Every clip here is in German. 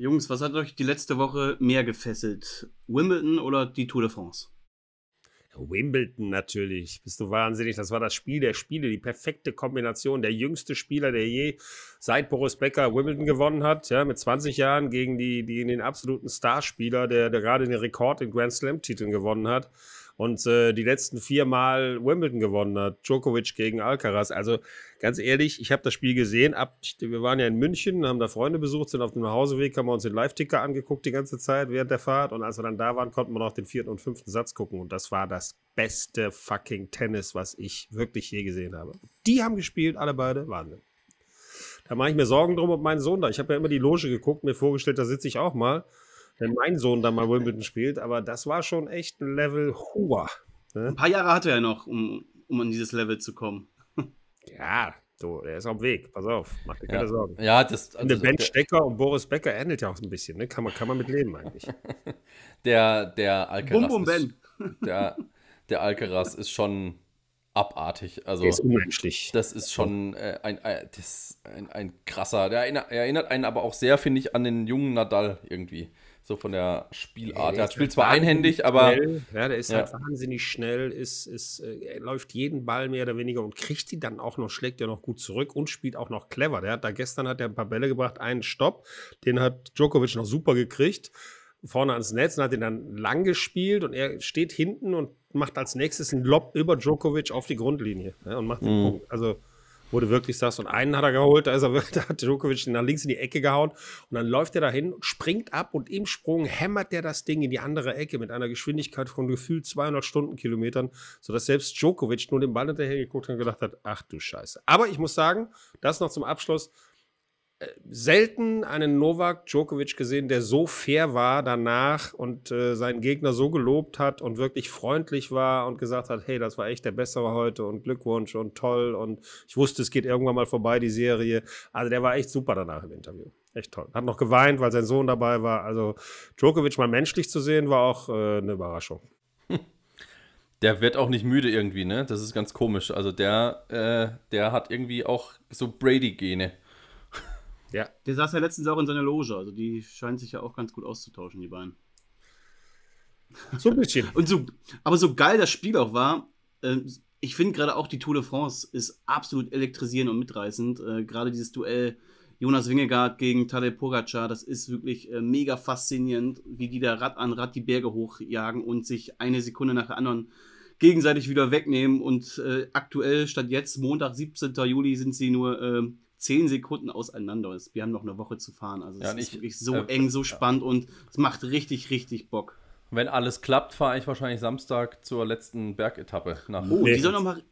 Jungs, was hat euch die letzte Woche mehr gefesselt? Wimbledon oder die Tour de France? Wimbledon natürlich. Bist du wahnsinnig. Das war das Spiel der Spiele, die perfekte Kombination. Der jüngste Spieler, der je seit Boris Becker Wimbledon gewonnen hat, ja, mit 20 Jahren gegen die, die den absoluten Starspieler, der, der gerade den Rekord in Grand Slam-Titeln gewonnen hat und äh, die letzten vier Mal Wimbledon gewonnen hat. Djokovic gegen Alcaraz. Also ganz ehrlich, ich habe das Spiel gesehen. Ab, wir waren ja in München, haben da Freunde besucht, sind auf dem Nachhauseweg, haben wir uns den Live-Ticker angeguckt die ganze Zeit während der Fahrt. Und als wir dann da waren, konnten wir noch den vierten und fünften Satz gucken. Und das war das beste fucking Tennis, was ich wirklich je gesehen habe. Die haben gespielt, alle beide. Wahnsinn. Da mache ich mir Sorgen drum um meinen Sohn da. Ich habe ja immer die Loge geguckt, mir vorgestellt, da sitze ich auch mal wenn mein Sohn dann mal Wimbledon spielt, aber das war schon echt ein Level hoher. Ne? Ein paar Jahre hat er ja noch, um, um an dieses Level zu kommen. ja, so, der ist auf dem Weg. Pass auf, mach dir keine ja. Sorgen. Ja, das. Also, Ben Stecker und Boris Becker ähnelt ja auch so ein bisschen, ne? Kann man, kann man mit leben eigentlich. der, der Alcaraz. Bum, bum, Ben. Ist, der, der Alcaraz ist schon abartig. Also, der ist unmenschlich. Das ist schon äh, ein, ein, das ein, ein krasser. Der erinnert, erinnert einen aber auch sehr, finde ich, an den jungen Nadal irgendwie so von der Spielart. Ja, er spielt zwar einhändig, aber. Schnell. Ja, der ist ja. halt wahnsinnig schnell, ist, ist, äh, er läuft jeden Ball mehr oder weniger und kriegt die dann auch noch, schlägt er noch gut zurück und spielt auch noch clever. Der hat da gestern hat er ein paar Bälle gebracht, einen Stopp, den hat Djokovic noch super gekriegt. Vorne ans Netz und hat ihn dann lang gespielt und er steht hinten und macht als nächstes einen Lob über Djokovic auf die Grundlinie ja, und macht den mhm. Punkt. Also wo du wirklich sagst, und einen hat er geholt, da, ist er, da hat Djokovic nach links in die Ecke gehauen und dann läuft er dahin, springt ab und im Sprung hämmert der das Ding in die andere Ecke mit einer Geschwindigkeit von gefühlt 200 Stundenkilometern, sodass selbst Djokovic nur den Ball hinterher geguckt hat und gedacht hat, ach du Scheiße. Aber ich muss sagen, das noch zum Abschluss, selten einen Novak Djokovic gesehen, der so fair war danach und äh, seinen Gegner so gelobt hat und wirklich freundlich war und gesagt hat, hey, das war echt der Bessere heute und Glückwunsch und toll und ich wusste, es geht irgendwann mal vorbei, die Serie. Also der war echt super danach im Interview. Echt toll. Hat noch geweint, weil sein Sohn dabei war. Also Djokovic mal menschlich zu sehen, war auch äh, eine Überraschung. Der wird auch nicht müde irgendwie, ne? Das ist ganz komisch. Also der, äh, der hat irgendwie auch so Brady-Gene. Ja. Der saß ja letztens auch in seiner Loge, also die scheinen sich ja auch ganz gut auszutauschen, die beiden. So ein bisschen. Und so, aber so geil das Spiel auch war, äh, ich finde gerade auch die Tour de France ist absolut elektrisierend und mitreißend. Äh, gerade dieses Duell Jonas Wingegaard gegen Tadej Pogacar, das ist wirklich äh, mega faszinierend, wie die da Rad an Rad die Berge hochjagen und sich eine Sekunde nach der anderen gegenseitig wieder wegnehmen. Und äh, aktuell, statt jetzt, Montag, 17. Juli, sind sie nur ähm, zehn Sekunden auseinander ist. Wir haben noch eine Woche zu fahren. Also ja, es ist ich, wirklich so äh, eng, so spannend ja. und es macht richtig, richtig Bock. Wenn alles klappt, fahre ich wahrscheinlich Samstag zur letzten Bergetappe nach Oh, die soll nochmal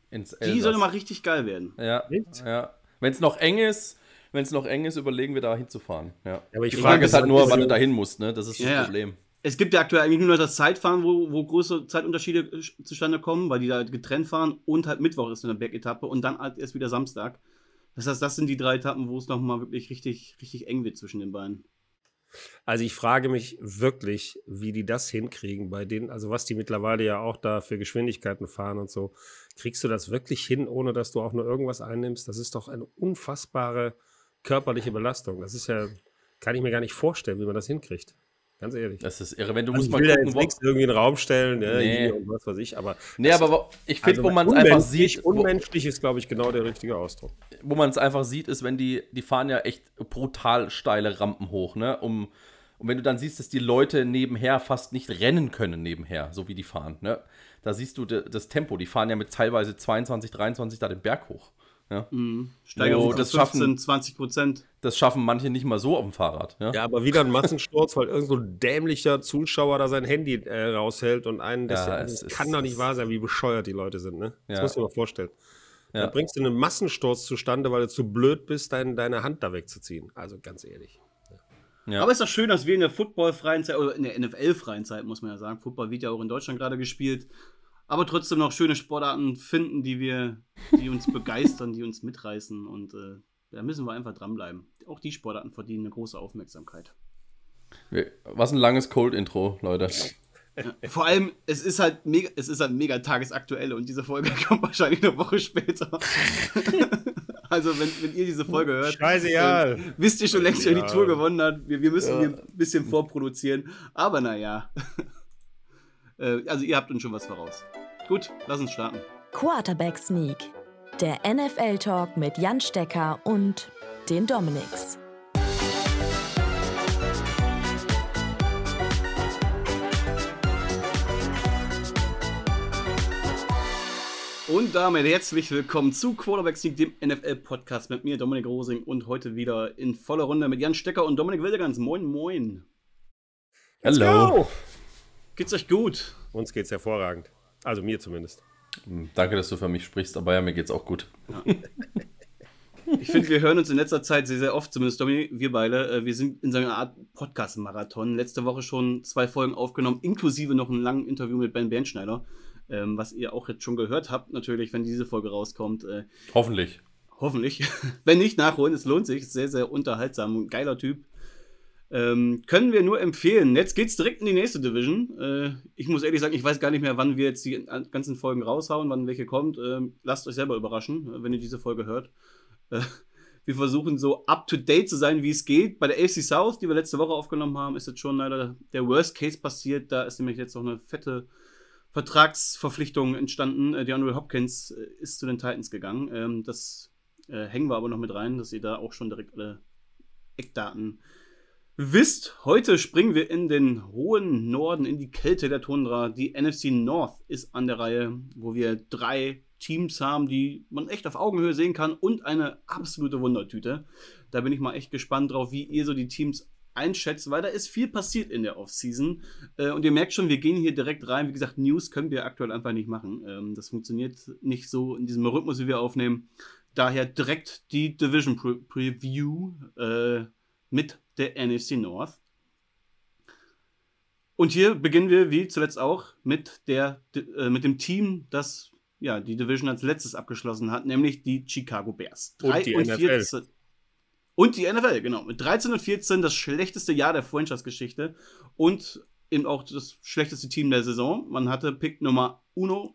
noch richtig geil werden. Ja, ja. Wenn es noch eng ist, wenn es noch eng ist, überlegen wir da hinzufahren. Ja. aber ich frage es halt nur, wann du da hin musst, ne? Das ist das Problem. Es gibt ja aktuell eigentlich nur noch das Zeitfahren, wo, wo große Zeitunterschiede äh, zustande kommen, weil die da getrennt fahren und halt Mittwoch ist eine Bergetappe und dann halt erst wieder Samstag. Das heißt, das sind die drei Etappen, wo es nochmal wirklich richtig, richtig eng wird zwischen den beiden. Also ich frage mich wirklich, wie die das hinkriegen bei denen, also was die mittlerweile ja auch da für Geschwindigkeiten fahren und so. Kriegst du das wirklich hin, ohne dass du auch nur irgendwas einnimmst? Das ist doch eine unfassbare körperliche Belastung. Das ist ja, kann ich mir gar nicht vorstellen, wie man das hinkriegt. Ganz ehrlich. Das ist irre, wenn du also musst mal gucken, wo nichts irgendwie in den Raum stellen, ja, nee. und was weiß ich, aber Nee, aber ich finde, also wo man es einfach sieht, unmenschlich ist glaube ich genau der richtige Ausdruck. Wo man es einfach sieht, ist, wenn die die fahren ja echt brutal steile Rampen hoch, ne, um und wenn du dann siehst, dass die Leute nebenher fast nicht rennen können nebenher, so wie die fahren, ne? Da siehst du das Tempo, die fahren ja mit teilweise 22, 23 da den Berg hoch. Ja. Mhm. Steigerung oh, das 15, schaffen, 20 Prozent. Das schaffen manche nicht mal so auf dem Fahrrad. Ja, ja aber wieder ein Massensturz, weil irgend so ein dämlicher Zuschauer da sein Handy äh, raushält und einen, das, ja, das kann doch nicht wahr sein, wie bescheuert die Leute sind. Ne? Das ja. musst du dir mal vorstellen. Ja. Da bringst du einen Massensturz zustande, weil du zu blöd bist, dein, deine Hand da wegzuziehen. Also ganz ehrlich. Ja. Aber ist doch schön, dass wir in der Football-freien Zeit, oder in der NFL-freien Zeit, muss man ja sagen, Football wird ja auch in Deutschland gerade gespielt, aber trotzdem noch schöne Sportarten finden, die wir, die uns begeistern, die uns mitreißen und äh, da müssen wir einfach dranbleiben. Auch die Sportarten verdienen eine große Aufmerksamkeit. Was ein langes Cold-Intro, Leute. Ja, vor allem, es ist halt mega, es ist halt mega tagesaktuell und diese Folge kommt wahrscheinlich eine Woche später. Also, wenn, wenn ihr diese Folge hört, Scheißegal. äh, wisst ihr schon längst, wer die Ja. Tour gewonnen hat. Wir, wir müssen Ja. hier ein bisschen vorproduzieren. Aber naja. Äh, also, ihr habt uns schon was voraus. Gut, lass uns starten. Quarterback Sneak, der NFL-Talk mit Jan Stecker und den Dominics. Und damit herzlich willkommen zu Quarterback Sneak, dem NFL-Podcast mit mir, Dominik Rosing, und heute wieder in voller Runde mit Jan Stecker und Dominik Wildegans. Moin, moin. Hello. Geht's euch gut? Uns geht's hervorragend. Also mir zumindest. Hm, Danke, dass du für mich sprichst, aber ja, mir geht's auch gut. Ich finde, wir hören uns in letzter Zeit sehr, sehr oft, zumindest Dominik, wir beide. Äh, Wir sind in so einer Art Podcast-Marathon. Letzte Woche schon zwei Folgen aufgenommen, inklusive noch ein langes Interview mit Ben Bernschneider, ähm, was ihr auch jetzt schon gehört habt, natürlich, wenn diese Folge rauskommt. Äh, Hoffentlich. Hoffentlich. Wenn nicht, nachholen. Es lohnt sich. Sehr, sehr unterhaltsam. Geiler Typ. Ähm, können wir nur empfehlen. Jetzt geht's direkt in die nächste Division. Äh, ich muss ehrlich sagen, ich weiß gar nicht mehr, wann wir jetzt die ganzen Folgen raushauen, wann welche kommt. Ähm, lasst euch selber überraschen, äh, wenn ihr diese Folge hört. Äh, wir versuchen so up to date zu sein, wie es geht. Bei der AFC South, die wir letzte Woche aufgenommen haben, ist jetzt schon leider der Worst Case passiert. Da ist nämlich jetzt noch eine fette Vertragsverpflichtung entstanden. Äh, DeAndre Hopkins äh, ist zu den Titans gegangen. Ähm, das äh, hängen wir aber noch mit rein, dass ihr da auch schon direkt alle Eckdaten wisst. Heute springen wir in den hohen Norden, in die Kälte der Tundra. Die NFC North ist an der Reihe, wo wir drei Teams haben, die man echt auf Augenhöhe sehen kann und eine absolute Wundertüte. Da bin ich mal echt gespannt drauf, wie ihr so die Teams einschätzt, weil da ist viel passiert in der Offseason. Äh, und ihr merkt schon, wir gehen hier direkt rein. Wie gesagt, News können wir aktuell einfach nicht machen. Ähm, das funktioniert nicht so in diesem Rhythmus, wie wir aufnehmen. Daher direkt die Division Pre Preview äh, mit der NFC North. Und hier beginnen wir, wie zuletzt auch, mit, der, äh, mit dem Team, das ja, die Division als letztes abgeschlossen hat, nämlich die Chicago Bears. Und die 14 Und die NFL, genau. Mit 13 und 14 das schlechteste Jahr der Franchise-Geschichte und eben auch das schlechteste Team der Saison. Man hatte Pick Nummer uno.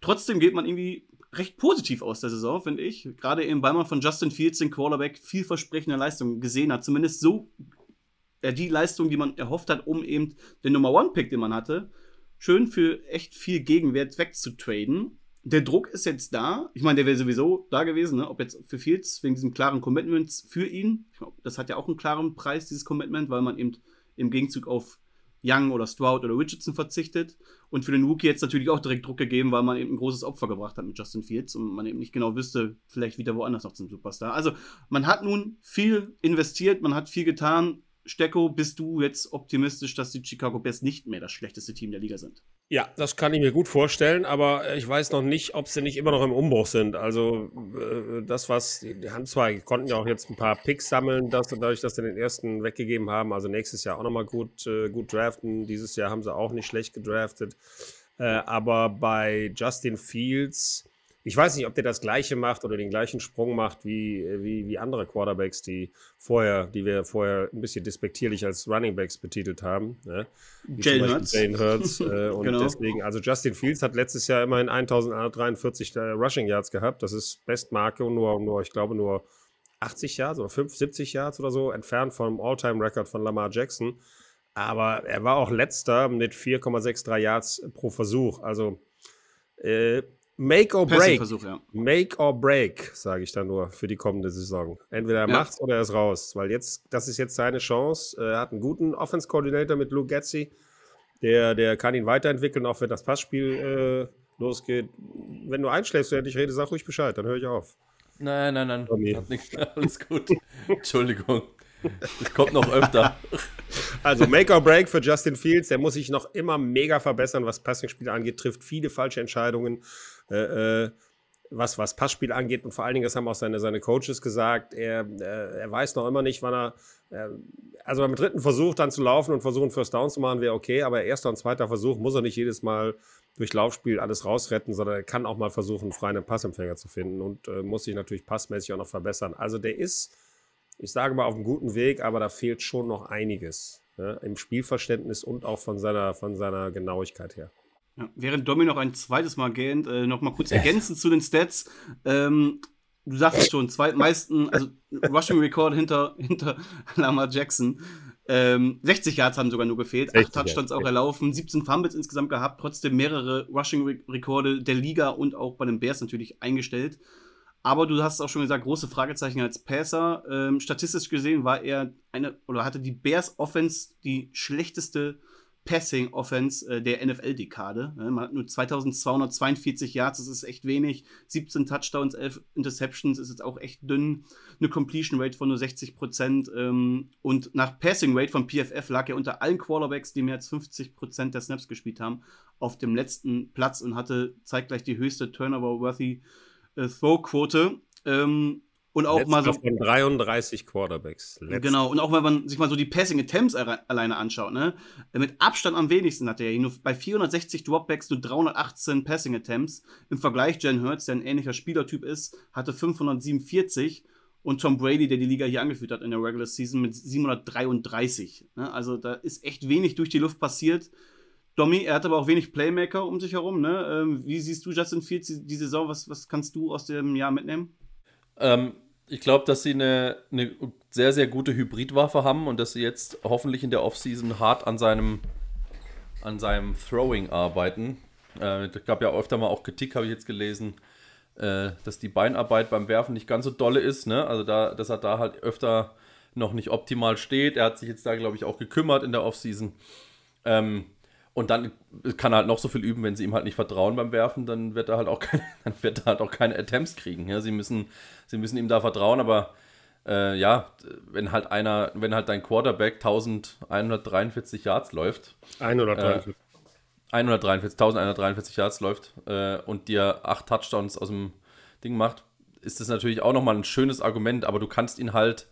Trotzdem geht man irgendwie recht positiv aus der Saison, finde ich. Gerade eben, weil man von Justin Fields, den Quarterback, vielversprechende Leistung gesehen hat. Zumindest so äh, die Leistung, die man erhofft hat, um eben den Nummer One-Pick, den man hatte, schön für echt viel Gegenwert wegzutraden. Der Druck ist jetzt da. Ich meine, der wäre sowieso da gewesen, ne? ob jetzt für Fields, wegen diesem klaren Commitment für ihn. Das hat ja auch einen klaren Preis, dieses Commitment, weil man eben im Gegenzug auf Young oder Stroud oder Richardson verzichtet. Und für den Rookie jetzt natürlich auch direkt Druck gegeben, weil man eben ein großes Opfer gebracht hat mit Justin Fields und man eben nicht genau wüsste, vielleicht wieder woanders noch zum Superstar. Also man hat nun viel investiert, man hat viel getan. Stecko, bist du jetzt optimistisch, dass die Chicago Bears nicht mehr das schlechteste Team der Liga sind? Ja, das kann ich mir gut vorstellen, aber ich weiß noch nicht, ob sie nicht immer noch im Umbruch sind. Also äh, das, was, die haben zwar, konnten ja auch jetzt ein paar Picks sammeln, dass, dadurch, dass sie den ersten weggegeben haben. Also nächstes Jahr auch nochmal gut, äh, gut draften. Dieses Jahr haben sie auch nicht schlecht gedraftet. Äh, aber bei Justin Fields, ich weiß nicht, ob der das gleiche macht oder den gleichen Sprung macht wie, wie, wie andere Quarterbacks, die vorher, die wir vorher ein bisschen despektierlich als Running Backs betitelt haben. Ne? Jalen Hurts. Jalen Hurts. Äh, und Genau. deswegen, also Justin Fields hat letztes Jahr immerhin 1143 äh, Rushing Yards gehabt. Das ist Bestmarke und nur, nur, ich glaube, nur 80 Yards oder 5, 70 Yards oder so entfernt vom All-Time-Record von Lamar Jackson. Aber er war auch letzter mit 4,63 Yards pro Versuch. Also äh, Make or break. Ja. Make or break, sage ich da nur für die kommende Saison. Entweder er Ja. macht's oder er ist raus. Weil jetzt, das ist jetzt seine Chance. Er hat einen guten Offense-Coordinator mit Lou Getzi. Der, der kann ihn weiterentwickeln, auch wenn das Passspiel äh, losgeht. Wenn du einschläfst, während ich rede, sag ruhig Bescheid, dann höre ich auf. Nein, nein, nein. Tommy. Hat nichts. Alles gut. Entschuldigung. Das kommt noch öfter. Also Make or Break für Justin Fields, der muss sich noch immer mega verbessern, was Passingspiel angeht, trifft viele falsche Entscheidungen, äh, äh, was, was Passspiel angeht und vor allen Dingen, das haben auch seine, seine Coaches gesagt, er, äh, er weiß noch immer nicht, wann er, äh, also beim dritten Versuch dann zu laufen und versuchen First Down zu machen, wäre okay, aber erster und zweiter Versuch muss er nicht jedes Mal durch Laufspiel alles rausretten, sondern er kann auch mal versuchen, freien Passempfänger zu finden und äh, muss sich natürlich passmäßig auch noch verbessern. Also der ist ich sage mal, auf einem guten Weg, aber da fehlt schon noch einiges ne, im Spielverständnis und auch von seiner, von seiner Genauigkeit her. Ja, während Domi noch ein zweites Mal gähnt, äh, noch mal kurz ergänzend zu den Stats. Ähm, du sagst es schon, zweitmeisten, also Rushing Record hinter, hinter Lamar Jackson. Ähm, 60 Yards haben sogar nur gefehlt, 8 Touchdowns auch erlaufen, 17 Fumbles insgesamt gehabt, trotzdem mehrere Rushing-Rekorde der Liga und auch bei den Bears natürlich eingestellt. Aber du hast auch schon gesagt, große Fragezeichen als Passer. Ähm, statistisch gesehen war er eine, oder hatte die Bears Offense die schlechteste Passing Offense äh, der NFL-Dekade. Ne? Man hat nur 2242 Yards, das ist echt wenig. 17 Touchdowns, 11 Interceptions ist jetzt auch echt dünn. Eine Completion Rate von nur 60 Prozent. Ähm, und nach Passing Rate von PFF lag er unter allen Quarterbacks, die mehr als 50 Prozent der Snaps gespielt haben, auf dem letzten Platz und hatte zeitgleich die höchste Turnover-worthy äh, Throw-Quote. Ähm, und auch Letzter mal so. Von 33 Quarterbacks. Letzter. Genau, und auch wenn man sich mal so die Passing Attempts alleine anschaut, ne? Mit Abstand am wenigsten hat er nur bei 460 Dropbacks nur 318 Passing Attempts. Im Vergleich, Jen Hurts, der ein ähnlicher Spielertyp ist, hatte 547 und Tom Brady, der die Liga hier angeführt hat in der Regular Season, mit 733. Ne? Also da ist echt wenig durch die Luft passiert. Domi, er hat aber auch wenig Playmaker um sich herum. Ne? Ähm, wie siehst du Justin Fields die Saison? Was, was kannst du aus dem Jahr mitnehmen? Ähm, ich glaube, dass sie eine, eine sehr, sehr gute Hybridwaffe haben und dass sie jetzt hoffentlich in der Offseason hart an seinem, an seinem Throwing arbeiten. Äh, es gab ja öfter mal auch Kritik, habe ich jetzt gelesen, äh, dass die Beinarbeit beim Werfen nicht ganz so dolle ist. Ne? Also, da, dass er da halt öfter noch nicht optimal steht. Er hat sich jetzt da, glaube ich, auch gekümmert in der Offseason. Ähm, und dann kann er halt noch so viel üben, wenn sie ihm halt nicht vertrauen beim Werfen, dann wird er halt auch keine, dann wird er halt auch keine Attempts kriegen. Ja? Sie, müssen, sie müssen ihm da vertrauen, aber äh, ja, wenn halt einer, wenn halt dein Quarterback 1143 Yards läuft. 143. Äh, 143, 1143 Yards läuft äh, und dir acht Touchdowns aus dem Ding macht, ist das natürlich auch nochmal ein schönes Argument, aber du kannst ihn halt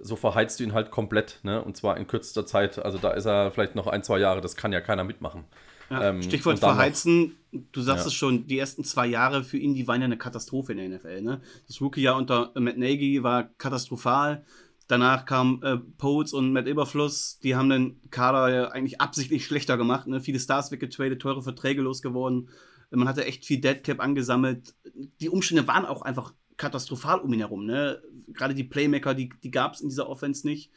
so verheizt du ihn halt komplett, ne? Und zwar in kürzester Zeit. Also da ist er vielleicht noch ein, zwei Jahre, das kann ja keiner mitmachen. Ja, ähm, Stichwort verheizen, du sagst ja. es schon, die ersten zwei Jahre für ihn, die waren ja eine Katastrophe in der NFL. Ne? Das Rookie-Jahr unter Matt Nagy war katastrophal. Danach kamen äh, Poles und Matt Eberfluss, die haben den Kader ja eigentlich absichtlich schlechter gemacht. Ne? Viele Stars weggetradet, teure Verträge losgeworden. Man hatte echt viel Deadcap angesammelt. Die Umstände waren auch einfach katastrophal um ihn herum. Ne? Gerade die Playmaker, die, die gab es in dieser Offense nicht.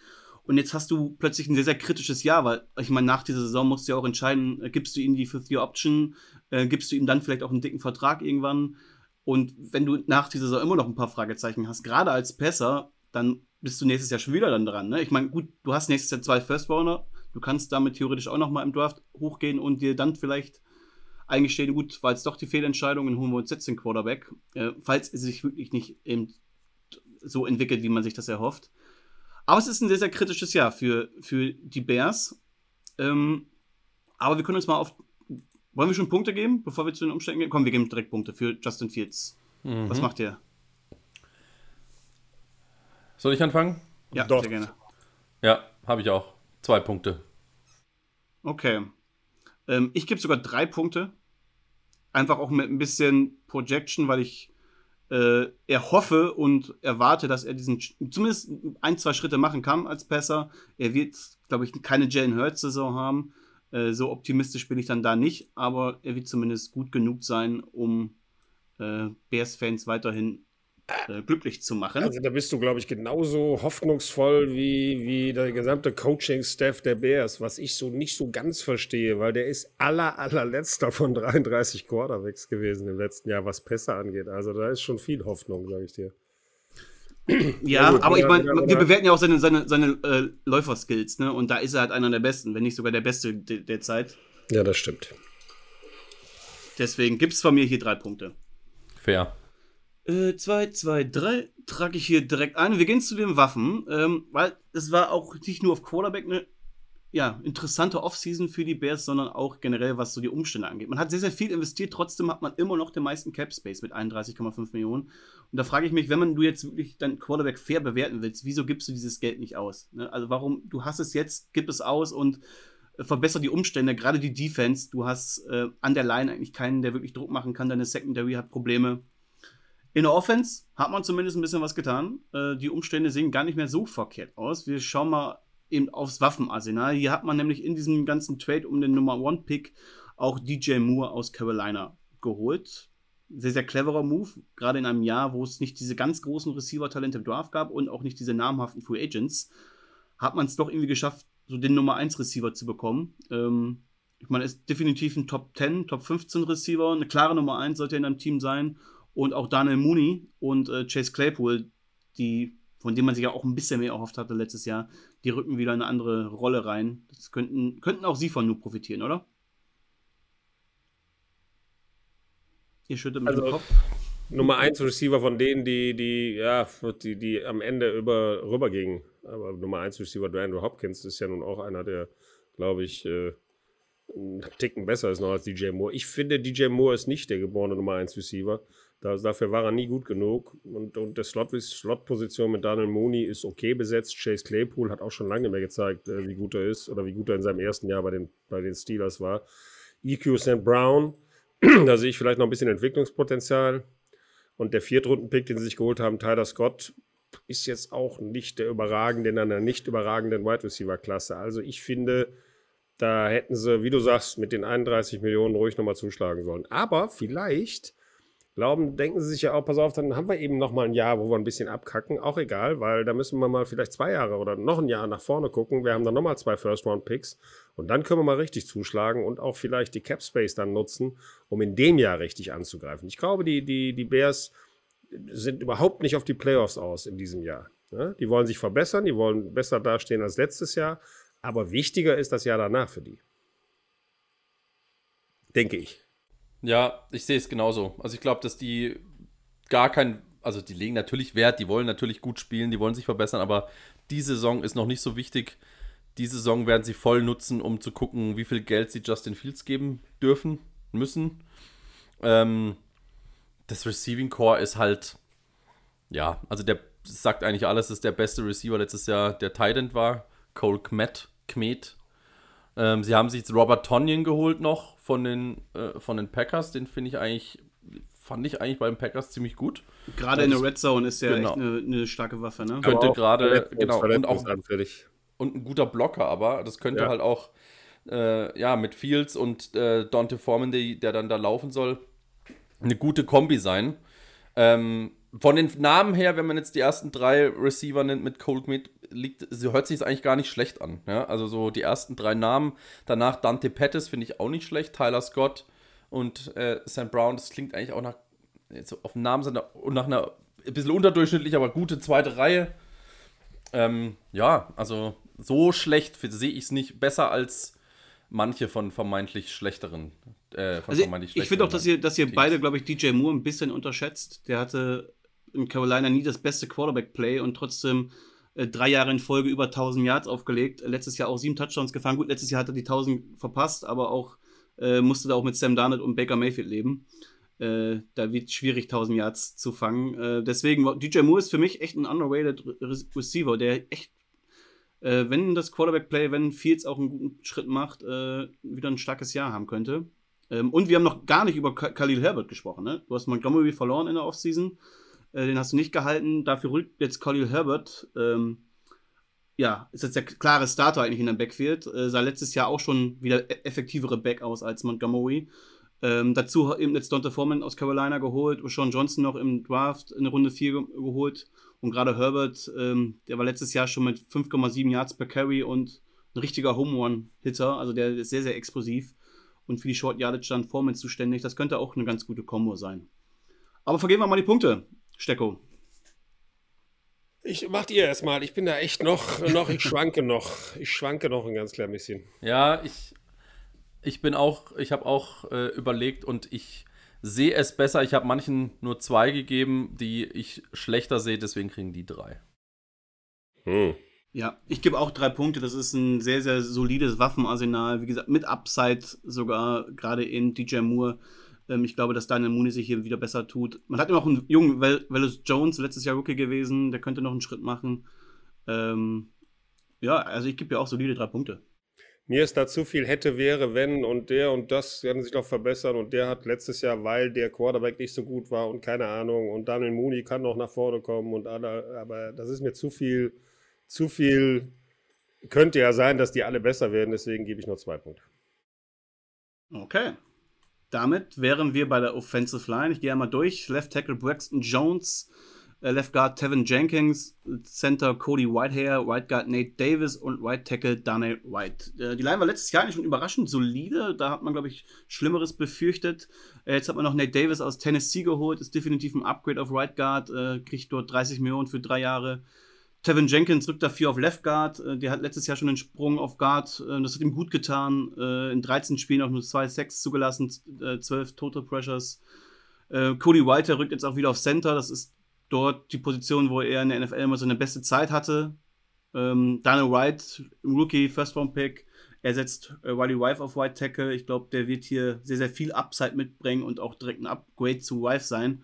Und jetzt hast du plötzlich ein sehr, sehr kritisches Jahr, weil ich meine, nach dieser Saison musst du ja auch entscheiden, äh, gibst du ihm die Fifth-Year-Option, äh, gibst du ihm dann vielleicht auch einen dicken Vertrag irgendwann. Und wenn du nach dieser Saison immer noch ein paar Fragezeichen hast, gerade als Pässer, dann bist du nächstes Jahr schon wieder dann dran. Ne? Ich meine, gut, du hast nächstes Jahr zwei First-Rounder, du kannst damit theoretisch auch noch mal im Draft hochgehen und dir dann vielleicht eingestehen, gut, war jetzt doch die Fehlentscheidung, dann holen wir uns jetzt den Quarterback, äh, falls es sich wirklich nicht eben so entwickelt, wie man sich das erhofft. Aber es ist ein sehr, sehr kritisches Jahr für, für die Bears. Ähm, aber wir können uns mal auf. Wollen wir schon Punkte geben, bevor wir zu den Umständen gehen? Komm, wir geben direkt Punkte für Justin Fields. Mhm. Was macht ihr? Soll ich anfangen? Ja, Doch. sehr gerne. Ja, habe ich auch. Zwei Punkte. Okay. Ähm, ich gebe sogar drei Punkte. Einfach auch mit ein bisschen Projection, weil ich äh, erhoffe und erwarte, dass er diesen zumindest ein, zwei Schritte machen kann als Passer. Er wird, glaube ich, keine Jalen Hurts-Saison haben. Äh, so optimistisch bin ich dann da nicht, aber er wird zumindest gut genug sein, um äh, Bears-Fans weiterhin äh, glücklich zu machen. Also da bist du, glaube ich, genauso hoffnungsvoll wie, wie der gesamte Coaching-Staff der Bears, was ich so nicht so ganz verstehe, weil der ist aller, allerletzter von 33 Quarterbacks gewesen im letzten Jahr, was Pässe angeht. Also da ist schon viel Hoffnung, sage ich dir. Ja, ja aber ich meine, wir bewerten ja auch seine, seine, seine äh, Läuferskills, ne? Und da ist er halt einer der besten, wenn nicht sogar der beste de der Zeit. Ja, das stimmt. Deswegen gibt es von mir hier drei Punkte. Fair. 2, 2, 3 trage ich hier direkt ein. Wir gehen zu den Waffen, ähm, weil es war auch nicht nur auf Quarterback eine ja, interessante Offseason für die Bears, sondern auch generell, was so die Umstände angeht. Man hat sehr, sehr viel investiert, trotzdem hat man immer noch den meisten Cap Space mit 31,5 Millionen. Und da frage ich mich, wenn man du jetzt wirklich dein Quarterback fair bewerten willst, wieso gibst du dieses Geld nicht aus? Ne? Also warum, du hast es jetzt, gib es aus und äh, verbessere die Umstände, gerade die Defense. Du hast äh, an der Line eigentlich keinen, der wirklich Druck machen kann. Deine Secondary hat Probleme. In der Offense hat man zumindest ein bisschen was getan. Äh, die Umstände sehen gar nicht mehr so verkehrt aus. Wir schauen mal eben aufs Waffenarsenal. Hier hat man nämlich in diesem ganzen Trade um den Nummer One Pick auch DJ Moore aus Carolina geholt. sehr, sehr cleverer Move, gerade in einem Jahr, wo es nicht diese ganz großen Receiver-Talente im Draft gab und auch nicht diese namhaften Free Agents, hat man es doch irgendwie geschafft, so den Nummer 1 Receiver zu bekommen. Ähm, ich meine, ist definitiv ein Top 10, Top 15 Receiver, eine klare Nummer 1 sollte in einem Team sein. Und auch Daniel Mooney und äh, Chase Claypool, die, von denen man sich ja auch ein bisschen mehr erhofft hatte letztes Jahr, die rücken wieder in eine andere Rolle rein. Das könnten, könnten auch sie von nur profitieren, oder? Ihr schüttet mit also, dem Kopf. Nummer 1 Receiver von denen, die, die, ja, die, die am Ende über, rübergingen. Aber Nummer 1 Receiver Andrew Hopkins ist ja nun auch einer, der, glaube ich, äh, einen Ticken besser ist noch als DJ Moore. Ich finde, DJ Moore ist nicht der geborene Nummer 1 Receiver. Das, dafür war er nie gut genug. Und, und der Slot-Position Slot mit Daniel Mooney ist okay besetzt. Chase Claypool hat auch schon lange mehr gezeigt, äh, wie gut er ist oder wie gut er in seinem ersten Jahr bei den, bei den Steelers war. EQ St. Brown, da sehe ich vielleicht noch ein bisschen Entwicklungspotenzial. Und der Viertrunden-Pick, den sie sich geholt haben, Tyler Scott, ist jetzt auch nicht der überragende in einer nicht überragenden Wide Receiver-Klasse. Also ich finde, da hätten sie, wie du sagst, mit den 31 Millionen ruhig nochmal zuschlagen sollen. Aber vielleicht glauben, denken sie sich ja auch, pass auf, dann haben wir eben nochmal ein Jahr, wo wir ein bisschen abkacken. Auch egal, weil da müssen wir mal vielleicht zwei Jahre oder noch ein Jahr nach vorne gucken. Wir haben dann nochmal zwei First-Round-Picks und dann können wir mal richtig zuschlagen und auch vielleicht die Cap-Space dann nutzen, um in dem Jahr richtig anzugreifen. Ich glaube, die, die, die Bears sind überhaupt nicht auf die Playoffs aus in diesem Jahr. Ja, die wollen sich verbessern, die wollen besser dastehen als letztes Jahr, aber wichtiger ist das Jahr danach für die. Denke ich. Ja, ich sehe es genauso. Also ich glaube, dass die gar kein, also die legen natürlich Wert, die wollen natürlich gut spielen, die wollen sich verbessern, aber die Saison ist noch nicht so wichtig. Die Saison werden sie voll nutzen, um zu gucken, wie viel Geld sie Justin Fields geben dürfen, müssen. Ähm, das Receiving Core ist halt, ja, also der sagt eigentlich alles, ist der beste Receiver letztes Jahr der Titan war. Cole Kmet, Kmet. Ähm, sie haben sich jetzt Robert Tonyan geholt noch von den, äh, von den Packers. Den finde ich eigentlich, fand ich eigentlich bei den Packers ziemlich gut. Gerade in der Red Zone ist ja genau. echt eine, eine, starke Waffe, ne? Könnte gerade, genau, und auch und ein guter Blocker, aber das könnte ja. halt auch äh, ja, mit Fields und äh, Dante Foreman, die, der dann da laufen soll, eine gute Kombi sein. Ähm, von den Namen her, wenn man jetzt die ersten drei Receiver nennt mit Cold Meat, liegt, hört sich es eigentlich gar nicht schlecht an. Ja? Also so die ersten drei Namen. Danach Dante Pettis finde ich auch nicht schlecht. Tyler Scott und äh, St. Brown, das klingt eigentlich auch nach, jetzt auf den Namen sind und nach einer ein bisschen unterdurchschnittlich, aber gute zweite Reihe. Ähm, ja, also so schlecht sehe ich es nicht. Besser als manche von vermeintlich schlechteren. Äh, von also vermeintlich ich finde auch, dass ihr, dass ihr beide, glaube ich, DJ Moore ein bisschen unterschätzt. Der hatte in Carolina nie das beste Quarterback-Play und trotzdem äh, drei Jahre in Folge über 1000 Yards aufgelegt. Letztes Jahr auch sieben Touchdowns gefahren. Gut, letztes Jahr hat er die 1000 verpasst, aber auch äh, musste da auch mit Sam Darnold und Baker Mayfield leben. Äh, da wird es schwierig, 1000 Yards zu fangen. Äh, deswegen, DJ Moore ist für mich echt ein underrated Receiver, der echt, äh, wenn das Quarterback-Play, wenn Fields auch einen guten Schritt macht, äh, wieder ein starkes Jahr haben könnte. Ähm, und wir haben noch gar nicht über Khalil Herbert gesprochen. Ne? Du hast Montgomery verloren in der Offseason. Äh, den hast du nicht gehalten. Dafür rückt jetzt Khalil Herbert. Ähm, ja, ist jetzt der klare Starter eigentlich in der Backfield. Äh, sah letztes Jahr auch schon wieder e-, effektivere Back aus als Montgomery. Ähm, dazu eben jetzt Dante Foreman aus Carolina geholt, Sean Johnson noch im Draft in Runde 4 geholt. Und gerade Herbert, ähm, der war letztes Jahr schon mit 5,7 Yards per Carry und ein richtiger Home Run-Hitter. Also der ist sehr, sehr explosiv und für die Short Yardage dann Foreman zuständig. Das könnte auch eine ganz gute Kombo sein. Aber vergeben wir mal die Punkte, Stecko. Ich macht ihr erstmal. Ich bin da echt noch, noch, ich schwanke noch. Ich schwanke noch ein ganz klein bisschen. Ja, ich, ich bin auch, ich habe auch äh, überlegt und ich sehe es besser. Ich habe manchen nur zwei gegeben, die ich schlechter sehe, deswegen kriegen die drei. Hm. Ja, ich gebe auch drei Punkte. Das ist ein sehr, sehr solides Waffenarsenal. Wie gesagt, mit Upside sogar, gerade in DJ Moore. Ähm, ich glaube, dass Daniel Mooney sich hier wieder besser tut. Man hat immer auch einen jungen Wallace Jones, letztes Jahr Rookie gewesen. Der könnte noch einen Schritt machen. Ähm, ja, also ich gebe ja auch solide drei Punkte. Mir ist da zu viel hätte, wäre, wenn und der und das werden sich doch verbessern und der hat letztes Jahr, weil der Quarterback nicht so gut war und keine Ahnung und Daniel Mooney kann noch nach vorne kommen und alle, aber das ist mir zu viel zu viel. Könnte ja sein, dass die alle besser werden, deswegen gebe ich nur zwei Punkte. Okay. Damit wären wir bei der Offensive Line. Ich gehe einmal durch. Left Tackle Braxton Jones, äh, Left Guard Tevin Jenkins, Center Cody Whitehair, Right Guard Nate Davis und Right Tackle Daniel White. Äh, die Line war letztes Jahr eigentlich schon überraschend solide. Da hat man, glaube ich, Schlimmeres befürchtet. Äh, jetzt hat man noch Nate Davis aus Tennessee geholt, ist definitiv ein Upgrade auf Right Guard, kriegt dort 30 Millionen für drei Jahre. Tevin Jenkins rückt dafür auf Left Guard. Der hat letztes Jahr schon einen Sprung auf Guard. Das hat ihm gut getan. In 13 Spielen auch nur 2 Sacks zugelassen, 12 Total Pressures. Cody White rückt jetzt auch wieder auf Center. Das ist dort die Position, wo er in der NFL immer seine beste Zeit hatte. Ähm, Daniel White, Rookie, First-Round-Pick, er setzt äh, Wiley Wife auf White Tackle. Ich glaube, der wird hier sehr, sehr viel Upside mitbringen und auch direkt ein Upgrade zu Wife sein.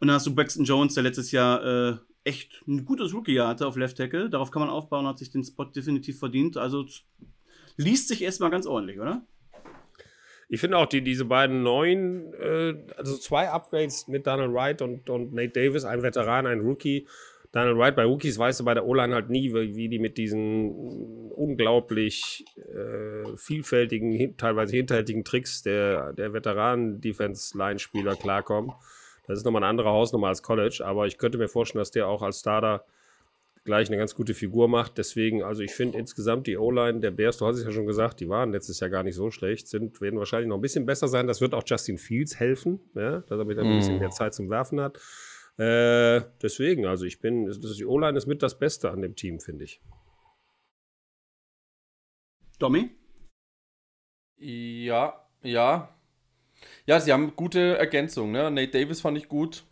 Und dann hast du Braxton Jones, der letztes Jahr äh, echt ein gutes Rookie-Jahr hatte auf Left Tackle. Darauf kann man aufbauen, hat sich den Spot definitiv verdient. Also liest sich erstmal ganz ordentlich, oder? Ich finde auch, die, diese beiden neuen, äh, also zwei Upgrades mit Donald Wright und, und Nate Davis, ein Veteran, ein Rookie. Donald Wright bei Rookies weißt du bei der O-Line halt nie, wie, wie, die mit diesen unglaublich äh, vielfältigen, teilweise hinterhältigen Tricks der, der Veteranen-Defense-Line-Spieler klarkommen. Das ist nochmal eine andere Hausnummer als College, aber ich könnte mir vorstellen, dass der auch als Starter gleich eine ganz gute Figur macht. Deswegen, also ich finde insgesamt die O-Line der Bears, du hast es ja schon gesagt, die waren letztes Jahr gar nicht so schlecht, sind, werden wahrscheinlich noch ein bisschen besser sein. Das wird auch Justin Fields helfen, ja, dass er wieder ein bisschen mhm. mehr Zeit zum Werfen hat. Äh, deswegen, also ich bin, das, die O-Line ist mit das Beste an dem Team, finde ich. Domi? Ja, ja. Ja, sie haben gute Ergänzungen. Ne? Nate Davis fand ich gut.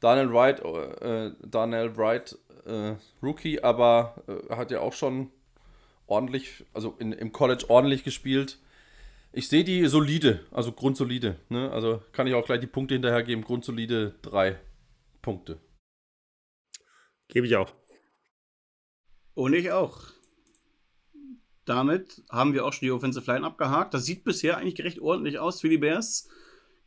Daniel Wright, äh, Daniel Wright äh, Rookie, aber äh, hat ja auch schon ordentlich, also in, im College ordentlich gespielt. Ich sehe die solide, also grundsolide. Ne? Also kann ich auch gleich die Punkte hinterher geben. Grundsolide drei Punkte. Gebe ich auch. Und ich auch. Damit haben wir auch schon die Offensive Line abgehakt. Das sieht bisher eigentlich recht ordentlich aus für die Bears.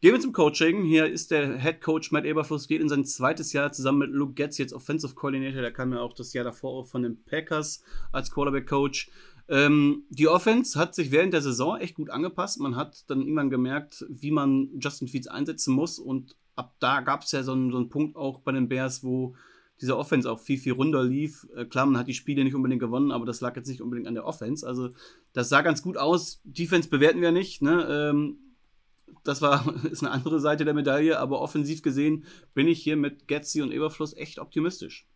Gehen wir zum Coaching. Hier ist der Head Coach Matt Eberfluss, geht in sein zweites Jahr zusammen mit Luke Getz, jetzt Offensive Coordinator. Der kam ja auch das Jahr davor auch von den Packers als Quarterback Coach. Ähm, die Offense hat sich während der Saison echt gut angepasst. Man hat dann irgendwann gemerkt, wie man Justin Fields einsetzen muss. Und ab da gab es ja so einen, so einen Punkt auch bei den Bears, wo diese Offense auch viel, viel runter lief. Äh, klar, man hat die Spiele nicht unbedingt gewonnen, aber das lag jetzt nicht unbedingt an der Offense. Also, das sah ganz gut aus. Defense bewerten wir nicht. Ne? Ähm, das war, ist eine andere Seite der Medaille, aber offensiv gesehen bin ich hier mit Getzi und Eberfluss echt optimistisch.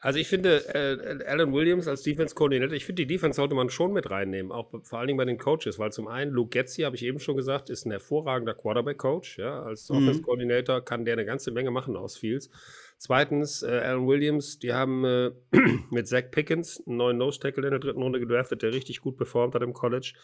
Also ich finde, äh, Alan Williams als Defense-Koordinator, ich finde, die Defense sollte man schon mit reinnehmen, auch vor allen Dingen bei den Coaches, weil zum einen Luke Getzi, habe ich eben schon gesagt, ist ein hervorragender Quarterback-Coach. Ja, als mhm. Offense-Koordinator kann der eine ganze Menge machen aus Fields. Zweitens, äh, Alan Williams, die haben äh, mit Zach Pickens einen neuen Nose-Tackle in der dritten Runde gedraftet, der richtig gut performt hat im College.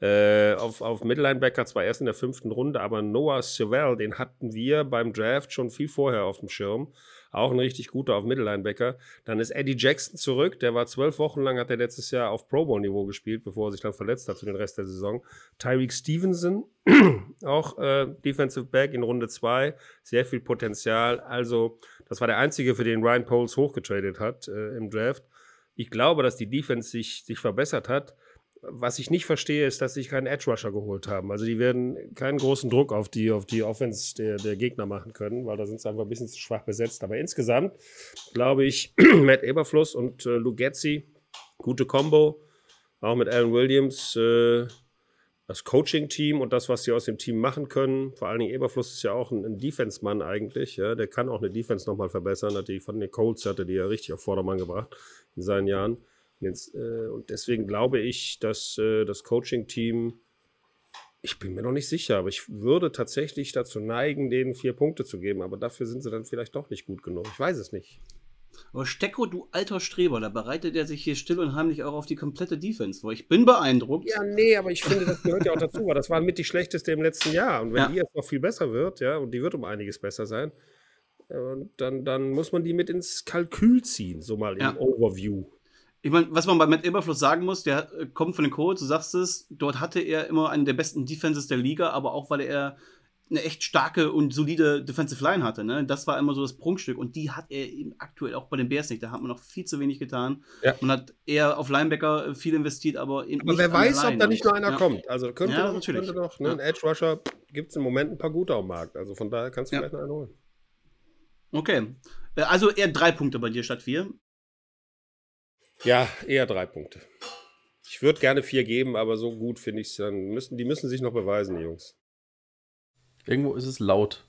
Äh, auf, auf Middle-Linebacker zwar erst in der fünften Runde, aber Noah Sewell, den hatten wir beim Draft schon viel vorher auf dem Schirm. Auch ein richtig guter auf Mittellinebacker. Dann ist Eddie Jackson zurück. Der war zwölf Wochen lang, hat er letztes Jahr auf Pro Bowl-Niveau gespielt, bevor er sich dann verletzt hat für den Rest der Saison. Tyreek Stevenson, auch äh, Defensive Back in Runde zwei. Sehr viel Potenzial. Also, das war der einzige, für den Ryan Poles hochgetradet hat äh, im Draft. Ich glaube, dass die Defense sich, sich verbessert hat. Was ich nicht verstehe, ist, dass sie keinen Edge Rusher geholt haben. Also die werden keinen großen Druck auf die, auf die Offense der, der Gegner machen können, weil da sind sie einfach ein bisschen zu schwach besetzt. Aber insgesamt glaube ich, Matt Eberfluss und äh, Lugetzi, gute Combo. Auch mit Alan Williams, äh, das Coaching-Team und das, was sie aus dem Team machen können. Vor allen Dingen Eberfluss ist ja auch ein, ein Defense-Mann eigentlich. Ja? Der kann auch eine Defense nochmal verbessern. Hat die von den Colts hatte die ja richtig auf Vordermann gebracht in seinen Jahren. Jetzt, äh, und deswegen glaube ich, dass äh, das Coaching-Team, ich bin mir noch nicht sicher, aber ich würde tatsächlich dazu neigen, denen vier Punkte zu geben. Aber dafür sind sie dann vielleicht doch nicht gut genug. Ich weiß es nicht. Aber Stecko, du alter Streber, da bereitet er sich hier still und heimlich auch auf die komplette Defense vor. Ich bin beeindruckt. Ja, nee, aber ich finde, das gehört ja auch dazu, weil das war mit die schlechteste im letzten Jahr. Und wenn ja. die jetzt noch viel besser wird, ja, und die wird um einiges besser sein, äh, dann, dann muss man die mit ins Kalkül ziehen, so mal im Overview. Ich meine, was man bei Matt Eberfluss sagen muss, der äh, kommt von den Colts, du sagst es, dort hatte er immer einen der besten Defenses der Liga, aber auch weil er eine echt starke und solide Defensive Line hatte. Ne? Das war immer so das Prunkstück und die hat er eben aktuell auch bei den Bears nicht. Da hat man noch viel zu wenig getan. Ja. Man hat eher auf Linebacker viel investiert, aber eben Aber wer weiß, ob da nicht noch einer ja. kommt. Also könnte, ja, natürlich. könnte doch, ne? ein Edge Rusher gibt es im Moment ein paar gute auf dem Markt. Also von daher kannst du vielleicht noch einen holen. Okay. Äh, also eher drei Punkte bei dir statt vier. Ja, eher drei Punkte. Ich würde gerne vier geben, aber so gut finde ich es dann. Müssen, die müssen sich noch beweisen, die Jungs. Irgendwo ist es laut.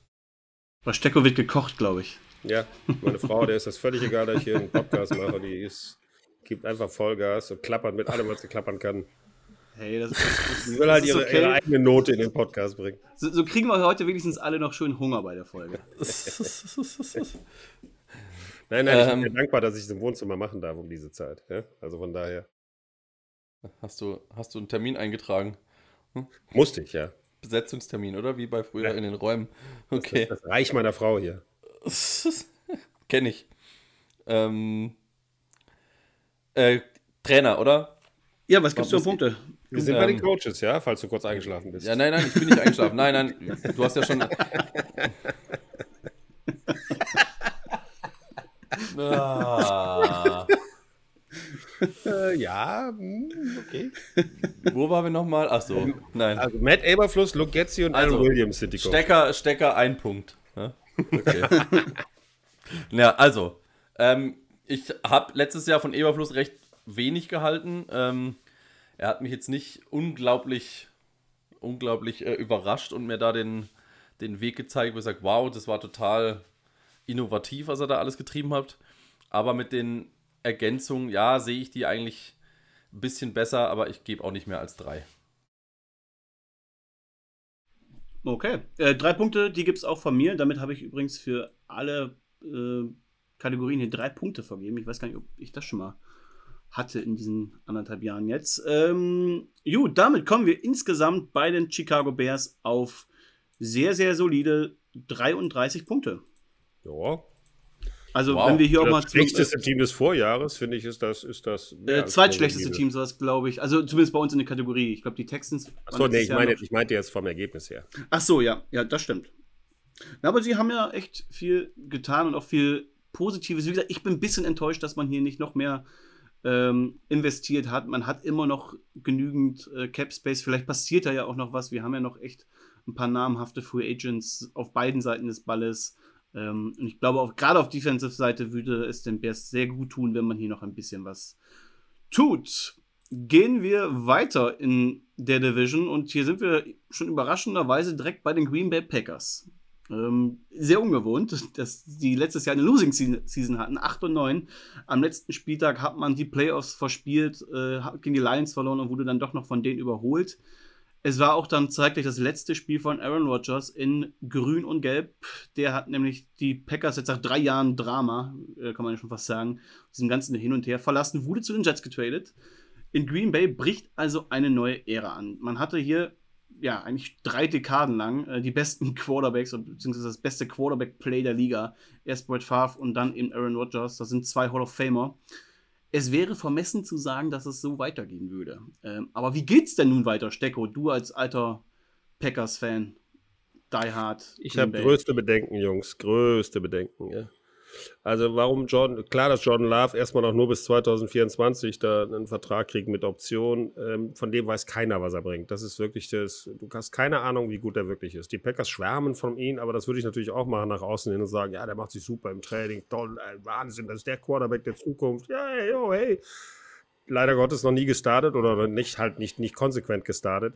Bei Stecko wird gekocht, glaube ich. Ja, meine Frau, der ist das völlig egal, dass ich hier einen Podcast mache. Die ist, gibt einfach Vollgas und klappert mit allem, was sie klappern kann. Hey, das, das, die will halt ihre, okay. ihre, eigene Note in den Podcast bringen. So, so, kriegen wir heute wenigstens alle noch schön Hunger bei der Folge. nein, nein, ich bin ähm. dankbar, dass ich es im Wohnzimmer machen darf um diese Zeit. Ja? Also von daher. Hast du, hast du einen Termin eingetragen? Hm? Musste ich, ja. Besetzungstermin, oder? Wie bei früher ja. in den Räumen. Okay. Das, das Reich meiner Frau hier. Kenne ich. Ähm, äh, Trainer, oder? Ja, was gibt's für Punkte? Wir sind ähm, bei den Coaches, ja, falls du kurz eingeschlafen bist. Ja, nein, nein, ich bin nicht eingeschlafen. Nein, nein, du hast ja schon. ah. äh, ja, hm, okay. Wo waren wir nochmal? Achso, nein. Also Matt Eberfluss, Luke Getzi und also, Aaron Williams sind die Stecker, Stecker, ein Punkt. Ja, okay. ja also, ähm, ich habe letztes Jahr von Eberfluss recht wenig gehalten. Ähm, er hat mich jetzt nicht unglaublich, unglaublich äh, überrascht und mir da den, den Weg gezeigt, wo ich sage, wow, das war total innovativ, was er da alles getrieben hat. Aber mit den Ergänzung, ja, sehe ich die eigentlich ein bisschen besser, aber ich gebe auch nicht mehr als drei. Okay. Äh, drei Punkte, die gibt es auch von mir. Damit habe ich übrigens für alle äh, Kategorien hier drei Punkte vergeben. Ich weiß gar nicht, ob ich das schon mal hatte in diesen anderthalb Jahren jetzt. Ähm, gut, damit kommen wir insgesamt bei den Chicago Bears auf sehr, sehr solide 33 Punkte. Ja, also wow. wenn wir hier auch mal das schlechteste Team des Vorjahres, finde ich, ist das ist das äh, zweitschlechteste Team, sowas glaube ich. Also zumindest bei uns in der Kategorie. Ich glaube die Texans. Achso, nee, ich meine, ich meinte jetzt vom Ergebnis her. Ach so, ja, ja, das stimmt. Na, aber sie haben ja echt viel getan und auch viel Positives. Wie gesagt, ich bin ein bisschen enttäuscht, dass man hier nicht noch mehr ähm, investiert hat. Man hat immer noch genügend äh, Cap Space. Vielleicht passiert da ja auch noch was. Wir haben ja noch echt ein paar namhafte Free Agents auf beiden Seiten des Balles. Ähm, und ich glaube, auch gerade auf Defensive-Seite würde es den Bears sehr gut tun, wenn man hier noch ein bisschen was tut. Gehen wir weiter in der Division und hier sind wir schon überraschenderweise direkt bei den Green Bay Packers. Ähm, sehr ungewohnt, dass die letztes Jahr eine Losing Season hatten, 8 und 9. Am letzten Spieltag hat man die Playoffs verspielt, äh, gegen die Lions verloren und wurde dann doch noch von denen überholt. Es war auch dann zeitgleich das letzte Spiel von Aaron Rodgers in Grün und Gelb. Der hat nämlich die Packers jetzt nach drei Jahren Drama, äh, kann man ja schon fast sagen, diesem ganzen Hin und Her verlassen, wurde zu den Jets getradet. In Green Bay bricht also eine neue Ära an. Man hatte hier ja eigentlich drei Dekaden lang äh, die besten Quarterbacks, beziehungsweise das beste Quarterback-Play der Liga. Erst Brett Favre und dann eben Aaron Rodgers. Das sind zwei Hall of Famer es wäre vermessen zu sagen, dass es so weitergehen würde. Ähm, aber wie geht's denn nun weiter, Stecko? Du als alter Packers-Fan, Die Hard. Ich habe größte Bedenken, Jungs, größte Bedenken. Ja. Also warum Jordan, klar, dass Jordan Love erstmal noch nur bis 2024 da einen Vertrag kriegt mit Option, ähm, von dem weiß keiner, was er bringt. Das ist wirklich das, du hast keine Ahnung, wie gut er wirklich ist. Die Packers schwärmen von ihm, aber das würde ich natürlich auch machen nach außen hin und sagen, ja, der macht sich super im Training, toll, ey, Wahnsinn, das ist der Quarterback der Zukunft. Ja, hey, oh, hey. Leider Gottes noch nie gestartet oder nicht halt nicht, nicht konsequent gestartet.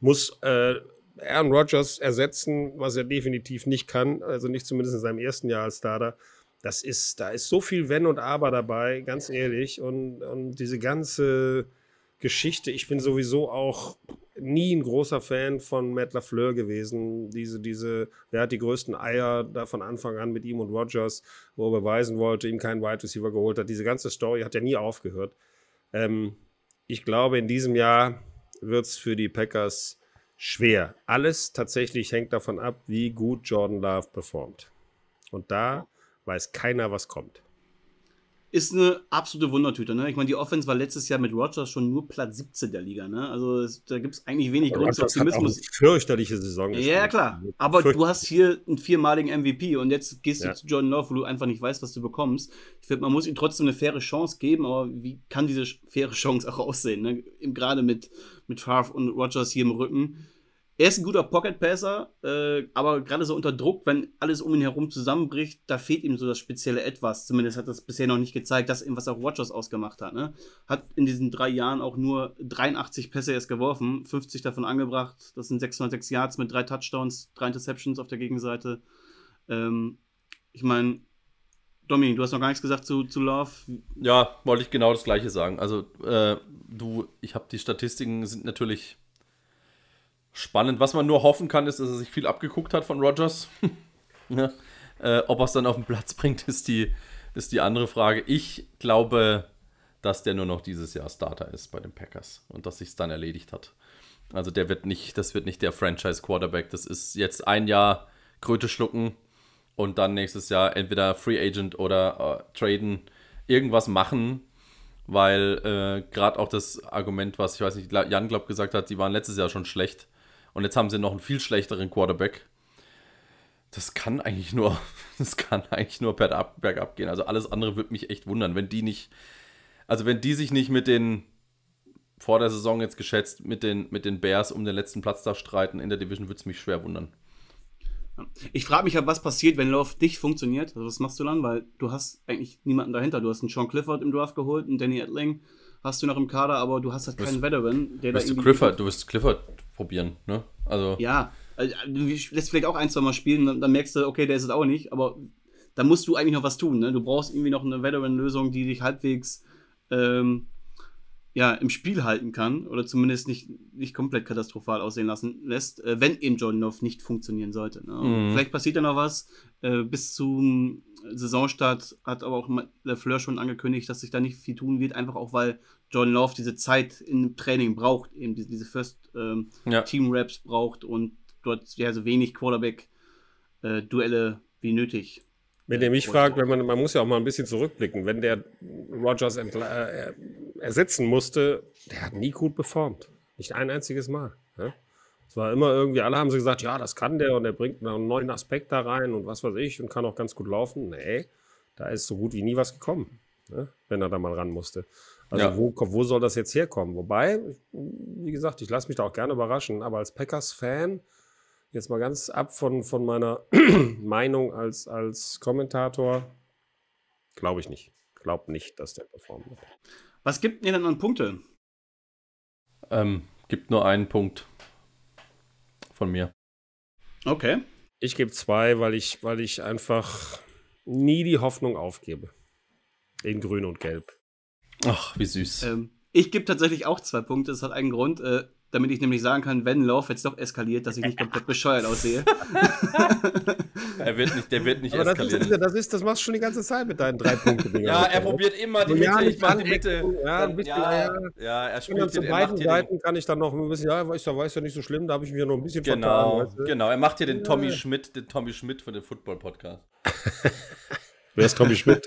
Muss äh, Aaron Rodgers ersetzen, was er definitiv nicht kann, also nicht zumindest in seinem ersten Jahr als Starter das ist, da ist so viel Wenn und Aber dabei, ganz ehrlich. Und, und diese ganze Geschichte, ich bin sowieso auch nie ein großer Fan von Matt LaFleur gewesen. Diese, diese, wer hat die größten Eier da von Anfang an mit ihm und Rogers, wo er beweisen wollte, ihm keinen Wide Receiver geholt hat. Diese ganze Story hat ja nie aufgehört. Ähm, ich glaube, in diesem Jahr wird es für die Packers schwer. Alles tatsächlich hängt davon ab, wie gut Jordan Love performt. Und da weiß keiner, was kommt. ist eine absolute Wundertüte. Ne? Ich meine, die Offense war letztes Jahr mit Rogers schon nur Platz 17 der Liga. Ne? Also es, da gibt es eigentlich wenig Grund zu Optimismus. Hat eine fürchterliche Saison. Ja, ja klar. Aber du hast hier einen viermaligen MVP und jetzt gehst du ja. zu Jordan Love, wo du einfach nicht weißt, was du bekommst. Ich finde, man muss ihm trotzdem eine faire Chance geben, aber wie kann diese faire Chance auch aussehen? Ne? Gerade mit, mit Favre und Rogers hier im Rücken er ist ein guter Pocket-Passer, äh, aber gerade so unter Druck, wenn alles um ihn herum zusammenbricht, da fehlt ihm so das spezielle Etwas. Zumindest hat das bisher noch nicht gezeigt, ihm was auch Rogers ausgemacht hat. Ne? Hat in diesen drei Jahren auch nur 83 Pässe erst geworfen, 50 davon angebracht. Das sind 606 Yards mit drei Touchdowns, drei Interceptions auf der Gegenseite. Ähm, ich meine, Domi, du hast noch gar nichts gesagt zu, zu Love. Ja, wollte ich genau das Gleiche sagen. Also, äh, du, ich habe die Statistiken sind natürlich spannend. Was man nur hoffen kann, ist, dass er sich viel abgeguckt hat von Rogers. ja. äh, ob er es dann auf den Platz bringt, ist die, ist die andere Frage. Ich glaube, dass der nur noch dieses Jahr Starter ist bei den Packers und dass sich es dann erledigt hat. Also der wird nicht, das wird nicht der Franchise Quarterback. Das ist jetzt ein Jahr Kröte schlucken und dann nächstes Jahr entweder Free Agent oder äh, traden, irgendwas machen, weil äh, gerade auch das Argument, was ich weiß nicht, Jan glaub gesagt hat, die waren letztes Jahr schon schlecht. Und jetzt haben sie noch einen viel schlechteren Quarterback. Das kann eigentlich nur, das kann eigentlich nur bergab, bergab gehen. Also alles andere würde mich echt wundern, wenn die nicht, also wenn die sich nicht mit den, vor der Saison jetzt geschätzt, mit den, mit den Bears um den letzten Platz da streiten in der Division, würde es mich schwer wundern. Ich frage mich halt, was passiert, wenn Love dich funktioniert. Also was machst du dann? Weil du hast eigentlich niemanden dahinter. Du hast einen Sean Clifford im Draft geholt, einen Danny Edling hast du noch im Kader, aber du hast halt keinen Veteran, der da irgendwie. Clifford, du wirst Clifford probieren, ne? Also. Ja, also, du lässt vielleicht auch ein, zwei Mal spielen, dann, dann merkst du, okay, der ist es auch nicht, aber da musst du eigentlich noch was tun, ne? Du brauchst irgendwie noch eine Veteran-Lösung, die dich halbwegs ähm, ja, im Spiel halten kann oder zumindest nicht, nicht komplett katastrophal aussehen lassen lässt, äh, wenn eben Jordan Love nicht funktionieren sollte. Ne? Mhm. Vielleicht passiert ja noch was. Äh, bis zum Saisonstart hat aber auch Fleur schon angekündigt, dass sich da nicht viel tun wird, einfach auch weil Jordan Love diese Zeit im Training braucht, eben diese, diese First ähm, ja. Team Raps braucht und dort ja so wenig Quarterback-Duelle äh, wie nötig wenn ihr mich fragt, wenn man, man muss ja auch mal ein bisschen zurückblicken, wenn der Rogers äh, ersetzen musste, der hat nie gut performt. Nicht ein einziges Mal. Ja? Es war immer irgendwie, alle haben sie gesagt, ja, das kann der und der bringt einen neuen Aspekt da rein und was weiß ich und kann auch ganz gut laufen. Nee, da ist so gut wie nie was gekommen, ne? wenn er da mal ran musste. Also ja. wo, wo soll das jetzt herkommen? Wobei, wie gesagt, ich lasse mich da auch gerne überraschen, aber als Packers-Fan jetzt mal ganz ab von, von meiner Meinung als, als Kommentator, glaube ich nicht. Glaube nicht, dass der performen wird. Was gibt ihr denn an Punkte? Ähm, gibt nur einen Punkt von mir. Okay. Ich gebe zwei, weil ich, weil ich einfach nie die Hoffnung aufgebe. In Grün und Gelb. Ach, wie süß. Ähm, ich gebe tatsächlich auch zwei Punkte. Das hat einen Grund. Äh, damit ich nämlich sagen kann, wenn Love jetzt doch eskaliert, dass ich nicht komplett bescheuert aussehe. er wird nicht, der wird nicht Aber eskalieren. Das, ist, das, ist, das machst du schon die ganze Zeit mit deinen drei Punkten. ja, er probiert immer die Mitte, ja, ich mach die Mitte. Ja, ein bisschen, ja, ja, er spielt zu beiden Seiten kann ich dann noch ein bisschen, ja, weiß ja, weiß ja nicht so schlimm, da habe ich mir noch ein bisschen genau, vertan. Weißt du? Genau, er macht hier den Tommy Schmidt, den Tommy Schmidt von dem Football Podcast. Wer ist Tommy Schmidt?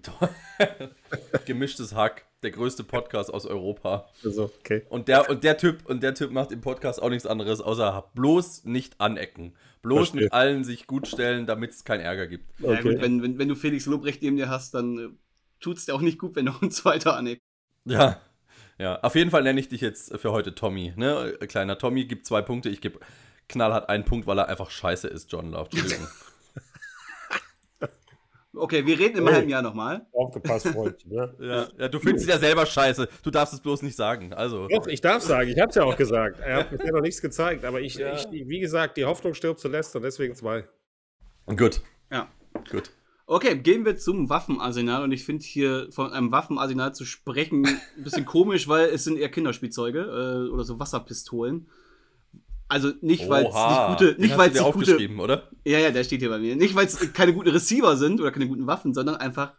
Gemischtes Hack, der größte Podcast aus Europa. Also, okay. Und der, und der Typ, und der Typ macht im Podcast auch nichts anderes, außer bloß nicht anecken. Bloß Verstehe. mit allen sich gut stellen, damit es keinen Ärger gibt. Okay. Ja, gut, wenn, wenn, wenn du Felix Lobrecht neben dir hast, dann äh, tut es dir auch nicht gut, wenn noch ein zweiter aneckt. Ja. Ja, auf jeden Fall nenne ich dich jetzt für heute Tommy. Ne? Kleiner Tommy gibt zwei Punkte, ich gebe knallhart einen Punkt, weil er einfach scheiße ist, John Love. Entschuldigung. Okay, wir reden im hey. halben Jahr nochmal. Aufgepasst, Freundchen. Ja. ja. ja, du findest es ja selber scheiße. Du darfst es bloß nicht sagen. Also. Doch, ich darf sagen. Ich habe es ja auch gesagt. Er hat bisher noch nichts gezeigt. Aber ich, ja. ich, wie gesagt, die Hoffnung stirbt zuletzt und deswegen zwei. Gut. Ja. Gut. Okay, gehen wir zum Waffenarsenal. Und ich finde hier von einem Waffenarsenal zu sprechen ein bisschen komisch, weil es sind eher Kinderspielzeuge äh, oder so Wasserpistolen. Also nicht, weil es nicht gute, nicht weil es gute, oder? Ja, ja, der steht hier bei mir. Nicht, weil es keine guten Receiver sind oder keine guten Waffen, sondern einfach,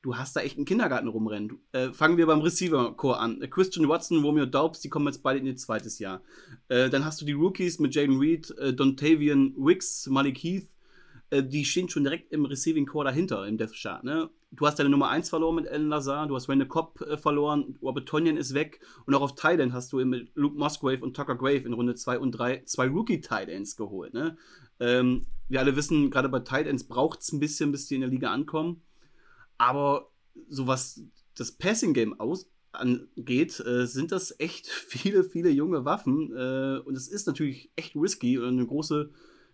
du hast da echt einen Kindergarten rumrennen. Äh, fangen wir beim Receiver-Core an. Christian Watson, Romeo Daubs, die kommen jetzt beide in ihr zweites Jahr. Äh, dann hast du die Rookies mit Jaden Reed, äh, Dontavian Wicks, Malik Heath. Äh, die stehen schon direkt im Receiving Core dahinter im Death Chart. Ne? du hast deine Nummer 1 verloren mit Alan Lazar, du hast Randall Cobb äh, verloren, Robert Tonyan ist weg und auch auf Thailand hast du mit Luke Musgrave und Tucker Grave in Runde 2 und 3 zwei Rookie-Titans geholt. Ne? Ähm, wir alle wissen, gerade bei Titans braucht es ein bisschen, bis die in der Liga ankommen. Aber so was das Passing-Game angeht, äh, sind das echt viele, viele junge Waffen. Äh, und es ist natürlich echt risky und eine große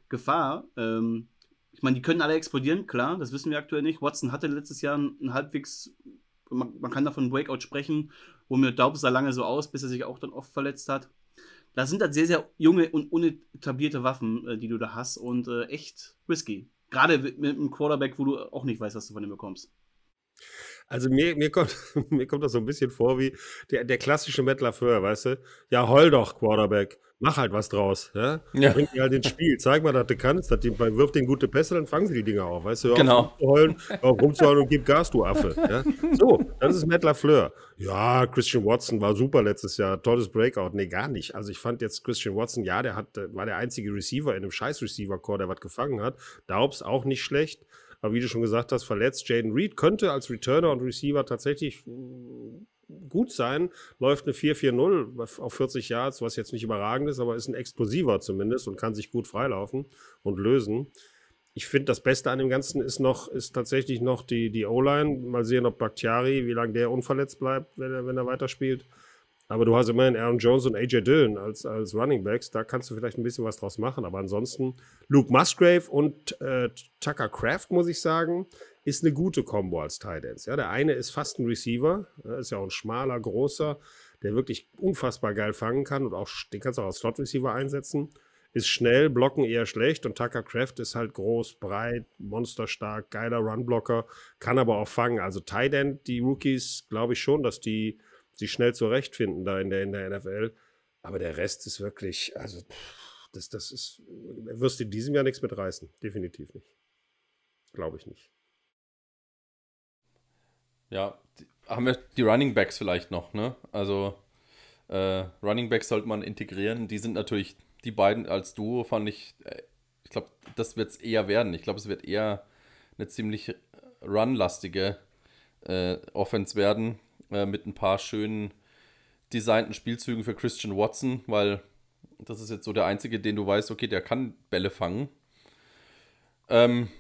Gefahr. Ähm, ich meine, die können alle explodieren, klar, das wissen wir aktuell nicht. Watson hatte letztes Jahr einen halbwegs, man, man kann davon Breakout sprechen, wo mir Daub sah lange so aus, bis er sich auch dann oft verletzt hat. Das sind halt sehr, sehr junge und unetablierte Waffen, äh, die du da hast und äh, echt risky. Gerade mit einem Quarterback, wo du auch nicht weißt, was du von ihm bekommst. Also mir, mir, kommt, mir kommt das so ein bisschen vor wie der, der klassische Matt LaFleur, weißt du? Ja, heul doch, Quarterback. Mach halt was draus. Ja? ja. Bring die halt ins Spiel. Zeig mal, dass du kannst. Dass die, wirf den gute Pässe, dann fangen sie die Dinger auf. Weißt du? Genau. Rumzuheulen, rumzuheulen und gib Gas, du Affe. Ja? So, das ist Matt LaFleur. Ja, Christian Watson war super letztes Jahr. Tolles Breakout. Nee, gar nicht. Also ich fand jetzt Christian Watson, ja, der hat, war der einzige Receiver in einem scheiß Receiver-Core, der was gefangen hat. Daubs auch nicht schlecht. Aber wie du schon gesagt hast, verletzt. Jaden Reed könnte als Returner und Receiver tatsächlich mm, gut sein. Läuft eine 4-4-0 auf 40 Yards, was jetzt nicht überragend ist, aber ist ein Explosiver zumindest und kann sich gut freilaufen und lösen. Ich finde, das Beste an dem Ganzen ist noch, ist tatsächlich noch die, die O-Line. Mal sehen, ob Bakhtiari, wie lange der unverletzt bleibt, wenn er, wenn er weiterspielt. Aber du hast immerhin Aaron Jones und AJ Dillon als, als Running Backs. Da kannst du vielleicht ein bisschen was draus machen. Aber ansonsten, Luke Musgrave und äh, Tucker Craft, muss ich sagen, ist eine gute Combo als Ends. Ja, der eine ist fast ein Receiver. ist ja auch ein schmaler, großer, der wirklich unfassbar geil fangen kann. Und auch den kannst du auch als Slot Receiver einsetzen. Ist schnell, blocken eher schlecht. Und Tucker Craft ist halt groß, breit, monsterstark, geiler Runblocker, kann aber auch fangen. Also End, die Rookies, glaube ich schon, dass die sich schnell zurechtfinden da in der, in der NFL. Aber der Rest ist wirklich, also das, das ist, wirst du in diesem Jahr nichts mitreißen. Definitiv nicht. Glaube ich nicht. Ja, die, haben wir die Running Backs vielleicht noch, ne? Also äh, Running Backs sollte man integrieren. Die sind natürlich, die beiden als Duo fand ich, äh, ich glaube, das wird es eher werden. Ich glaube, es wird eher eine ziemlich runlastige äh, Offense werden äh, mit ein paar schönen designten Spielzügen für Christian Watson, weil das ist jetzt so der einzige, den du weißt, okay, der kann Bälle fangen. Ähm,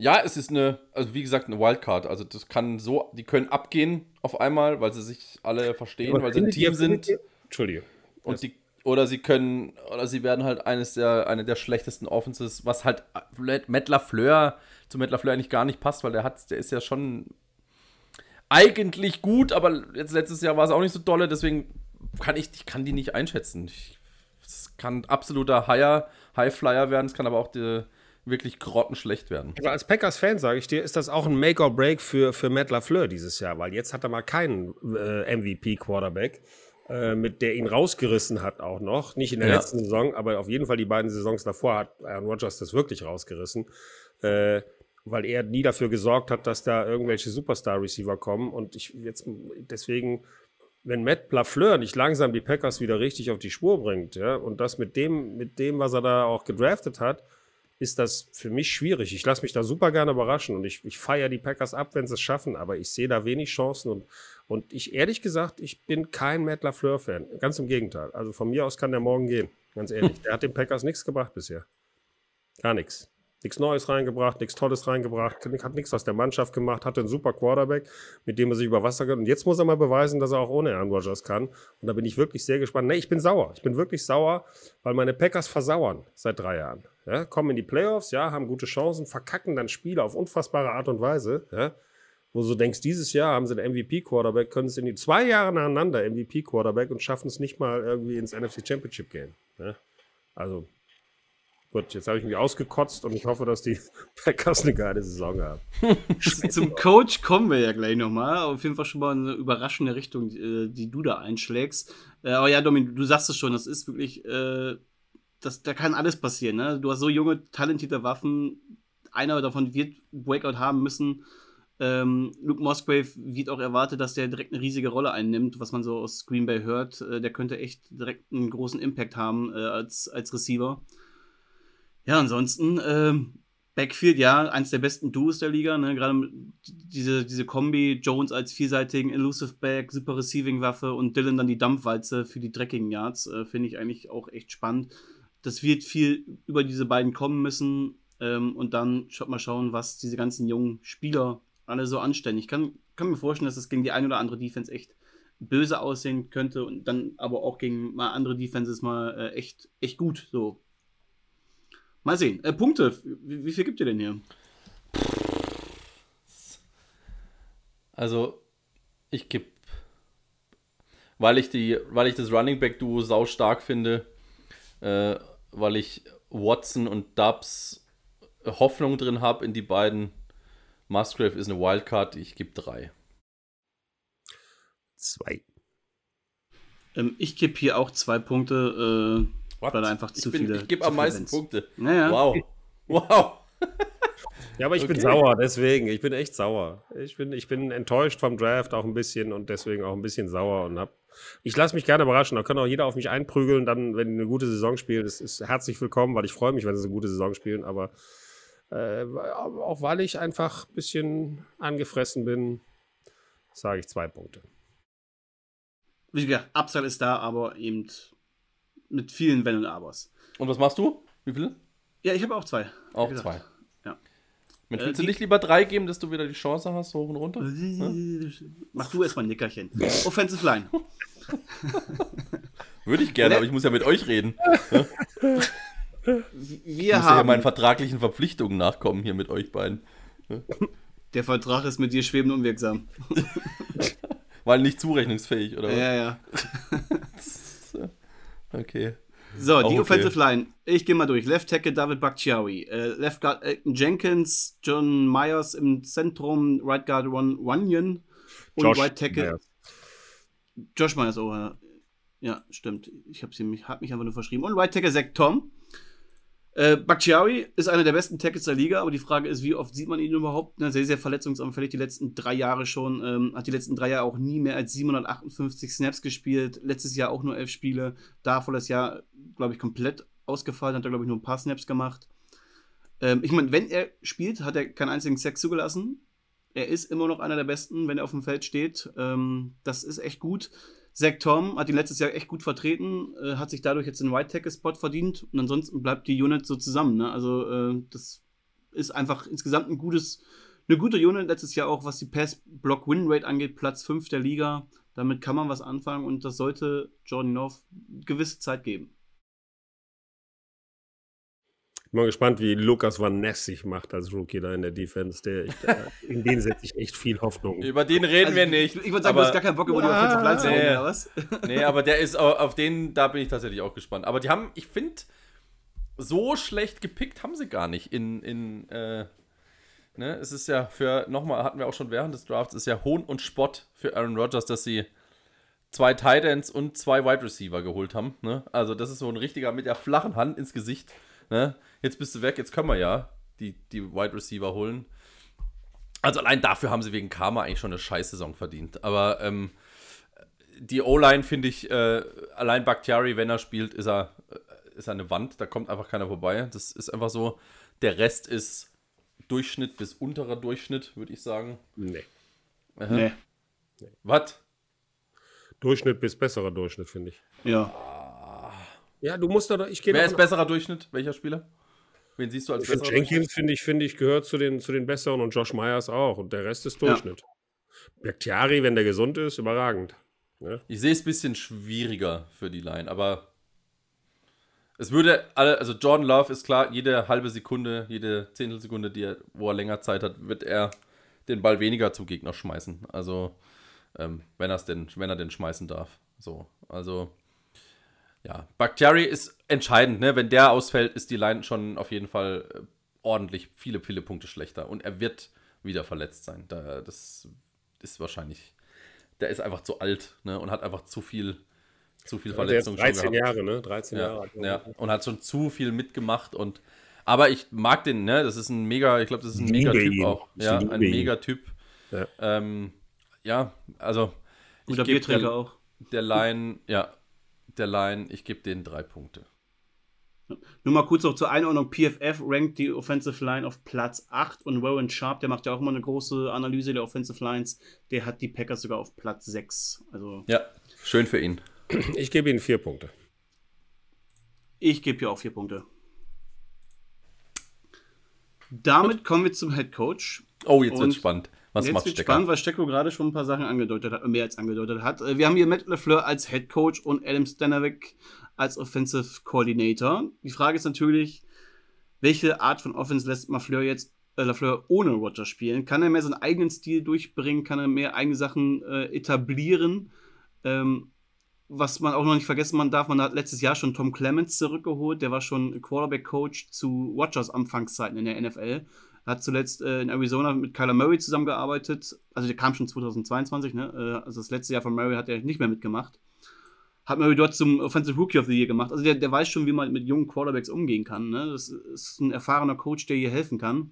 ja, es ist eine, also wie gesagt, eine Wildcard. Also das kann so, die können abgehen auf einmal, weil sie sich alle verstehen, Aber weil sie ein Team sind. Entschuldige. Und die, oder sie können, oder sie werden halt eines der, eine der schlechtesten Offenses, was halt Matt LaFleur zu Matt LaFleur eigentlich gar nicht passt, weil der hat, der ist ja schon eigentlich gut, aber jetzt letztes Jahr war es auch nicht so dolle, deswegen kann ich, ich kann die nicht einschätzen. Es kann absoluter Higher, Highflyer werden, es kann aber auch die, wirklich grottenschlecht werden. Aber als Packers-Fan, sage ich dir, ist das auch ein Make-or-Break für, für Matt LaFleur dieses Jahr, weil jetzt hat er mal keinen äh, MVP-Quarterback, äh, mit der ihn rausgerissen hat auch noch. Nicht in der ja. letzten Saison, aber auf jeden Fall die beiden Saisons davor hat Aaron Rodgers das wirklich rausgerissen. Äh, weil er nie dafür gesorgt hat, dass da irgendwelche Superstar-Receiver kommen. Und ich jetzt deswegen, wenn Matt Lafleur nicht langsam die Packers wieder richtig auf die Spur bringt, ja, und das mit dem, mit dem, was er da auch gedraftet hat, ist das für mich schwierig. Ich lasse mich da super gerne überraschen und ich, ich feiere die Packers ab, wenn sie es schaffen, aber ich sehe da wenig Chancen und, und ich, ehrlich gesagt, ich bin kein Matt LaFleur-Fan. Ganz im Gegenteil. Also von mir aus kann der morgen gehen, ganz ehrlich. Der hat den Packers nichts gebracht bisher. Gar nichts nichts Neues reingebracht, nichts Tolles reingebracht, hat nichts aus der Mannschaft gemacht, hatte einen super Quarterback, mit dem er sich über Wasser geht. Und jetzt muss er mal beweisen, dass er auch ohne Aaron Rodgers kann. Und da bin ich wirklich sehr gespannt. Nee, ich bin sauer. Ich bin wirklich sauer, weil meine Packers versauern seit drei Jahren. Ja, kommen in die Playoffs, ja, haben gute Chancen, verkacken dann Spiele auf unfassbare Art und Weise. Ja, wo du denkst, dieses Jahr haben sie einen MVP-Quarterback, können es in die zwei Jahre nacheinander MVP-Quarterback und schaffen es nicht mal irgendwie ins NFC Championship gehen. Ja? Also Gut, jetzt habe ich mich ausgekotzt und ich hoffe, dass die Packers eine geile Saison haben. Zum Coach kommen wir ja gleich nochmal. Auf jeden Fall schon mal eine überraschende Richtung, äh, die du da einschlägst. Äh, aber ja, Domin, du sagst es schon, das ist wirklich, äh, das, da kann alles passieren. Ne? Du hast so junge, talentierte Waffen. Einer davon wird Breakout haben müssen. Ähm, Luke Musgrave wird auch erwartet, dass der direkt eine riesige Rolle einnimmt, was man so aus Green Bay hört. Äh, der könnte echt direkt einen großen Impact haben äh, als, als Receiver. Ja, ansonsten, äh, Backfield, ja, eins der besten Duos der Liga, ne? Gerade diese, diese Kombi, Jones als vielseitigen Elusive Back, super Receiving-Waffe und Dylan dann die Dampfwalze für die dreckigen Yards, äh, finde ich eigentlich auch echt spannend. Das wird viel über diese beiden kommen müssen ähm, und dann schaut mal schauen, was diese ganzen jungen Spieler alle so anstellen. Ich kann, kann mir vorstellen, dass das gegen die ein oder andere Defense echt böse aussehen könnte und dann aber auch gegen mal andere Defenses mal äh, echt, echt gut. So, Mal sehen. Äh, Punkte, wie, wie, viel gibt ihr denn hier? Also, ich gebe, weil ich die, weil ich das Running Back Duo sau stark finde, äh, weil ich Watson und Dubs Hoffnung drin habe in die beiden. Musgrave ist eine Wildcard, ich gebe drei. Zwei. Ähm, ich gebe hier auch zwei Punkte. Äh, What? Weil einfach zu bin, viele. Ich gebe am meisten Events. Punkte. Naja. Wow. Wow. ja, aber ich okay. bin sauer, deswegen. Ich bin echt sauer. Ich bin, ich bin enttäuscht vom Draft auch ein bisschen und deswegen auch ein bisschen sauer und hab. Ich lasse mich gerne überraschen. Da kann auch jeder auf mich einprügeln, dann, wenn die eine gute Saison spielen. Das ist herzlich willkommen, weil ich freue mich, wenn sie eine gute Saison spielen. Aber äh, auch weil ich einfach ein bisschen angefressen bin, sage ich zwei Punkte. Wie gesagt, Upside ist da, aber eben mit vielen Wenn und Abers. Und was machst du? Wie viele? Ja, ich habe auch zwei. Auch zwei. Ja. Mensch, willst äh, du nicht lieber drei geben, dass du wieder die Chance hast, hoch und runter? Mach du erstmal ein Nickerchen. Offensive Line. Würde ich gerne, aber ich muss ja mit euch reden. Wir ich muss haben ja meinen vertraglichen Verpflichtungen nachkommen hier mit euch beiden. Der Vertrag ist mit dir schwebend unwirksam. Weil nicht zurechnungsfähig, oder was? Ja, ja. Okay. So, die okay. Offensive Line. Ich gehe mal durch. Left Tackle David Bakhtiari. Äh, Left Guard Elton Jenkins. John Myers im Zentrum. Right Guard Ron Runyon. Und Josh Right Tackle. Myers. Josh Myers, oh ja. Ja, stimmt. Ich habe hab mich einfach nur verschrieben. Und Right Tackle Zach Tom. Äh, Bakhtiari ist einer der besten Tackles der Liga, aber die Frage ist, wie oft sieht man ihn überhaupt? Ne, sehr, sehr verletzungsanfällig die letzten drei Jahre schon. Ähm, hat die letzten drei Jahre auch nie mehr als 758 Snaps gespielt. Letztes Jahr auch nur elf Spiele. Davor das Jahr, glaube ich, komplett ausgefallen. Hat er, glaube ich, nur ein paar Snaps gemacht. Ähm, ich meine, wenn er spielt, hat er keinen einzigen Sex zugelassen. Er ist immer noch einer der Besten, wenn er auf dem Feld steht. Ähm, das ist echt gut. Zach Tom hat ihn letztes Jahr echt gut vertreten, äh, hat sich dadurch jetzt den White Tackle Spot verdient und ansonsten bleibt die Unit so zusammen. Ne? Also äh, das ist einfach insgesamt ein gutes, eine gute Unit letztes Jahr auch, was die Pass Block Win Rate angeht, Platz 5 der Liga. Damit kann man was anfangen und das sollte Jordan North gewisse Zeit geben. Ich bin mal gespannt, wie Lukas Van Ness sich macht als Rookie da in der Defense. Der, der in den setze ich echt viel Hoffnung. Über den reden also, wir nicht. Ich, ich würde sagen, aber, du hast gar keinen Bock über die Offensive Line zu reden, oder was? Nee, aber der ist auf den, da bin ich tatsächlich auch gespannt. Aber die haben, ich finde, so schlecht gepickt haben sie gar nicht in, in äh, ne, es ist ja für, nochmal, hatten wir auch schon während des Drafts, ist ja Hohn und Spott für Aaron Rodgers, dass sie zwei Titans und zwei Wide Receiver geholt haben. Ne? Also das ist so ein richtiger mit der flachen Hand ins Gesicht. Ne? Jetzt bist du weg, jetzt können wir ja die, die Wide Receiver holen. Also allein dafür haben sie wegen Karma eigentlich schon eine Scheißsaison verdient. Aber ähm, die O-Line finde ich, äh, allein Bakhtiari, wenn er spielt, ist er, äh, ist er eine Wand. Da kommt einfach keiner vorbei. Das ist einfach so. Der Rest ist Durchschnitt bis unterer Durchschnitt, würde ich sagen. Nee. Aha. Nee. Was? Durchschnitt bis besserer Durchschnitt, finde ich. Ja. Ja, du musst da. Ich Wer ist besserer Durchschnitt? Welcher Spieler? Wen siehst du als besserer Jenkins, finde ich, finde ich, gehört zu den, zu den besseren und Josh Myers auch. Und der Rest ist Durchschnitt. Ja. Bakhtiari, wenn der gesund ist, überragend. Ne? Ich sehe es ein bisschen schwieriger für die Line, aber es würde alle, also Jordan Love ist klar, jede halbe Sekunde, jede Zehntelsekunde, die er, wo er länger Zeit hat, wird er den Ball weniger zu Gegner schmeißen. Also, ähm, wenn, denn, wenn er den schmeißen darf. So, also ja, Bakhtiari ist entscheidend, ne? Wenn der ausfällt, ist die Line schon auf jeden Fall äh, ordentlich viele, viele Punkte schlechter. Und er wird wieder verletzt sein. Da, das ist wahrscheinlich. Der ist einfach zu alt, ne? Und hat einfach zu viel, zu viel ja, Verletzung 13 Jahre, ne? 13 ja, Jahre. Ja, und hat schon zu viel mitgemacht und. Aber ich mag den, ne? Das ist ein mega, ich glaube, das ist ein Megatyp auch. Ja, ein Megatyp. Ja. Ähm, ja, also. Guter Bierträger auch. Der Line, ja, der Line, ich gebe denen drei Punkte. Nur mal kurz noch zur Einordnung. PFF rankt die Offensive Line auf Platz 8 und Warren Sharp, der macht ja auch immer eine große Analyse der Offensive Lines, der hat die Packers sogar auf Platz 6. Also ja, schön für ihn. Ich gebe Ihnen vier Punkte. Ich gebe hier auch vier Punkte. Damit kommen wir zum Head Coach. Oh, jetzt wird spannend. Was jetzt macht wird Stecker? spannend, weil Stecko gerade schon ein paar Sachen angedeutet hat, mehr als angedeutet hat. Wir haben hier Matt LeFleur als Head Coach und Adam Stanavik als Offensive Coordinator. Die Frage ist natürlich, welche Art von Offense lässt LaFleur jetzt äh, LaFleur ohne Roger spielen? Kann er mehr seinen eigenen Stil durchbringen? Kann er mehr eigene Sachen äh, etablieren? Ähm, was man auch noch nicht vergessen man darf, man hat letztes Jahr schon Tom Clements zurückgeholt, der war schon Quarterback-Coach zu Rogers Anfangszeiten in der NFL. Hat zuletzt äh, in Arizona mit Kyler Murray zusammengearbeitet. Also der kam schon 2022, ne? Äh, also das letzte Jahr von Murray hat er nicht mehr mitgemacht. Hat Murray dort zum Offensive Rookie of the Year gemacht. Also der, der weiß schon, wie man mit jungen Quarterbacks umgehen kann. Ne? Das ist ein erfahrener Coach, der hier helfen kann.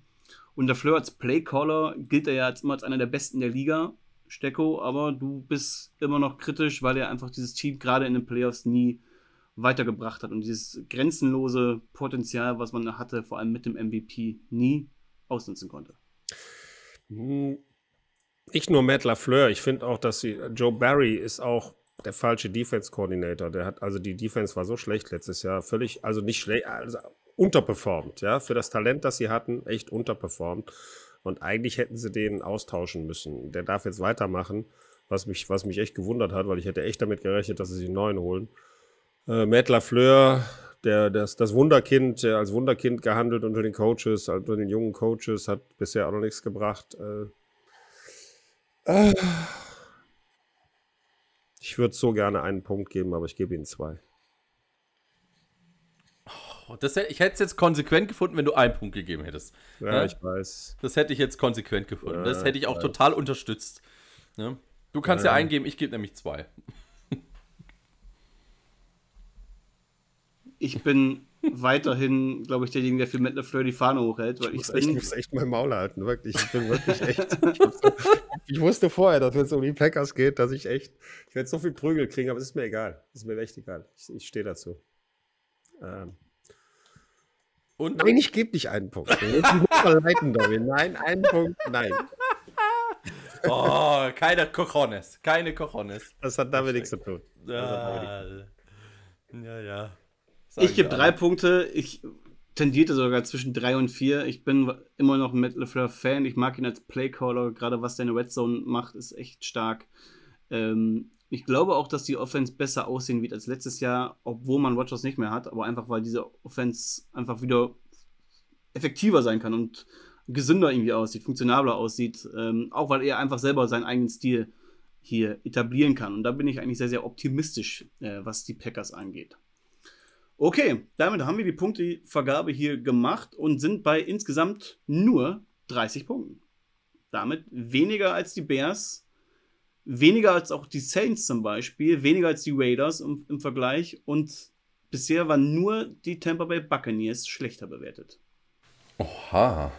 Und der Fleur als Playcaller gilt er ja als immer als einer der besten der Liga. Stecko, aber du bist immer noch kritisch, weil er einfach dieses Team gerade in den Playoffs nie weitergebracht hat und dieses grenzenlose Potenzial, was man hatte, vor allem mit dem MVP, nie ausnutzen konnte. Hm, nicht nur Matt LaFleur, ich finde auch, dass sie, Joe Barry ist auch der falsche Defense-Coordinator. Der hat, also die Defense war so schlecht letztes Jahr, völlig, also nicht schlecht, also unterperformt, ja, für das Talent, das sie hatten, echt unterperformt. Und eigentlich hätten sie den austauschen müssen. Der darf jetzt weitermachen, was mich, was mich echt gewundert hat, weil ich hätte echt damit gerechnet, dass sie sich einen neuen holen. Äh, Matt LaFleur, der, das, das Wunderkind, der als Wunderkind gehandelt unter den Coaches, unter den jungen Coaches, hat bisher auch noch nichts gebracht. Äh, äh, ich würde so gerne einen Punkt geben, aber ich gebe Ihnen zwei. Das, ich hätte es jetzt konsequent gefunden, wenn du einen Punkt gegeben hättest. Ja, ja? ich weiß. Das hätte ich jetzt konsequent gefunden. Ja, das hätte ich auch ich total unterstützt. Ja? Du kannst ja, eingeben, ich gebe nämlich zwei. Ich bin weiterhin, glaube ich, derjenige, der für Matt LeFleur die Fahne hochhält. Weil ich, muss, echt, ich muss echt mein Maul halten, wirklich. Ich bin wirklich echt. ich wusste vorher, dass wenn es um die Packers geht, dass ich echt, ich werde so viel Prügel kriegen, aber es ist mir egal. Es ist mir echt egal. Ich, ich stehe dazu. Ähm, und? Nein, ich gebe nicht einen Punkt. verleiten, Nein, einen Punkt, nein. Oh, keine Cojones. Keine Cojones. Das hat damit nichts zu tun. Ja, ja. ja. Ich gebe drei Punkte. Ich tendierte sogar zwischen drei und vier. Ich bin immer noch ein Matt LeFleur-Fan. Ich mag ihn als Playcaller. Gerade was der in der Red Zone macht, ist echt stark. Ähm, ich glaube auch, dass die Offense besser aussehen wird als letztes Jahr, obwohl man Rodgers nicht mehr hat, aber einfach weil diese Offense einfach wieder effektiver sein kann und gesünder irgendwie aussieht, funktionabler aussieht, ähm, auch weil er einfach selber seinen eigenen Stil hier etablieren kann. Und da bin ich eigentlich sehr, sehr optimistisch, äh, was die Packers angeht. Okay, damit haben wir die Punktevergabe hier gemacht und sind bei insgesamt nur 30 Punkten. Damit weniger als die Bears weniger als auch die Saints zum Beispiel, weniger als die Raiders im, im Vergleich und bisher waren nur die Tampa Bay Buccaneers schlechter bewertet. Oha.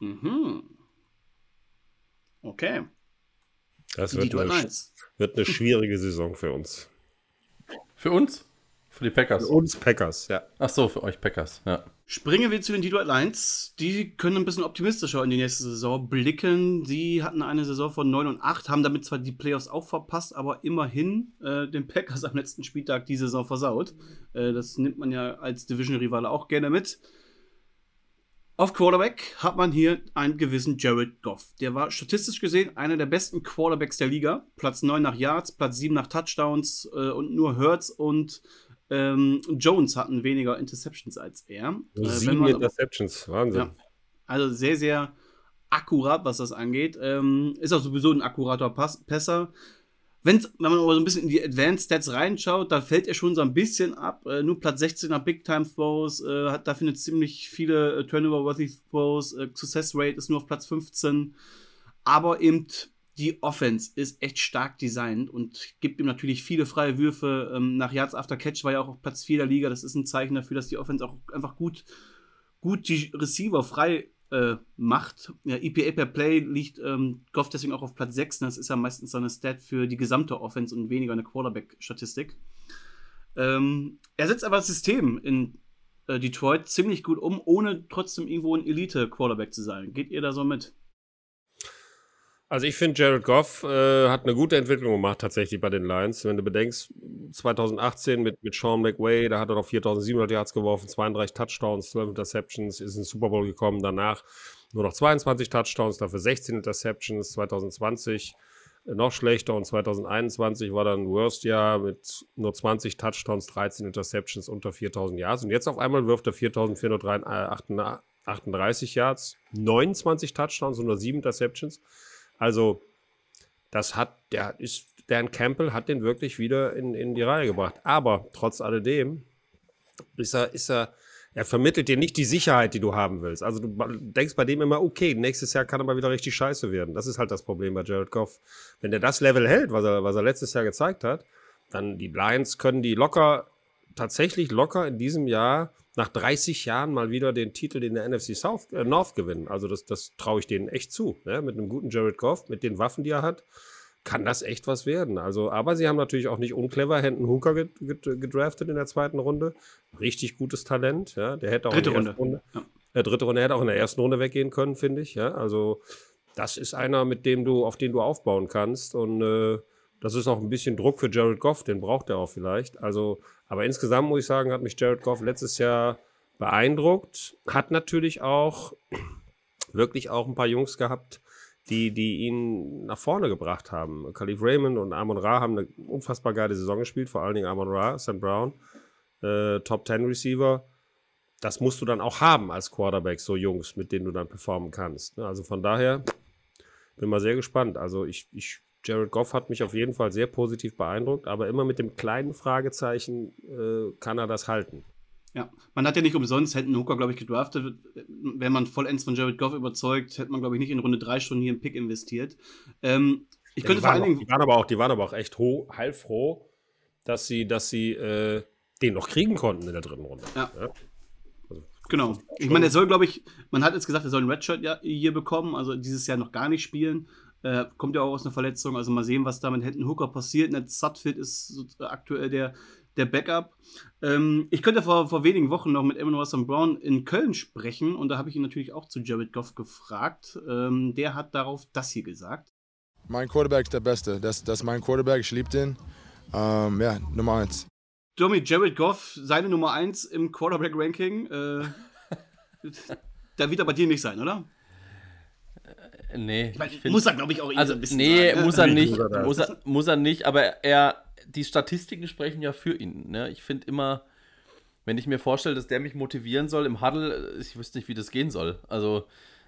Mhm. Okay. Das wird eine, wird eine schwierige Saison für uns. Für uns? Für die Packers? Für uns Packers, ja. Ach so, für euch Packers, ja. Springen wir zu den Detroit Lions. Die können ein bisschen optimistischer in die nächste Saison blicken. Sie hatten eine Saison von 9 und 8, haben damit zwar die Playoffs auch verpasst, aber immerhin äh, den Packers am letzten Spieltag die Saison versaut. Äh, das nimmt man ja als Division-Rivale auch gerne mit. Auf Quarterback hat man hier einen gewissen Jared Goff. Der war statistisch gesehen einer der besten Quarterbacks der Liga. Platz 9 nach Yards, Platz 7 nach Touchdowns äh, und nur Hurts und ähm, Jones hatten weniger Interceptions als er. Äh, Sieben man, Interceptions, Wahnsinn. Ja, also sehr, sehr akkurat, was das angeht. Ähm, ist auch sowieso ein akkurater Pass Pässer. Wenn's, wenn man aber so ein bisschen in die Advanced Stats reinschaut, da fällt er schon so ein bisschen ab. Äh, nur Platz 16er Big Time Throws, äh, hat dafür eine ziemlich viele äh, Turnover-worthy Throws. Äh, Success Rate ist nur auf Platz 15. Aber eben die Offense ist echt stark designt und gibt ihm natürlich viele freie Würfe. Ähm, nach Yards After Catch war ja auch auf Platz 4 der Liga. Das ist ein Zeichen dafür, dass die Offense auch einfach gut, gut die Receiver frei äh, macht. Ja, EPA per Play liegt ähm, Goff deswegen auch auf Platz 6. Das ist ja meistens so eine Stat für die gesamte Offense und weniger eine Quarterback-Statistik. Ähm, er setzt aber das System in äh, Detroit ziemlich gut um, ohne trotzdem irgendwo ein Elite-Quarterback zu sein. Geht ihr da so mit? Also ich finde, Jared Goff äh, hat eine gute Entwicklung gemacht tatsächlich bei den Lions. Wenn du bedenkst, 2018 mit, mit Sean McWay, da hat er noch 4.700 Yards geworfen, 32 Touchdowns, 12 Interceptions, ist ins Super Bowl gekommen. Danach nur noch 22 Touchdowns, dafür 16 Interceptions. 2020 äh, noch schlechter und 2021 war dann Worst Jahr mit nur 20 Touchdowns, 13 Interceptions unter 4.000 Yards. Und jetzt auf einmal wirft er 4.438 Yards, 29 Touchdowns, 107 Interceptions. Also, das hat, der ist, Dan Campbell hat den wirklich wieder in, in die Reihe gebracht. Aber trotz alledem ist er, ist er, er vermittelt dir nicht die Sicherheit, die du haben willst. Also du denkst bei dem immer, okay, nächstes Jahr kann er mal wieder richtig scheiße werden. Das ist halt das Problem bei Jared Goff. Wenn er das Level hält, was er, was er letztes Jahr gezeigt hat, dann die Lions können die locker, tatsächlich locker in diesem Jahr nach 30 Jahren mal wieder den Titel in der NFC South, äh, North gewinnen. Also das, das traue ich denen echt zu. Ne? Mit einem guten Jared Goff, mit den Waffen, die er hat, kann das echt was werden. Also, aber sie haben natürlich auch nicht unclever Hendon Hooker gedraftet in der zweiten Runde. Richtig gutes Talent. Ja? Der hätte auch dritte in der Runde. Runde ja. äh, dritte Runde hätte auch in der ersten Runde weggehen können, finde ich. Ja? Also das ist einer, mit dem du, auf den du aufbauen kannst. Und äh, das ist auch ein bisschen Druck für Jared Goff, den braucht er auch vielleicht. Also aber insgesamt muss ich sagen, hat mich Jared Goff letztes Jahr beeindruckt. Hat natürlich auch wirklich auch ein paar Jungs gehabt, die, die ihn nach vorne gebracht haben. Khalif Raymond und Amon Ra haben eine unfassbar geile Saison gespielt, vor allen Dingen Amon Ra, Sam Brown, äh, Top 10 Receiver. Das musst du dann auch haben als Quarterback, so Jungs, mit denen du dann performen kannst. Ne? Also von daher bin mal sehr gespannt. Also ich, ich Jared Goff hat mich auf jeden Fall sehr positiv beeindruckt, aber immer mit dem kleinen Fragezeichen, äh, kann er das halten? Ja, man hat ja nicht umsonst Hendon Hooker, glaube ich, gedraftet. Wenn man vollends von Jared Goff überzeugt, hätte man, glaube ich, nicht in Runde drei Stunden hier einen Pick investiert. Ähm, ich ja, könnte vor allen Dingen. Die waren aber auch, die waren aber auch echt heilfroh, dass sie, dass sie äh, den noch kriegen konnten in der dritten Runde. Ja. ja? Also, genau. Ich meine, er soll, glaube ich, man hat jetzt gesagt, er soll ein Redshirt hier bekommen, also dieses Jahr noch gar nicht spielen. Äh, kommt ja auch aus einer Verletzung. Also mal sehen, was da mit Hendon Hooker passiert. Ned Sutfit ist aktuell der, der Backup. Ähm, ich könnte vor, vor wenigen Wochen noch mit Emmanuel Sam Brown in Köln sprechen und da habe ich ihn natürlich auch zu Jared Goff gefragt. Ähm, der hat darauf das hier gesagt. Mein Quarterback ist der Beste. Das, das ist mein Quarterback. Ich liebe den. Ähm, ja, Nummer eins. Domi, Jared Goff, seine Nummer eins im Quarterback-Ranking. Äh, da wird er bei dir nicht sein, oder? Nee. Ich mein, ich muss er, glaube ich, auch also, so ein bisschen Nee, sagen, ne? muss er nicht. Muss er, muss er nicht, aber er, die Statistiken sprechen ja für ihn. Ne? Ich finde immer, wenn ich mir vorstelle, dass der mich motivieren soll im Huddle, ich wüsste nicht, wie das gehen soll. Also,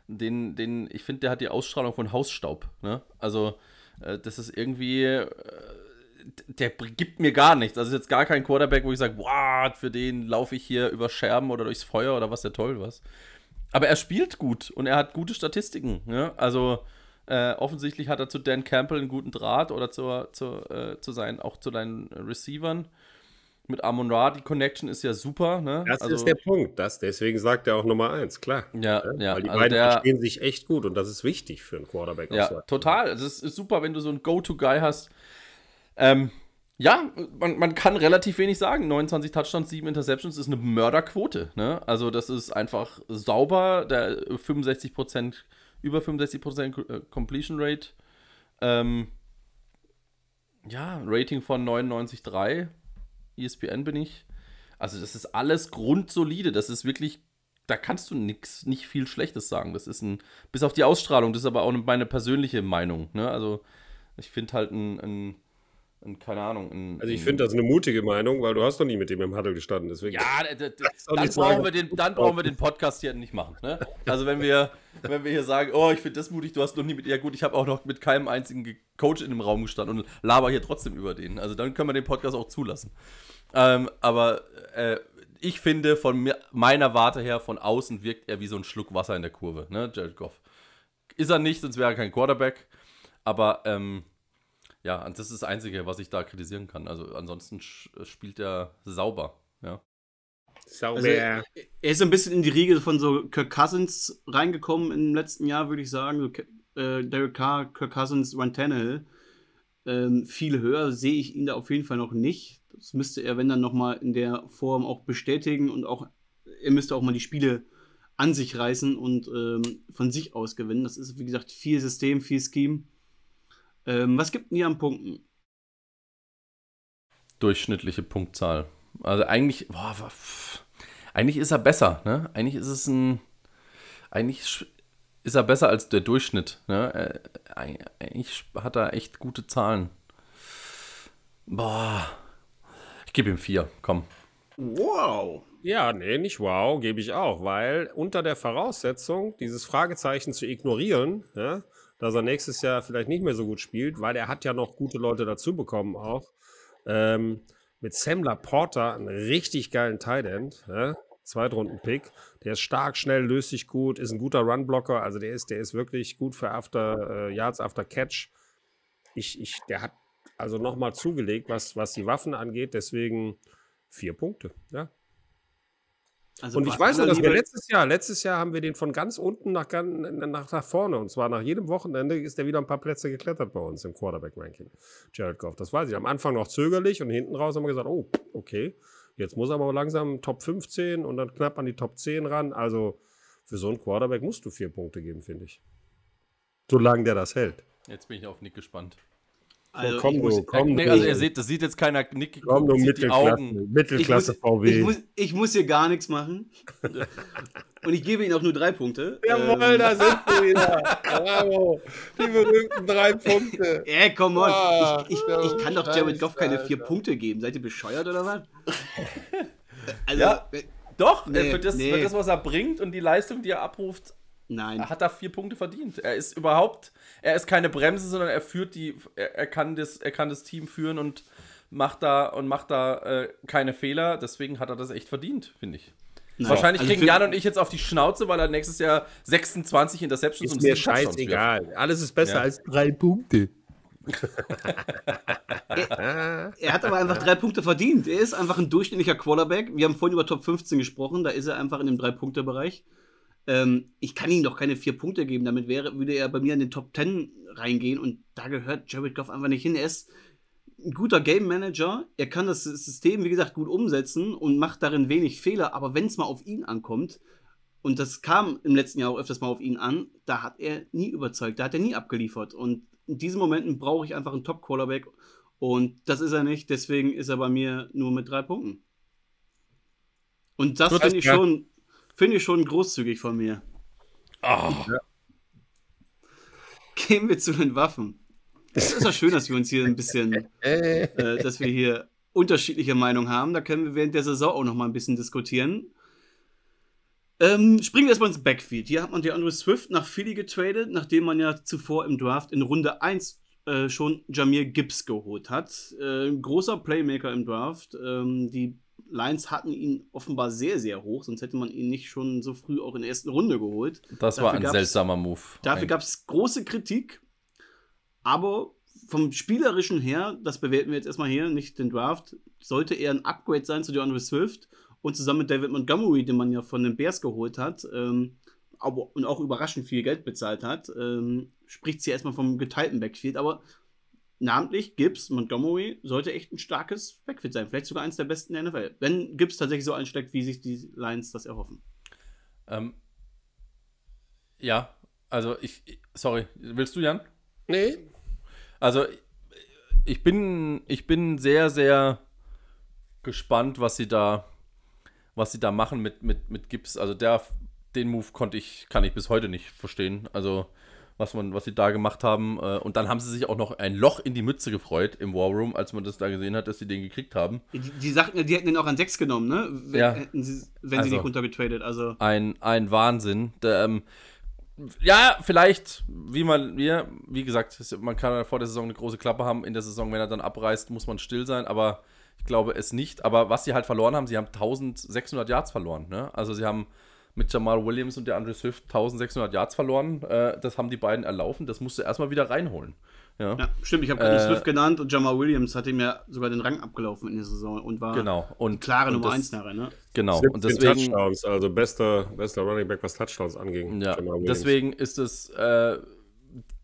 den, den, ich finde, der hat die Ausstrahlung von Hausstaub. Ne? Also, äh, das ist irgendwie. Äh, der gibt mir gar nichts. Also ist jetzt gar kein Quarterback, wo ich sage, wow, für den laufe ich hier über Scherben oder durchs Feuer oder was der toll was. Aber er spielt gut und er hat gute Statistiken. Ne? Also äh, offensichtlich hat er zu Dan Campbell einen guten Draht oder zur, zur, äh, zu seinen, auch zu deinen Receivern. Mit Amon Ra, die Connection ist ja super. Ne? Das also, ist der Punkt. Das, deswegen sagt er auch Nummer eins, klar. Ja, ja. Weil die also beiden der, verstehen sich echt gut und das ist wichtig für einen Quarterback. Ja, total. Es ist super, wenn du so einen Go-To-Guy hast. Ähm, ja, man, man kann relativ wenig sagen. 29 Touchdowns, 7 Interceptions ist eine Mörderquote. Ne? Also das ist einfach sauber. Der 65%, über 65% Completion Rate. Ähm, ja, Rating von 99,3. ESPN bin ich. Also das ist alles grundsolide. Das ist wirklich, da kannst du nix, nicht viel Schlechtes sagen. Das ist ein, bis auf die Ausstrahlung, das ist aber auch meine persönliche Meinung. Ne? Also ich finde halt ein, ein und keine Ahnung. Ein, also ich finde das eine mutige Meinung, weil du hast doch nie mit dem im Huddle gestanden. Deswegen ja, dann brauchen, wir den, dann brauchen wir den Podcast hier nicht machen. Ne? Also wenn wir, wenn wir hier sagen, oh, ich finde das mutig, du hast noch nie mit, ja gut, ich habe auch noch mit keinem einzigen Coach in dem Raum gestanden und laber hier trotzdem über den. Also dann können wir den Podcast auch zulassen. Ähm, aber äh, ich finde, von mir, meiner Warte her, von außen wirkt er wie so ein Schluck Wasser in der Kurve, ne, Jared Goff. Ist er nicht, sonst wäre er kein Quarterback. Aber ähm, ja, und das ist das Einzige, was ich da kritisieren kann. Also ansonsten spielt er sauber, ja. Sauber. Also, er ist ein bisschen in die Riege von so Kirk Cousins reingekommen im letzten Jahr, würde ich sagen. So, äh, Derek Carr, Kirk Cousins, Ryan Tannehill. Ähm, viel höher sehe ich ihn da auf jeden Fall noch nicht. Das müsste er, wenn dann nochmal in der Form auch bestätigen und auch, er müsste auch mal die Spiele an sich reißen und ähm, von sich aus gewinnen. Das ist, wie gesagt, viel System, viel Scheme. Ähm, was gibt denn hier an Punkten? Durchschnittliche Punktzahl. Also eigentlich, boah, pff, eigentlich ist er besser, ne? Eigentlich ist es ein, eigentlich ist er besser als der Durchschnitt, ne? Äh, eigentlich hat er echt gute Zahlen. Boah, ich gebe ihm vier, komm. Wow. Ja, nee, nicht wow, gebe ich auch, weil unter der Voraussetzung, dieses Fragezeichen zu ignorieren, ja, dass er nächstes Jahr vielleicht nicht mehr so gut spielt, weil er hat ja noch gute Leute dazu bekommen auch. Ähm, mit Sam Laporta einen richtig geilen Tight End, ja, Zweitrunden-Pick. Der ist stark, schnell, löst sich gut, ist ein guter Runblocker, also der ist, der ist wirklich gut für After äh, Yards After Catch. Ich, ich, der hat also nochmal zugelegt, was, was die Waffen angeht, deswegen vier Punkte, ja. Also und ich weiß noch, dass wir letztes Jahr, letztes Jahr haben wir den von ganz unten nach, nach, nach vorne. Und zwar nach jedem Wochenende ist der wieder ein paar Plätze geklettert bei uns im Quarterback-Ranking. Jared Goff, das weiß ich. Am Anfang noch zögerlich und hinten raus haben wir gesagt, oh, okay. Jetzt muss er aber langsam Top 15 und dann knapp an die Top 10 ran. Also für so einen Quarterback musst du vier Punkte geben, finde ich. Solange der das hält. Jetzt bin ich auf Nick gespannt. Also, komm, du, komm, nee, also ihr seht, das sieht jetzt keiner Nick komm, du Mittelklasse, Mittelklasse ich muss, VW. Ich muss, ich muss, hier gar nichts machen. Und ich gebe Ihnen auch nur drei Punkte. Jawohl, ähm. da sind wir wieder. Bravo. Die berühmten drei Punkte. Ey, come on. Ah, ich, ich, ich, kann doch Jared Goff keine vier Punkte geben. Seid ihr bescheuert oder was? Also, ja, äh, doch, nee, für, das, nee. für das, was er bringt und die Leistung, die er abruft, Nein. Er hat da vier Punkte verdient. Er ist überhaupt, er ist keine Bremse, sondern er führt die, er, er kann, das, er kann das Team führen und macht da und macht da äh, keine Fehler. Deswegen hat er das echt verdient, finde ich. Nein. Wahrscheinlich also kriegen Jan und ich jetzt auf die Schnauze, weil er nächstes Jahr 26 Interceptions ist und mir scheißegal. Alles ist besser ja. als drei Punkte. er, er, hat aber einfach drei Punkte verdient. Er ist einfach ein durchschnittlicher Quarterback. Wir haben vorhin über Top 15 gesprochen, da ist er einfach in dem Drei-Punkte-Bereich. Ähm, ich kann ihm doch keine vier Punkte geben. Damit wäre, würde er bei mir in den Top 10 reingehen und da gehört Jared Goff einfach nicht hin. Er ist ein guter Game Manager. Er kann das System, wie gesagt, gut umsetzen und macht darin wenig Fehler. Aber wenn es mal auf ihn ankommt, und das kam im letzten Jahr auch öfters mal auf ihn an, da hat er nie überzeugt, da hat er nie abgeliefert. Und in diesen Momenten brauche ich einfach einen Top-Quarterback. Und das ist er nicht, deswegen ist er bei mir nur mit drei Punkten. Und das finde ich schon Finde ich schon großzügig von mir. Oh. Ja. Gehen wir zu den Waffen. Es ist ja schön, dass wir uns hier ein bisschen, äh, dass wir hier unterschiedliche Meinungen haben. Da können wir während der Saison auch noch mal ein bisschen diskutieren. Ähm, springen wir erstmal ins Backfield. Hier hat man die Andrew Swift nach Philly getradet, nachdem man ja zuvor im Draft in Runde 1 äh, schon Jamir Gibbs geholt hat. Äh, großer Playmaker im Draft. Ähm, die Lions hatten ihn offenbar sehr, sehr hoch, sonst hätte man ihn nicht schon so früh auch in der ersten Runde geholt. Das dafür war ein seltsamer Move. Dafür gab es große Kritik, aber vom Spielerischen her, das bewerten wir jetzt erstmal hier, nicht den Draft, sollte er ein Upgrade sein zu DeAndre Swift und zusammen mit David Montgomery, den man ja von den Bears geholt hat, ähm, aber, und auch überraschend viel Geld bezahlt hat, ähm, spricht sie erstmal vom geteilten Backfield, aber namentlich Gibbs, Montgomery, sollte echt ein starkes Backfield sein. Vielleicht sogar eins der besten der NFL. Wenn Gibbs tatsächlich so einsteckt, wie sich die Lions das erhoffen. Ähm, ja, also ich, sorry, willst du, Jan? Nee. Also ich bin, ich bin sehr, sehr gespannt, was sie da, was sie da machen mit, mit, mit Gibbs. Also der, den Move konnte ich, kann ich bis heute nicht verstehen. Also was, man, was sie da gemacht haben. Äh, und dann haben sie sich auch noch ein Loch in die Mütze gefreut im War Room, als man das da gesehen hat, dass sie den gekriegt haben. Die, die sagten, die hätten den auch an 6 genommen, ne? Wenn, ja. sie, wenn also, sie nicht runtergetradet. Also. Ein, ein Wahnsinn. Der, ähm, ja, vielleicht, wie man, wie, wie gesagt, man kann vor der Saison eine große Klappe haben. In der Saison, wenn er dann abreißt, muss man still sein, aber ich glaube es nicht. Aber was sie halt verloren haben, sie haben 1600 Yards verloren. Ne? Also sie haben mit Jamal Williams und der Andre Swift 1600 Yards verloren. Äh, das haben die beiden erlaufen. Das musst du erstmal wieder reinholen. Ja, ja stimmt. Ich habe gerade äh, Swift genannt und Jamal Williams hat ihm ja sogar den Rang abgelaufen in der Saison und war genau. und, klare Nummer 1 nachher. Ne? Genau. Und deswegen, Touchdowns, also bester, bester Running Back, was Touchdowns anging. Ja, deswegen ist es. Äh,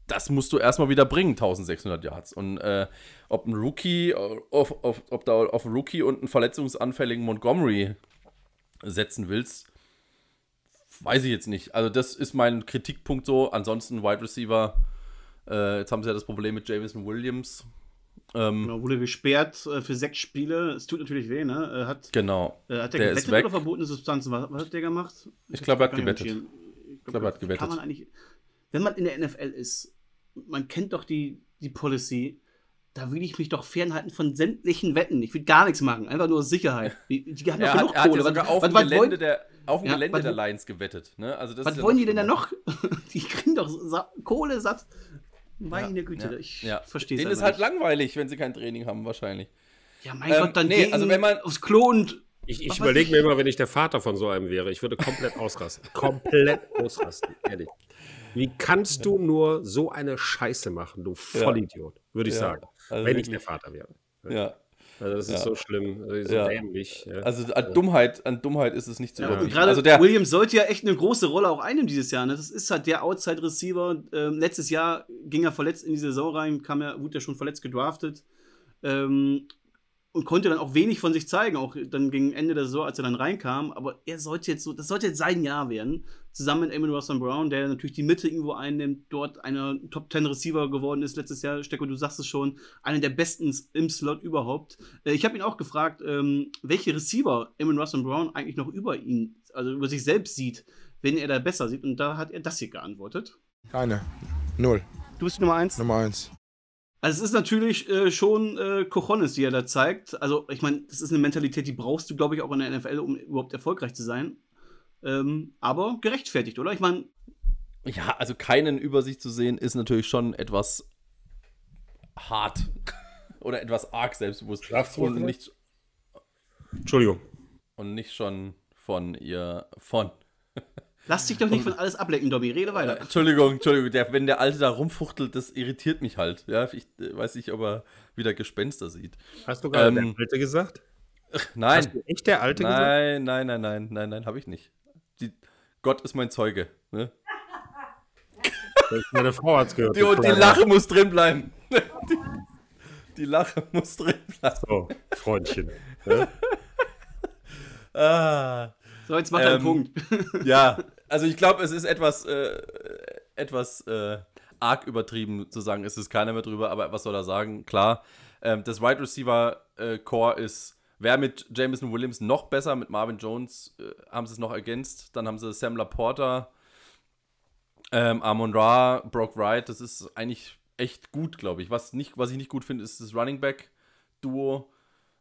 das musst du erstmal wieder bringen, 1600 Yards. Und äh, ob ein Rookie, auf, auf, ob da auf einen Rookie und einen verletzungsanfälligen Montgomery setzen willst, weiß ich jetzt nicht. Also, das ist mein Kritikpunkt so. Ansonsten Wide Receiver, äh, jetzt haben sie ja das Problem mit Jameson Williams. Ähm, genau, wurde gesperrt äh, für sechs Spiele. Es tut natürlich weh, ne? Hat, genau. Äh, hat der, der gewettet oder verbotene Substanzen? Was, was, hat der gemacht? Ich, ich glaube, er hat gewettet. Ich glaube, glaub, er hat gewettet. Kann man eigentlich, wenn man in der NFL ist, man kennt doch die, die Policy, da will ich mich doch fernhalten von sämtlichen Wetten. Ich will gar nichts machen, einfach nur Sicherheit. Die, die haben doch genug hat, Kohle. Er hat ja sogar auf dem Gelände, der, auf dem ja, Gelände der Lions gewettet. Ne? Also was wollen die denn da noch? die kriegen doch Kohle satt. Meine ja, Güte, ich ja. verstehe es Denen ist halt nicht. langweilig, wenn sie kein Training haben, wahrscheinlich. Ja, mein ähm, Gott, dann nee, also wenn man aufs Klo und. Ich, ich überlege mir immer, wenn ich der Vater von so einem wäre, ich würde komplett ausrasten. komplett ausrasten, ehrlich. Wie kannst du nur so eine Scheiße machen, du Vollidiot, würde ich sagen, also wenn ich der Vater wäre. Ja. Also das ist ja. so schlimm, so ja. dämlich. Ja. Also an Dummheit, an Dummheit ist es nicht zu ja. überbieten. Gerade also der Williams sollte ja echt eine große Rolle auch einnehmen dieses Jahr. Ne? Das ist halt der Outside-Receiver. Ähm, letztes Jahr ging er verletzt in die Saison rein, kam er, wurde ja schon verletzt gedraftet. Ähm, und konnte dann auch wenig von sich zeigen, auch dann gegen Ende der Saison, als er dann reinkam. Aber er sollte jetzt so, das sollte jetzt sein Jahr werden, zusammen mit Eamon Russell Brown, der natürlich die Mitte irgendwo einnimmt, dort einer Top 10 Receiver geworden ist letztes Jahr. Stecko, du sagst es schon, einer der besten im Slot überhaupt. Äh, ich habe ihn auch gefragt, ähm, welche Receiver Eamon Russell Brown eigentlich noch über ihn, also über sich selbst sieht, wenn er da besser sieht. Und da hat er das hier geantwortet. Keine. Null. Du bist Nummer eins? Nummer eins. Also es ist natürlich äh, schon äh, Cojones, die er da zeigt. Also ich meine, das ist eine Mentalität, die brauchst du, glaube ich, auch in der NFL, um überhaupt erfolgreich zu sein. Ähm, aber gerechtfertigt, oder? Ich meine. Ja, also keinen über sich zu sehen, ist natürlich schon etwas hart. oder etwas arg selbstbewusst. Und nicht, Entschuldigung. Und nicht schon von ihr von. Lass dich doch nicht von alles ablenken, Dobby. Rede weiter. Äh, Entschuldigung, Entschuldigung. Der, wenn der Alte da rumfuchtelt, das irritiert mich halt. Ja, ich äh, weiß nicht, ob er wieder Gespenster sieht. Hast du gerade ähm, der Alte gesagt? Nein. Hast du echt der Alte nein, gesagt? Nein, nein, nein, nein, nein, nein, habe ich nicht. Die, Gott ist mein Zeuge. Ne? Meine Frau hat's gehört. Die, die Lache muss drin bleiben. Die, die Lache muss drin bleiben. So, Freundchen. Ne? ah. So, jetzt macht er einen Punkt. ja, also ich glaube, es ist etwas, äh, etwas äh, arg übertrieben zu sagen, es ist keiner mehr drüber, aber was soll er sagen? Klar, ähm, das Wide Receiver äh, Core ist, wäre mit Jameson Williams noch besser, mit Marvin Jones äh, haben sie es noch ergänzt, dann haben sie Sam Laporta, ähm, Amon Ra, Brock Wright, das ist eigentlich echt gut, glaube ich. Was, nicht, was ich nicht gut finde, ist das Running Back Duo.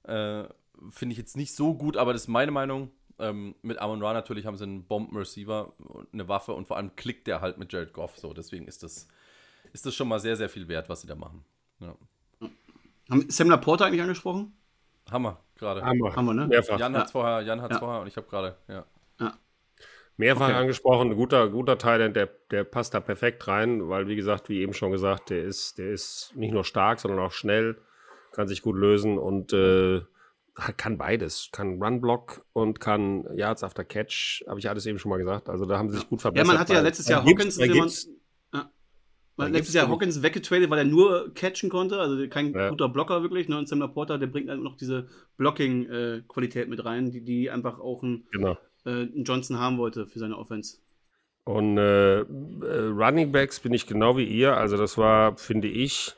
Äh, finde ich jetzt nicht so gut, aber das ist meine Meinung. Ähm, mit Amon Ra natürlich haben sie einen Bomben-Receiver, eine Waffe und vor allem klickt der halt mit Jared Goff. So, deswegen ist das, ist das schon mal sehr, sehr viel wert, was sie da machen. Ja. Haben Sam Laporta eigentlich angesprochen? Hammer, gerade. Hammer. Hammer, ne? Mehrfach. Jan hat es ja. vorher, Jan hat's ja. vorher und ich habe gerade, ja. ja. Mehrfach okay. angesprochen, guter, guter Teil, der, der passt da perfekt rein, weil, wie gesagt, wie eben schon gesagt, der ist, der ist nicht nur stark, sondern auch schnell, kann sich gut lösen und äh, kann beides. Kann Run-Block und kann Yards after Catch, habe ich alles eben schon mal gesagt. Also da haben sie sich gut verbessert. Ja, man hatte ja letztes Jahr Hawkins, letztes Jahr Hawkins weggetradet, weil er nur catchen konnte, also kein ja. guter Blocker wirklich. Ne? Und Sam Laporta, der bringt halt noch diese Blocking-Qualität mit rein, die, die einfach auch ein, genau. äh, ein Johnson haben wollte für seine Offense. Und äh, äh, Running Backs bin ich genau wie ihr. Also das war, finde ich,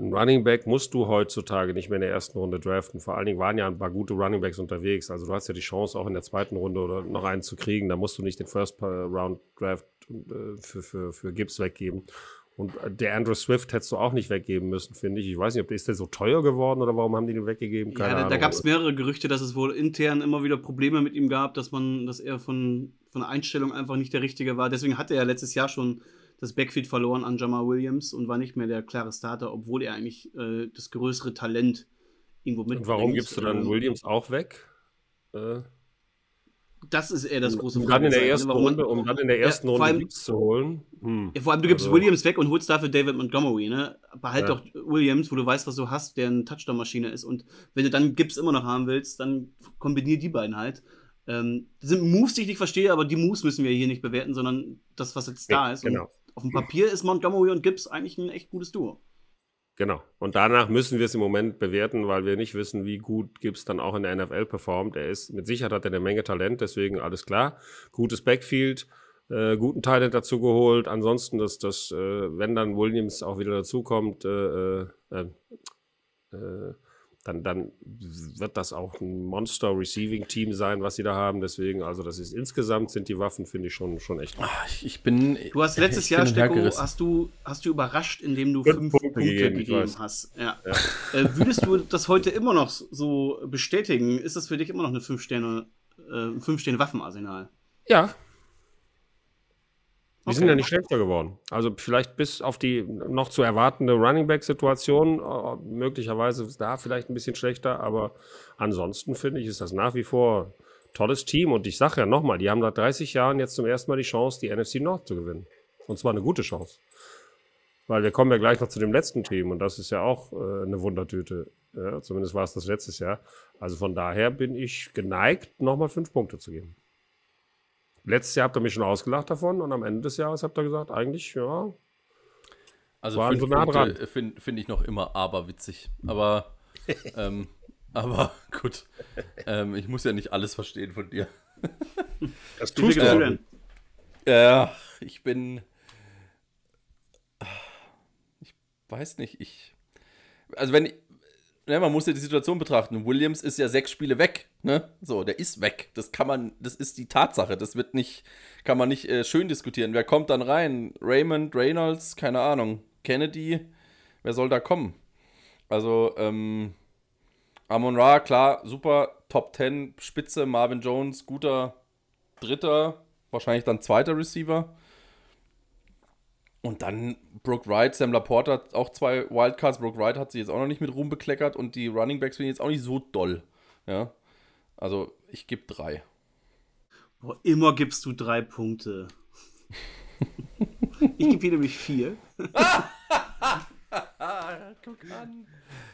ein Running Back musst du heutzutage nicht mehr in der ersten Runde draften. Vor allen Dingen waren ja ein paar gute Running Backs unterwegs. Also du hast ja die Chance, auch in der zweiten Runde oder noch einen zu kriegen. Da musst du nicht den First Round Draft äh, für, für, für Gibbs weggeben. Und äh, der Andrew Swift hättest du auch nicht weggeben müssen, finde ich. Ich weiß nicht, ob ist der so teuer geworden oder warum haben die den weggegeben? Keine ja, da, da gab es mehrere Gerüchte, dass es wohl intern immer wieder Probleme mit ihm gab, dass man, dass er von, von der Einstellung einfach nicht der Richtige war. Deswegen hatte er letztes Jahr schon das Backfield verloren an Jamal Williams und war nicht mehr der klare Starter, obwohl er eigentlich äh, das größere Talent irgendwo mitbringt. Und warum gibst du dann ähm, Williams auch weg? Äh, das ist eher das große um Dann in der ersten ne? Runde, um dann in der ersten ja, Runde allem, zu holen. Hm. Ja, vor allem, du gibst also. Williams weg und holst dafür David Montgomery. Ne? Behalt ja. doch Williams, wo du weißt, was du hast, der eine Touchdown-Maschine ist. Und wenn du dann Gibbs immer noch haben willst, dann kombinier die beiden halt. Ähm, das sind Moves, die ich nicht verstehe, aber die Moves müssen wir hier nicht bewerten, sondern das, was jetzt da ist. Genau. Auf dem Papier ist Montgomery und Gibbs eigentlich ein echt gutes Duo. Genau. Und danach müssen wir es im Moment bewerten, weil wir nicht wissen, wie gut Gibbs dann auch in der NFL performt. Er ist mit Sicherheit hat er eine Menge Talent, deswegen alles klar. Gutes Backfield, äh, guten Talent dazu geholt. Ansonsten, dass das, äh, wenn dann Williams auch wieder dazukommt, äh, äh, äh dann, dann wird das auch ein Monster-Receiving-Team sein, was sie da haben. Deswegen, also das ist insgesamt sind die Waffen, finde ich, schon, schon echt. Ach, ich bin. Du hast letztes Jahr, Stecko, hast du, hast du überrascht, indem du fünf, fünf Punkte, Punkte gegeben, gegeben hast. Ja. ja. Äh, würdest du das heute immer noch so bestätigen? Ist das für dich immer noch eine Fünf-Sterne, äh, Fünf-Sterne-Waffenarsenal? Ja, die okay. sind ja nicht schlechter geworden. Also vielleicht bis auf die noch zu erwartende Running Back-Situation, äh, möglicherweise da vielleicht ein bisschen schlechter, aber ansonsten finde ich, ist das nach wie vor tolles Team. Und ich sage ja nochmal, die haben nach 30 Jahren jetzt zum ersten Mal die Chance, die NFC Nord zu gewinnen. Und zwar eine gute Chance. Weil wir kommen ja gleich noch zu dem letzten Team und das ist ja auch äh, eine Wundertüte. Ja, zumindest war es das letztes Jahr. Also von daher bin ich geneigt, nochmal fünf Punkte zu geben. Letztes Jahr habt ihr mich schon ausgelacht davon und am Ende des Jahres habt ihr gesagt, eigentlich, ja. Also waren fünf so nah dran. Finde find ich noch immer aberwitzig. Aber, ähm, aber gut. Ähm, ich muss ja nicht alles verstehen von dir. Das tust du denn. Ja, ich bin. Ich weiß nicht, ich. Also, wenn ich, ne, man muss ja die Situation betrachten. Williams ist ja sechs Spiele weg, ne? So, der ist weg. Das kann man, das ist die Tatsache. Das wird nicht, kann man nicht äh, schön diskutieren. Wer kommt dann rein? Raymond, Reynolds, keine Ahnung. Kennedy, wer soll da kommen? Also, ähm, Amon Ra, klar, super, Top 10, Spitze, Marvin Jones, guter Dritter, wahrscheinlich dann zweiter Receiver. Und dann Brooke Wright, Sam Laporte hat auch zwei Wildcards. Brooke Wright hat sich jetzt auch noch nicht mit Ruhm bekleckert und die Running Backs finde ich jetzt auch nicht so doll. Ja. Also ich gebe drei. Boah, immer gibst du drei Punkte. ich gebe hier nämlich vier. Guck an.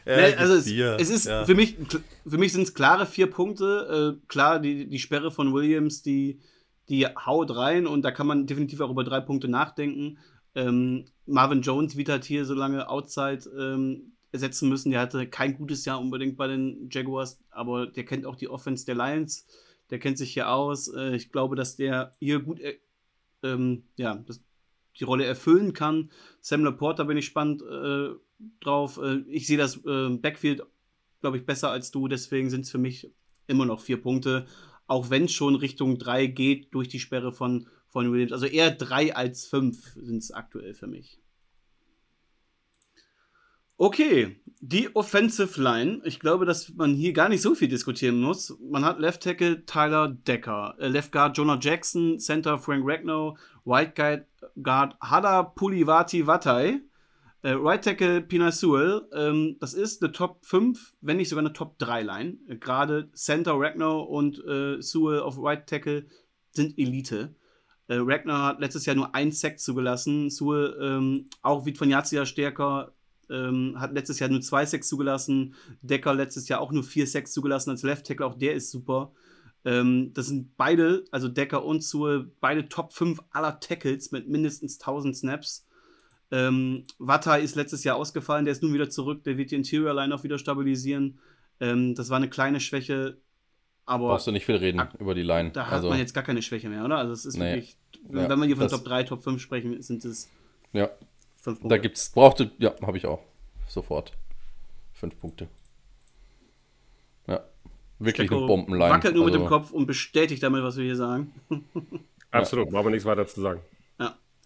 Ja, nee, also es, es, ist ja. für mich, für mich sind es klare vier Punkte. Äh, klar, die, die Sperre von Williams, die, die haut rein und da kann man definitiv auch über drei Punkte nachdenken. Ähm, Marvin Jones wird halt hier so lange Outside ähm, ersetzen müssen. Der hatte kein gutes Jahr unbedingt bei den Jaguars, aber der kennt auch die Offense der Lions. Der kennt sich hier aus. Äh, ich glaube, dass der hier gut äh, ähm, ja, die Rolle erfüllen kann. Sam Laporta bin ich spannend äh, drauf. Äh, ich sehe das äh, Backfield, glaube ich, besser als du. Deswegen sind es für mich immer noch vier Punkte. Auch wenn es schon Richtung drei geht durch die Sperre von von Williams. Also eher drei als fünf sind es aktuell für mich. Okay, die Offensive Line. Ich glaube, dass man hier gar nicht so viel diskutieren muss. Man hat Left Tackle Tyler Decker, äh, Left Guard Jonah Jackson, Center Frank Ragnow, Right Guard Hada Pulivati Watai, äh, Right Tackle Pina Sewell. Ähm, das ist eine Top 5, wenn nicht sogar eine Top 3 Line. Äh, Gerade Center Ragnow und Sewell auf Right Tackle sind Elite. Äh, Ragnar hat letztes Jahr nur ein Sack zugelassen. Sue ähm, auch wie von Jahr stärker. Ähm, hat letztes Jahr nur zwei Sacks zugelassen. Decker letztes Jahr auch nur vier Sacks zugelassen als Left Tackle. Auch der ist super. Ähm, das sind beide, also Decker und Sue, beide Top 5 aller Tackles mit mindestens 1000 Snaps. Ähm, Watai ist letztes Jahr ausgefallen, der ist nun wieder zurück, der wird die Interior Line auch wieder stabilisieren. Ähm, das war eine kleine Schwäche aber Brauchst du nicht viel reden über die Line. Da also, hat man jetzt gar keine Schwäche mehr, oder? Also es ist nee. wirklich, ja, wenn wir hier von Top 3, Top 5 sprechen, sind es ja. fünf Punkte. Da gibt's, brauchte, ja, habe ich auch. Sofort. Fünf Punkte. Ja. Wirklich Stecko eine Bombenline. Wackelt nur also, mit dem Kopf und bestätigt damit, was wir hier sagen. Absolut, brauchen wir nichts weiter zu sagen.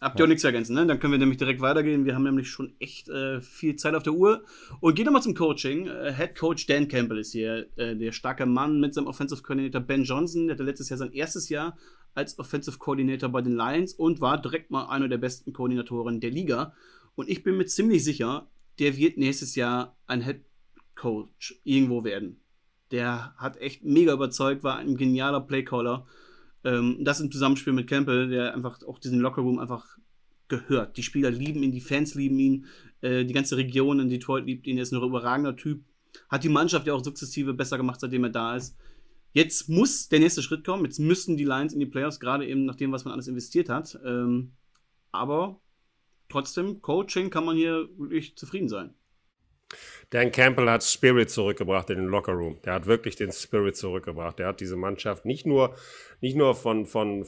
Habt ihr auch nichts ergänzen, ne? Dann können wir nämlich direkt weitergehen. Wir haben nämlich schon echt äh, viel Zeit auf der Uhr. Und gehen nochmal zum Coaching. Äh, Head Coach Dan Campbell ist hier, äh, der starke Mann mit seinem Offensive Coordinator Ben Johnson. Der hatte letztes Jahr sein erstes Jahr als Offensive Coordinator bei den Lions und war direkt mal einer der besten Koordinatoren der Liga. Und ich bin mir ziemlich sicher, der wird nächstes Jahr ein Head Coach irgendwo werden. Der hat echt mega überzeugt, war ein genialer Playcaller. Ähm, das im Zusammenspiel mit Campbell, der einfach auch diesen Lockerroom einfach gehört. Die Spieler lieben ihn, die Fans lieben ihn, äh, die ganze Region in Detroit liebt ihn, er ist ein überragender Typ. Hat die Mannschaft ja auch sukzessive besser gemacht, seitdem er da ist. Jetzt muss der nächste Schritt kommen. Jetzt müssen die Lions in die Playoffs, gerade eben nach dem, was man alles investiert hat. Ähm, aber trotzdem, Coaching kann man hier wirklich zufrieden sein. Dan Campbell hat Spirit zurückgebracht in den Lockerroom. Der hat wirklich den Spirit zurückgebracht. Der hat diese Mannschaft nicht nur, nicht nur von, von,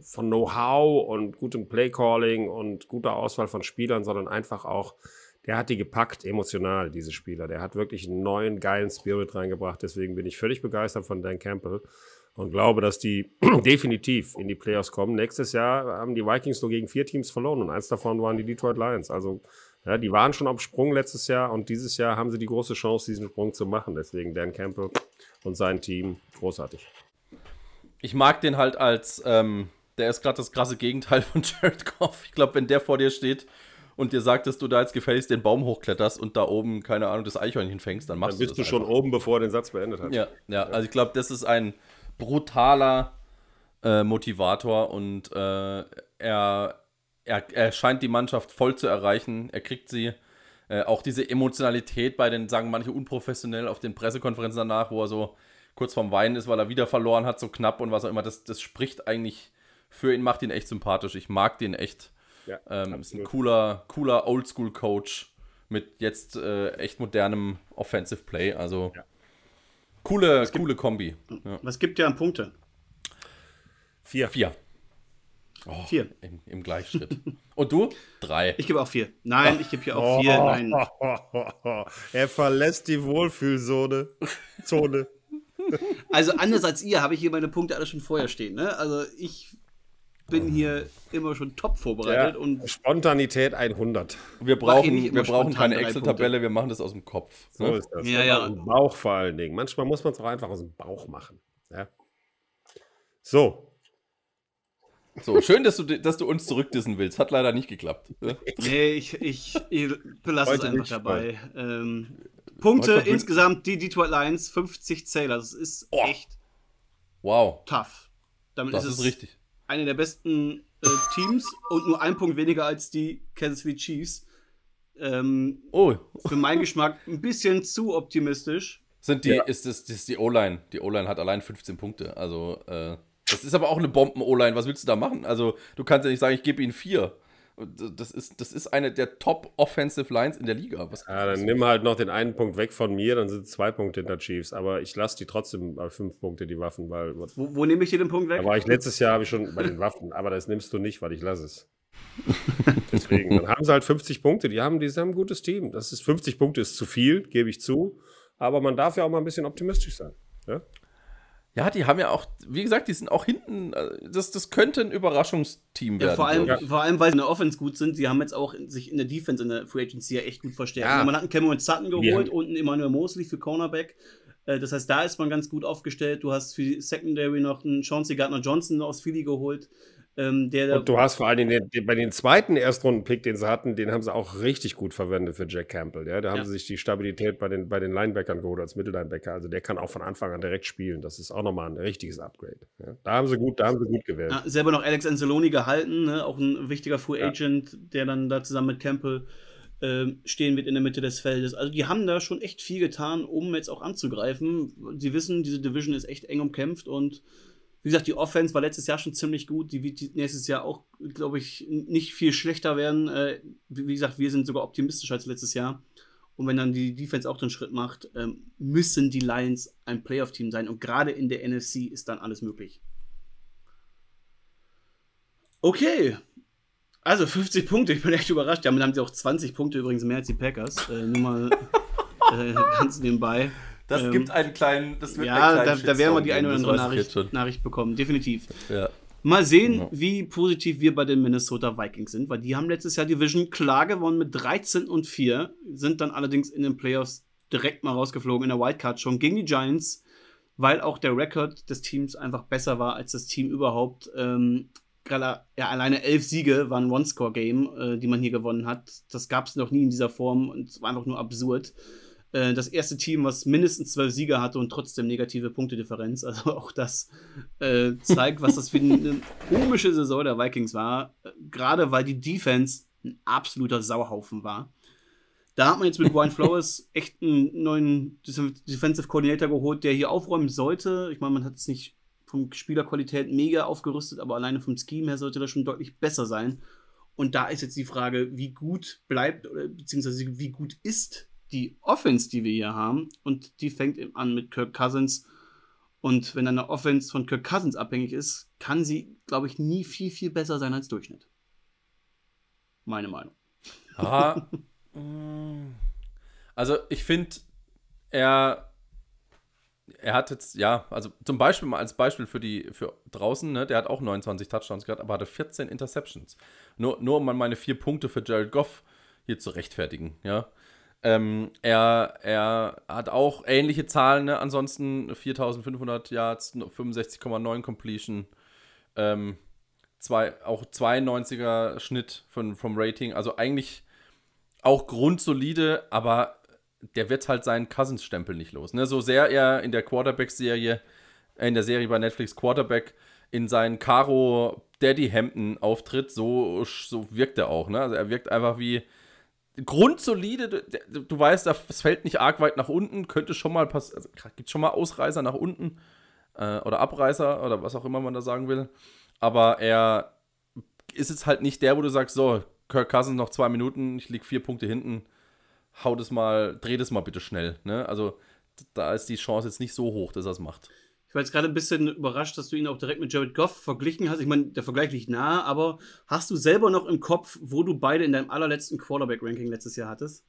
von Know-how und gutem Playcalling und guter Auswahl von Spielern, sondern einfach auch, der hat die gepackt emotional, diese Spieler. Der hat wirklich einen neuen, geilen Spirit reingebracht. Deswegen bin ich völlig begeistert von Dan Campbell und glaube, dass die definitiv in die Playoffs kommen. Nächstes Jahr haben die Vikings nur gegen vier Teams verloren und eins davon waren die Detroit Lions. Also ja, die waren schon am Sprung letztes Jahr und dieses Jahr haben sie die große Chance, diesen Sprung zu machen. Deswegen Dan Campbell und sein Team großartig. Ich mag den halt als, ähm, der ist gerade das krasse Gegenteil von Jared Goff. Ich glaube, wenn der vor dir steht und dir sagt, dass du da jetzt gefälligst den Baum hochkletterst und da oben, keine Ahnung, das Eichhörnchen fängst, dann machst dann du das. Dann bist du schon oben, bevor er den Satz beendet hat. Ja, ja, also ich glaube, das ist ein brutaler äh, Motivator und äh, er er, er scheint die Mannschaft voll zu erreichen. Er kriegt sie. Äh, auch diese Emotionalität bei den, sagen manche unprofessionell auf den Pressekonferenzen danach, wo er so kurz vorm Weinen ist, weil er wieder verloren hat, so knapp und was auch immer. Das, das spricht eigentlich für ihn, macht ihn echt sympathisch. Ich mag den echt. Ja, ähm, ist ein cooler, cooler Oldschool-Coach mit jetzt äh, echt modernem Offensive Play. Also ja. coole, coole Kombi. Ja. Was gibt dir an Punkte? Vier. Vier. Oh, vier. Im, Im, Gleichschritt. Und du? Drei. Ich gebe auch vier. Nein, ich gebe hier auch vier. Nein. Er verlässt die Wohlfühlzone. Zone. Also anders als ihr habe ich hier meine Punkte alle schon vorher stehen. Ne? Also ich bin hier immer schon top vorbereitet. Ja, und Spontanität 100. Wir brauchen, wir brauchen keine Excel-Tabelle, wir machen das aus dem Kopf. So ne? ist das. Ja, ja. Aus dem Bauch vor allen Dingen. Manchmal muss man es auch einfach aus dem Bauch machen. Ja. So, so, schön, dass du, dass du uns zurückdissen willst. Hat leider nicht geklappt. Ne? Nee, ich, ich, ich belasse es einfach dabei. Ähm, Punkte insgesamt, die Detroit Lions, 50 Zähler. Das ist oh. echt wow. tough. Damit das ist, ist richtig. eine der besten äh, Teams und nur ein Punkt weniger als die Kansas City Chiefs. Ähm, oh. Für meinen Geschmack ein bisschen zu optimistisch. Sind die, ja. ist das, das ist die O-Line. Die O-Line hat allein 15 Punkte. Also, äh, das ist aber auch eine Bomben-O-Line. Was willst du da machen? Also, du kannst ja nicht sagen, ich gebe ihnen vier. Das ist, das ist eine der Top-Offensive Lines in der Liga. Was ja, dann nimm halt noch den einen Punkt weg von mir, dann sind es zwei Punkte hinter Chiefs. Aber ich lasse die trotzdem bei fünf Punkte, die Waffen. Weil, wo, wo nehme ich dir den Punkt weg? Da war ich letztes Jahr habe ich schon bei den Waffen, aber das nimmst du nicht, weil ich lasse es. Deswegen, dann haben sie halt 50 Punkte. Die haben, die haben ein gutes Team. Das ist 50 Punkte ist zu viel, gebe ich zu. Aber man darf ja auch mal ein bisschen optimistisch sein. Ja? Ja, die haben ja auch, wie gesagt, die sind auch hinten. Äh, das, das könnte ein Überraschungsteam werden. Ja, vor, allem, ja. vor allem, weil sie in der Offense gut sind. Sie haben jetzt auch sich in der Defense in der Free Agency ja echt gut verstärkt. Ja. Man hat einen Cameron Sutton geholt und einen Emmanuel Mosley für Cornerback. Äh, das heißt, da ist man ganz gut aufgestellt. Du hast für die Secondary noch einen Chauncey Gardner Johnson aus Philly geholt. Ähm, der, und du hast vor allem den, den, bei den zweiten Erstrunden-Pick, den sie hatten, den haben sie auch richtig gut verwendet für Jack Campbell. Ja? Da haben ja. sie sich die Stabilität bei den, bei den Linebackern geholt als Mittellinebacker. Also der kann auch von Anfang an direkt spielen. Das ist auch nochmal ein richtiges Upgrade. Ja? Da haben sie gut, da haben sie gut gewählt. Ja, selber noch Alex Anzaloni gehalten, ne? auch ein wichtiger Free Agent, der dann da zusammen mit Campbell ähm, stehen wird in der Mitte des Feldes. Also die haben da schon echt viel getan, um jetzt auch anzugreifen. Sie wissen, diese Division ist echt eng umkämpft und wie gesagt, die Offense war letztes Jahr schon ziemlich gut. Die wird nächstes Jahr auch, glaube ich, nicht viel schlechter werden. Äh, wie gesagt, wir sind sogar optimistischer als letztes Jahr. Und wenn dann die Defense auch den Schritt macht, ähm, müssen die Lions ein Playoff-Team sein. Und gerade in der NFC ist dann alles möglich. Okay. Also 50 Punkte, ich bin echt überrascht. Damit haben sie auch 20 Punkte übrigens mehr als die Packers. Äh, nur mal äh, ganz nebenbei. Das ähm, gibt einen kleinen. Das wird ja, da, da werden wir die eine oder andere Nachricht, Nachricht, bekommen, definitiv. Ja. Mal sehen, ja. wie positiv wir bei den Minnesota Vikings sind, weil die haben letztes Jahr Division klar gewonnen mit 13 und 4, sind dann allerdings in den Playoffs direkt mal rausgeflogen in der Wildcard schon gegen die Giants, weil auch der Rekord des Teams einfach besser war als das Team überhaupt. Ähm, ja, alleine elf Siege waren ein One-Score-Game, äh, die man hier gewonnen hat. Das gab es noch nie in dieser Form und es war einfach nur absurd. Äh, das erste Team, was mindestens zwölf Sieger hatte und trotzdem negative Punktedifferenz. Also auch das äh, zeigt, was das für eine komische Saison der Vikings war. Äh, gerade weil die Defense ein absoluter Sauhaufen war. Da hat man jetzt mit Brian Flores echt einen neuen Defensive Coordinator geholt, der hier aufräumen sollte. Ich meine, man hat es nicht von Spielerqualität mega aufgerüstet, aber alleine vom Scheme her sollte das schon deutlich besser sein. Und da ist jetzt die Frage, wie gut bleibt, oder beziehungsweise wie gut ist die Offense, die wir hier haben. Und die fängt an mit Kirk Cousins. Und wenn eine Offense von Kirk Cousins abhängig ist, kann sie, glaube ich, nie viel, viel besser sein als Durchschnitt. Meine Meinung. Ah, mm. also ich finde, er er hat jetzt, ja, also zum Beispiel mal als Beispiel für die, für draußen, ne, der hat auch 29 Touchdowns gehabt, aber hatte 14 Interceptions. Nur, nur um mal meine vier Punkte für Jared Goff hier zu rechtfertigen, ja. Ähm, er, er hat auch ähnliche Zahlen, ne? ansonsten 4500 Yards, 65,9 Completion, ähm, zwei, auch 92er Schnitt von, vom Rating, also eigentlich auch grundsolide, aber der wird halt seinen Cousins-Stempel nicht los. Ne? So sehr er in der Quarterback-Serie, äh, in der Serie bei Netflix Quarterback in seinen Caro Daddy Hemden auftritt, so, so wirkt er auch. Ne? Also er wirkt einfach wie grundsolide. Du, du weißt, es fällt nicht arg weit nach unten, könnte schon mal passieren. Also, gibt schon mal Ausreißer nach unten äh, oder Abreißer oder was auch immer man da sagen will. Aber er ist jetzt halt nicht der, wo du sagst, so, Kirk Cousins noch zwei Minuten, ich liege vier Punkte hinten hau das mal, dreh das mal bitte schnell. Ne? Also da ist die Chance jetzt nicht so hoch, dass er es macht. Ich war jetzt gerade ein bisschen überrascht, dass du ihn auch direkt mit Jared Goff verglichen hast. Ich meine, der Vergleich liegt nah, aber hast du selber noch im Kopf, wo du beide in deinem allerletzten Quarterback-Ranking letztes Jahr hattest?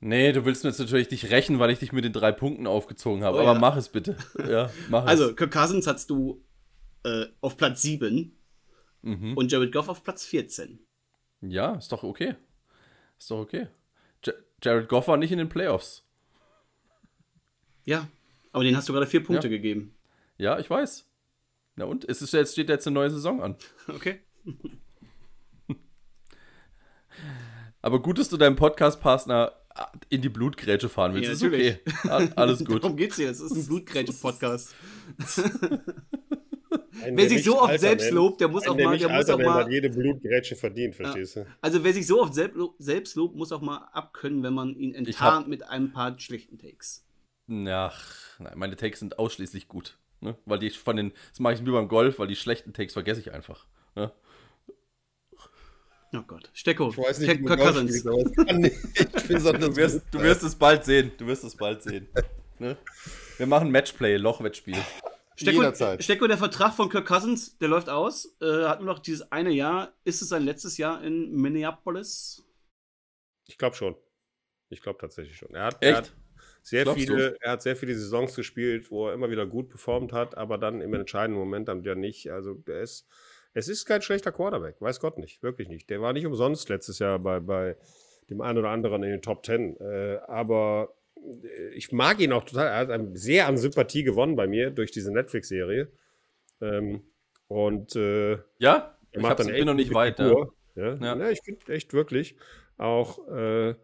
Nee, du willst mir jetzt natürlich nicht rächen, weil ich dich mit den drei Punkten aufgezogen habe. Oh, aber ja. mach es bitte. Ja, mach also, es. Kirk Cousins hast du äh, auf Platz 7 mhm. und Jared Goff auf Platz 14. Ja, ist doch okay. Ist doch okay. Jared Goff war nicht in den Playoffs. Ja, aber den hast du gerade vier Punkte ja. gegeben. Ja, ich weiß. Na und? Es ist jetzt, steht jetzt eine neue Saison an. Okay. aber gut, dass du deinem Podcast-Partner in die Blutgrätsche fahren willst. Ja, ist okay. Alles gut. Darum geht's hier. Das ist ein Blutgrätsche-Podcast. wer sich so oft selbst lobt, der muss auch mal. Der muss auch mal jede Blutgrätsche verdient, verstehst du? Also, wer sich so oft selbst lobt, muss auch mal abkönnen, wenn man ihn enttarnt mit ein paar schlechten Takes. Ja, nein, meine Takes sind ausschließlich gut. Ne? Weil die von den, das mache ich wie beim Golf, weil die schlechten Takes vergesse ich einfach. Ne? Oh Gott. Stecko, ich weiß nicht, Kirk Cousins. Du, wirst, du wirst es bald sehen. Du wirst es bald sehen. Ne? Wir machen Matchplay, Lochwettspiel. Stecko, Stecko, der Vertrag von Kirk Cousins, der läuft aus. Äh, hat nur noch dieses eine Jahr. Ist es sein letztes Jahr in Minneapolis? Ich glaube schon. Ich glaube tatsächlich schon. Er hat, Echt? Er hat sehr viele, er hat sehr viele Saisons gespielt, wo er immer wieder gut performt hat, aber dann im entscheidenden Moment dann wieder nicht. Also er ist, es ist kein schlechter Quarterback, weiß Gott nicht, wirklich nicht. Der war nicht umsonst letztes Jahr bei, bei dem einen oder anderen in den Top Ten. Äh, aber ich mag ihn auch total. Er hat sehr an Sympathie gewonnen bei mir durch diese Netflix-Serie. Ähm, und äh, ja, ich, ich bin noch nicht weit. Ja. Ja? ja. ich finde echt wirklich auch äh,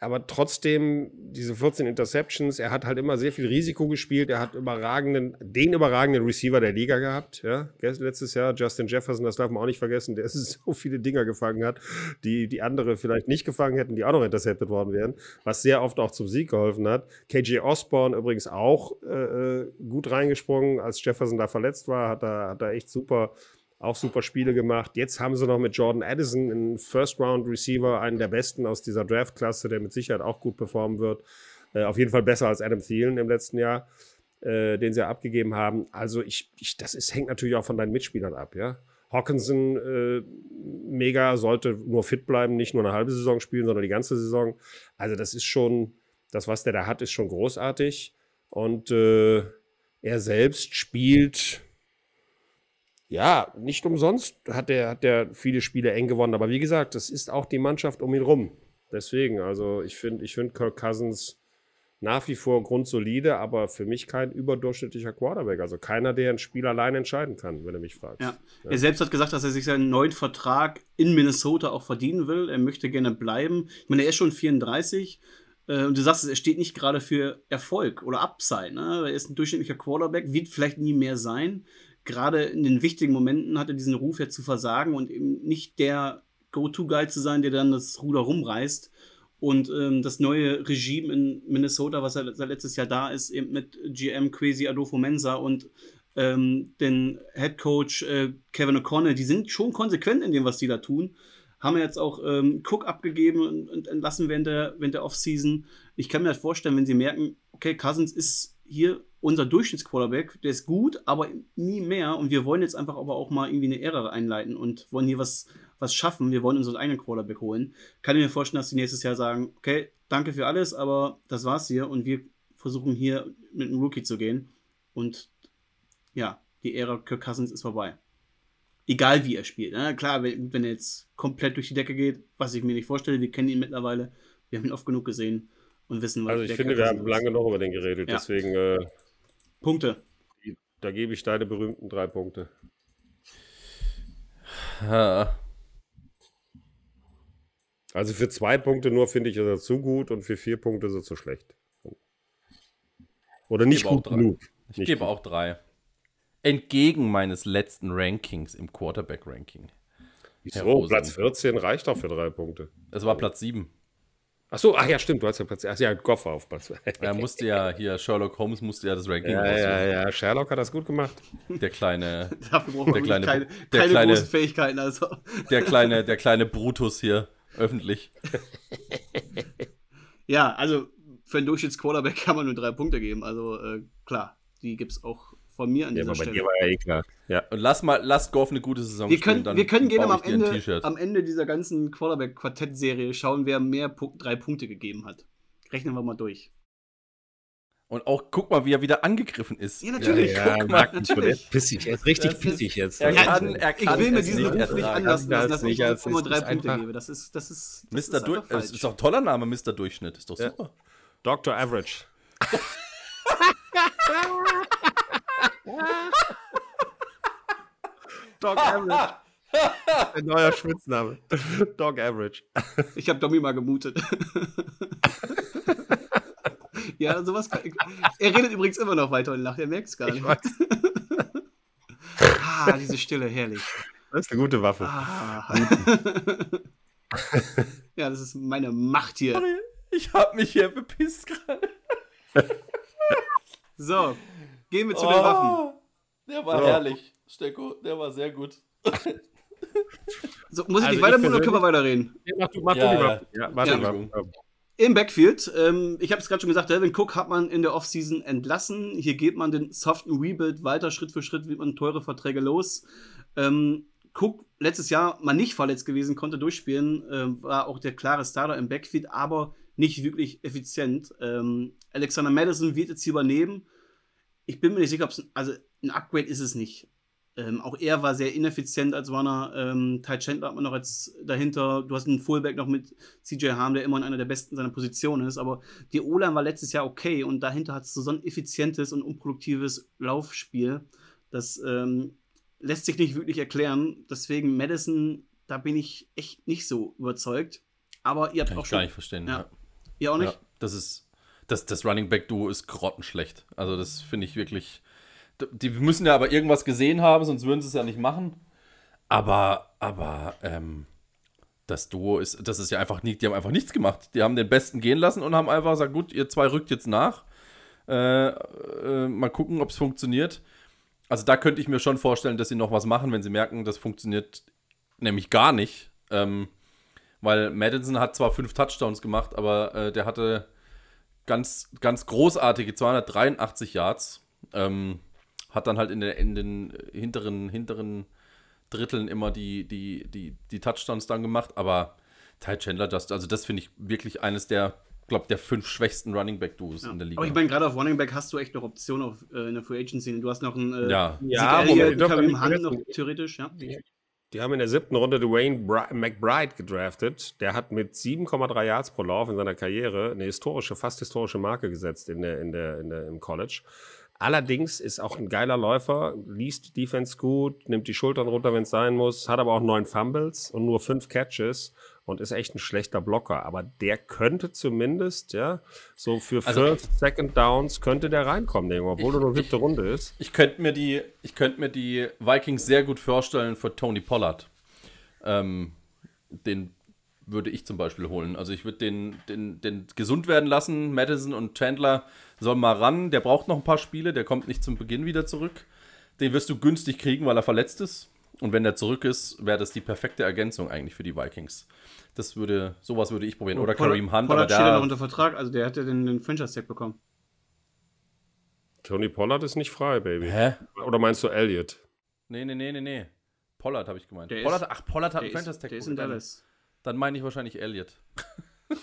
aber trotzdem diese 14 Interceptions, er hat halt immer sehr viel Risiko gespielt, er hat überragenden, den überragenden Receiver der Liga gehabt, ja, letztes Jahr, Justin Jefferson, das darf man auch nicht vergessen, der so viele Dinger gefangen hat, die die andere vielleicht nicht gefangen hätten, die auch noch intercepted worden wären, was sehr oft auch zum Sieg geholfen hat. KJ Osborne übrigens auch äh, äh, gut reingesprungen, als Jefferson da verletzt war, hat er, hat er echt super auch super Spiele gemacht. Jetzt haben sie noch mit Jordan Addison einen First-Round-Receiver, einen der besten aus dieser Draft-Klasse, der mit Sicherheit auch gut performen wird. Äh, auf jeden Fall besser als Adam Thielen im letzten Jahr, äh, den sie abgegeben haben. Also ich, ich, das ist, hängt natürlich auch von deinen Mitspielern ab, ja. Hawkinson, äh, mega, sollte nur fit bleiben, nicht nur eine halbe Saison spielen, sondern die ganze Saison. Also das ist schon, das, was der da hat, ist schon großartig. Und äh, er selbst spielt ja, nicht umsonst hat er, hat er viele Spiele eng gewonnen. Aber wie gesagt, das ist auch die Mannschaft um ihn rum. Deswegen, also ich finde ich find Kirk Cousins nach wie vor grundsolide, aber für mich kein überdurchschnittlicher Quarterback. Also keiner, der ein Spiel allein entscheiden kann, wenn du mich fragst. Ja. ja. Er selbst hat gesagt, dass er sich seinen neuen Vertrag in Minnesota auch verdienen will. Er möchte gerne bleiben. Ich meine, er ist schon 34. Äh, und du sagst, er steht nicht gerade für Erfolg oder Upside. Ne? Er ist ein durchschnittlicher Quarterback, wird vielleicht nie mehr sein gerade in den wichtigen Momenten hat er diesen Ruf ja zu versagen und eben nicht der Go-To-Guy zu sein, der dann das Ruder rumreißt. Und ähm, das neue Regime in Minnesota, was seit letztes Jahr da ist, eben mit GM Crazy Adolfo Mensa und ähm, den Head Coach äh, Kevin O'Connell, die sind schon konsequent in dem, was die da tun. haben jetzt auch ähm, Cook abgegeben und, entlassen während der, während der Offseason. Ich kann mir halt vorstellen, wenn sie merken, okay, Cousins ist hier unser Durchschnittsquarterback, der ist gut, aber nie mehr. Und wir wollen jetzt einfach aber auch mal irgendwie eine Ära einleiten und wollen hier was, was schaffen. Wir wollen unseren eigenen Quarterback holen. Kann ich mir vorstellen, dass sie nächstes Jahr sagen, okay, danke für alles, aber das war's hier und wir versuchen hier mit einem Rookie zu gehen. Und ja, die Ära Kirk Cousins ist vorbei. Egal wie er spielt. Ne? Klar, wenn, wenn er jetzt komplett durch die Decke geht, was ich mir nicht vorstelle, wir kennen ihn mittlerweile, wir haben ihn oft genug gesehen und wissen, was Also ich finde, wir haben lange noch über den geredet, ja. deswegen. Äh, Punkte. Da gebe ich deine berühmten drei Punkte. Ja. Also für zwei Punkte nur finde ich ist er zu gut und für vier Punkte ist er zu schlecht. Oder nicht gut genug. Ich nicht gebe gut. auch drei. Entgegen meines letzten Rankings im Quarterback-Ranking. Wieso? Platz 14 reicht doch für drei Punkte. Es war Platz 7. Ach so, ach ja, stimmt, du hast ja Platz, ach ja, Goffer auf Platz. Er musste ja hier, Sherlock Holmes musste ja das Ranking Ja, ja, ja, Sherlock hat das gut gemacht. Der kleine, Dafür braucht der kleine, keine, der keine kleine, großen Fähigkeiten. Also. Der kleine, der kleine Brutus hier, öffentlich. ja, also für einen Durchschnitts-Quarterback kann man nur drei Punkte geben. Also äh, klar, die gibt es auch von mir an ja, dieser aber bei Stelle. dir war ja eh klar. Ja. Und lass mal, lass Goff eine gute Saison Wir können, spielen. wir können gerne am ich Ende, am Ende dieser ganzen Quarterback-Quartett-Serie schauen, wer mehr drei Punkte gegeben hat. Rechnen wir mal durch. Und auch guck mal, wie er wieder angegriffen ist. Ja, natürlich. Ja, guck mal, er ist pissig. Er ist richtig Das ist- pissig jetzt. Er Ja, kann, er ich kann will mir es diesen nicht Ruf nicht anlassen, Das lassen, dass ich immer ist- drei Punkte gebe. Das ist, das ist, das Mr. ist ist doch ein toller Name, Mr. Durchschnitt. Ist doch Ja. super. Dr. Average. Dog Average. Ein neuer Spitzname. Dog Average. Ich habe Domi mal gemutet. ja, sowas kann, Er redet übrigens immer noch weiter und lacht, er merkt es gar Ich nicht. weiß. ah, diese Stille, herrlich. Das ist eine gute Waffe. Ah. ja, das ist meine Macht hier. Ich hab mich hier bepisst gerade. So, gehen wir zu den Waffen. Oh, Der war So. herrlich. Stecko, der war sehr gut. So, muss ich Also nicht ich weitermachen oder können wir weiterreden? Ja, mach du, mach Ja, du die ja. Warte. Im Backfield, ähm, ich habe es gerade schon gesagt, Delvin Cook hat man in der Offseason entlassen. Hier geht man den soften Rebuild weiter, Schritt für Schritt wird man teure Verträge los. Ähm, Cook letztes Jahr mal nicht verletzt gewesen, konnte durchspielen, ähm, war auch der klare Starter im Backfield, aber nicht wirklich effizient. Ähm, Alexander Madison wird jetzt hier übernehmen. Ich bin mir nicht sicher, ob es ein, also ein Upgrade ist es nicht. Ähm, auch er war sehr ineffizient als Runner. Ähm, Ty Chandler hat man noch als dahinter. Du hast einen Fullback noch mit CJ Harm, der immer in einer der besten seiner Position ist. Aber die O-Line war letztes Jahr okay und dahinter hat es so ein effizientes und unproduktives Laufspiel. Das ähm, lässt sich nicht wirklich erklären. Deswegen Madison, da bin ich echt nicht so überzeugt. Aber ihr habt Kann auch ich gar schon. nicht verstehen. Ja. Ja. Ihr auch nicht? Ja, das ist. Das, das Running Back Duo ist grottenschlecht. Also, das finde ich wirklich. Die müssen ja aber irgendwas gesehen haben, sonst würden sie es ja nicht machen. Aber, aber, ähm, das Duo ist, das ist ja einfach nicht, die haben einfach nichts gemacht. Die haben den Besten gehen lassen und haben einfach gesagt, gut, ihr zwei rückt jetzt nach. Äh, äh, mal gucken, ob es funktioniert. Also da könnte ich mir schon vorstellen, dass sie noch was machen, wenn sie merken, das funktioniert nämlich gar nicht. Ähm, weil Madison hat zwar fünf Touchdowns gemacht, aber äh, der hatte ganz, ganz großartige 283 Yards. Ähm, hat dann halt in, der, in den hinteren, hinteren Dritteln immer die, die, die, die Touchdowns dann gemacht. Aber Ty Chandler, das, also das finde ich wirklich eines der, glaube der fünf schwächsten Running Back Duos Ja. in der Liga. Aber ich meine, gerade auf Running Back hast du echt noch Optionen auf, äh, in der Free Agency. Du hast noch einen äh, ja, Ja, Zeke Moment, Elliott, nicht Hunt noch theoretisch, ja. Die haben in der siebten Runde Dwayne Bri McBride gedraftet. Der hat mit 7,3 Yards pro Lauf in seiner Karriere eine historische, fast historische Marke gesetzt in der, in der, in der, im College. Allerdings ist auch ein geiler Läufer, liest Defense gut, nimmt die Schultern runter, wenn es sein muss, hat aber auch neun Fumbles und nur fünf Catches und ist echt ein schlechter Blocker. Aber der könnte zumindest, ja, so für Also- First, Second Downs könnte der reinkommen, obwohl er nur siebte Runde ist. Ich könnte mir, die- ich könnt mir die Vikings sehr gut vorstellen für Tony Pollard. Ähm, den würde ich zum Beispiel holen. Also ich würde den, den, den gesund werden lassen. Madison und Chandler sollen mal ran. Der braucht noch ein paar Spiele. Der kommt nicht zum Beginn wieder zurück. Den wirst du günstig kriegen, weil er verletzt ist. Und wenn der zurück ist, wäre das die perfekte Ergänzung eigentlich für die Vikings. Das würde, sowas würde ich probieren. Oder Kareem Hunt, Pollard steht ja noch unter Vertrag, also der hat ja den, den Franchise-Tag bekommen. Tony Pollard ist nicht frei, Baby. Hä? Oder meinst du Elliott? Nee, nee, nee, nee, nee. Pollard habe ich gemeint. Der ist- Pollard, ach, Pollard hat einen Franchise ist, Tag. der ist in Dallas. Dann meine ich wahrscheinlich Elliott.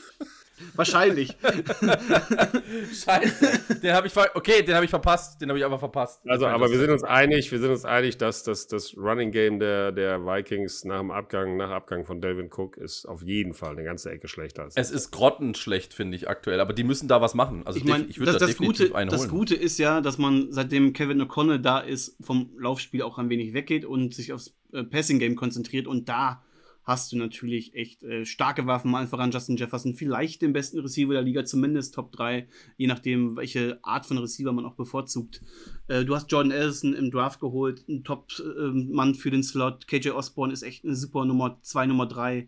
Wahrscheinlich. Scheiße. den habe ich ver okay, den habe ich verpasst. Den habe ich einfach verpasst. Also, aber wir sind uns einig, wir sind uns einig, dass das, das Running Game der, der Vikings nach dem Abgang, nach Abgang von Delvin Cook ist auf jeden Fall eine ganzeEcke schlechter als Es ist grottenschlecht, finde ich, aktuell. Aber die müssen da was machen. Also ich meine, ich würde das, da das, definitiv Gute, einen das. Gute ist ja, dass man seitdem Kevin O'Connell da ist, vom Laufspiel auch ein wenig weggeht und sich aufs äh, Passing-Game konzentriert. Und da hast du natürlich echt äh, starke Waffen, allen voran Justin Jefferson, vielleicht den besten Receiver der Liga, zumindest Top 3, je nachdem, welche Art von Receiver man auch bevorzugt. Äh, du hast Jordan Ellison im Draft geholt, ein Top-Mann für den Slot. KJ Osborne ist echt eine super Nummer 2, Nummer 3.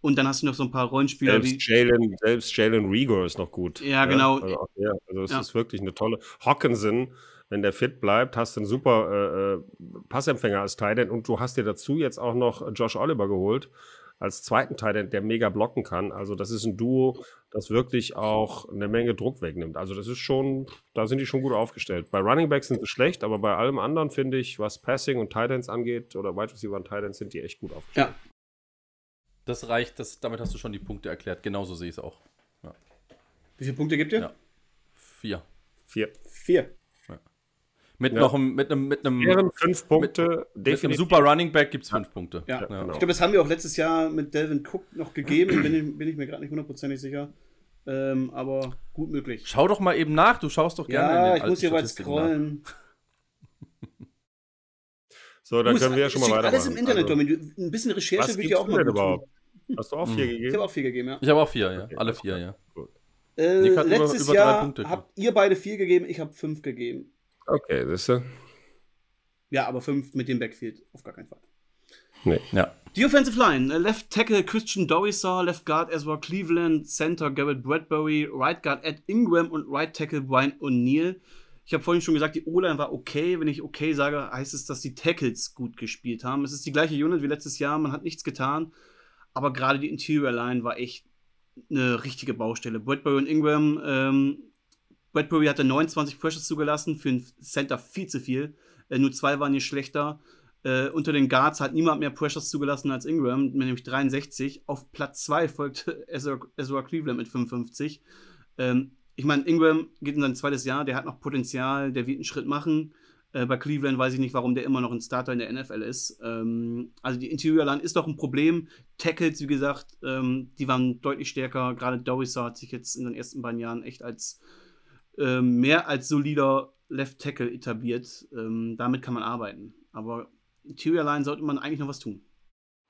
Und dann hast du noch so ein paar Rollenspieler. Selbst Jalen, selbst Jalen Rigor ist noch gut. Ja, genau. Also, auch der, also es Ja. ist wirklich eine tolle. Hawkinson, wenn der fit bleibt, hast du einen super äh, äh, Passempfänger als Tight End und du hast dir dazu jetzt auch noch Josh Oliver geholt als zweiten Tight End, der mega blocken kann. Also das ist ein Duo, das wirklich auch eine Menge Druck wegnimmt. Also das ist schon, da sind die schon gut aufgestellt. Bei Running Backs sind sie schlecht, aber bei allem anderen finde ich, was Passing und Tight Ends angeht oder Wide Receiver und Tight Ends sind die echt gut aufgestellt. Ja, Das reicht, das, damit hast du schon die Punkte erklärt. Genauso sehe ich es auch. wie viele Punkte gibt ihr? Ja. Vier. Vier. Vier. Mit Ja. noch einem, mit einem, mit einem, Wären fünf Punkte mit einem definitiv. super Running Back gibt es fünf Punkte. Ja, Ja, genau. ich glaube, das haben wir auch letztes Jahr mit Delvin Cook noch gegeben, bin ich, bin ich mir gerade nicht hundertprozentig sicher. Ähm, aber gut möglich. Schau doch mal eben nach, du schaust doch gerne. in Ja, den ich muss hier weit scrollen. So, dann können wir ja schon mal weitermachen. alles im Internet, Also, Domin. Ein bisschen Recherche gibst ja auch du mal überhaupt? Hast du auch vier Hm. Ich gegeben? habe auch viel gegeben, ja. Ich habe auch vier, ja. Okay, Alle vier, ja. Gut. Äh, über- letztes über drei Jahr Punkte. habt ihr beide vier gegeben, ich habe fünf gegeben. Okay, siehst du? Ja, aber fünf mit dem Backfield, auf gar keinen Fall. Nee. Ja. Die Offensive Line, äh, Left Tackle Christian Dorisar, Left Guard Ezra Cleveland, Center Garrett Bradbury, Right Guard Ed Ingram und Right Tackle Brian O'Neill. Ich habe vorhin schon gesagt, die O-Line war okay. Wenn ich okay sage, heißt es, dass die Tackles gut gespielt haben. Es ist die gleiche Unit wie letztes Jahr, man hat nichts getan. Aber gerade die Interior Line war echt eine richtige Baustelle. Bradbury und Ingram, ähm, Bradbury hatte 29 Pressures zugelassen, für einen Center viel zu viel. Äh, nur zwei waren hier schlechter. Äh, unter den Guards hat niemand mehr Pressures zugelassen als Ingram, nämlich 63. Auf Platz 2 folgt Ezra, Ezra Cleveland mit 55. Ähm, ich meine, Ingram geht in sein zweites Jahr, der hat noch Potenzial, der wird einen Schritt machen. Äh, bei Cleveland weiß ich nicht, warum der immer noch ein Starter in der NFL ist. Ähm, also die Interior Line ist doch ein Problem. Tackles, wie gesagt, ähm, die waren deutlich stärker. Gerade Dorisar hat sich jetzt in den ersten beiden Jahren echt als ähm, mehr als solider Left Tackle etabliert. Ähm, damit kann man arbeiten. Aber Interior Line sollte man eigentlich noch was tun.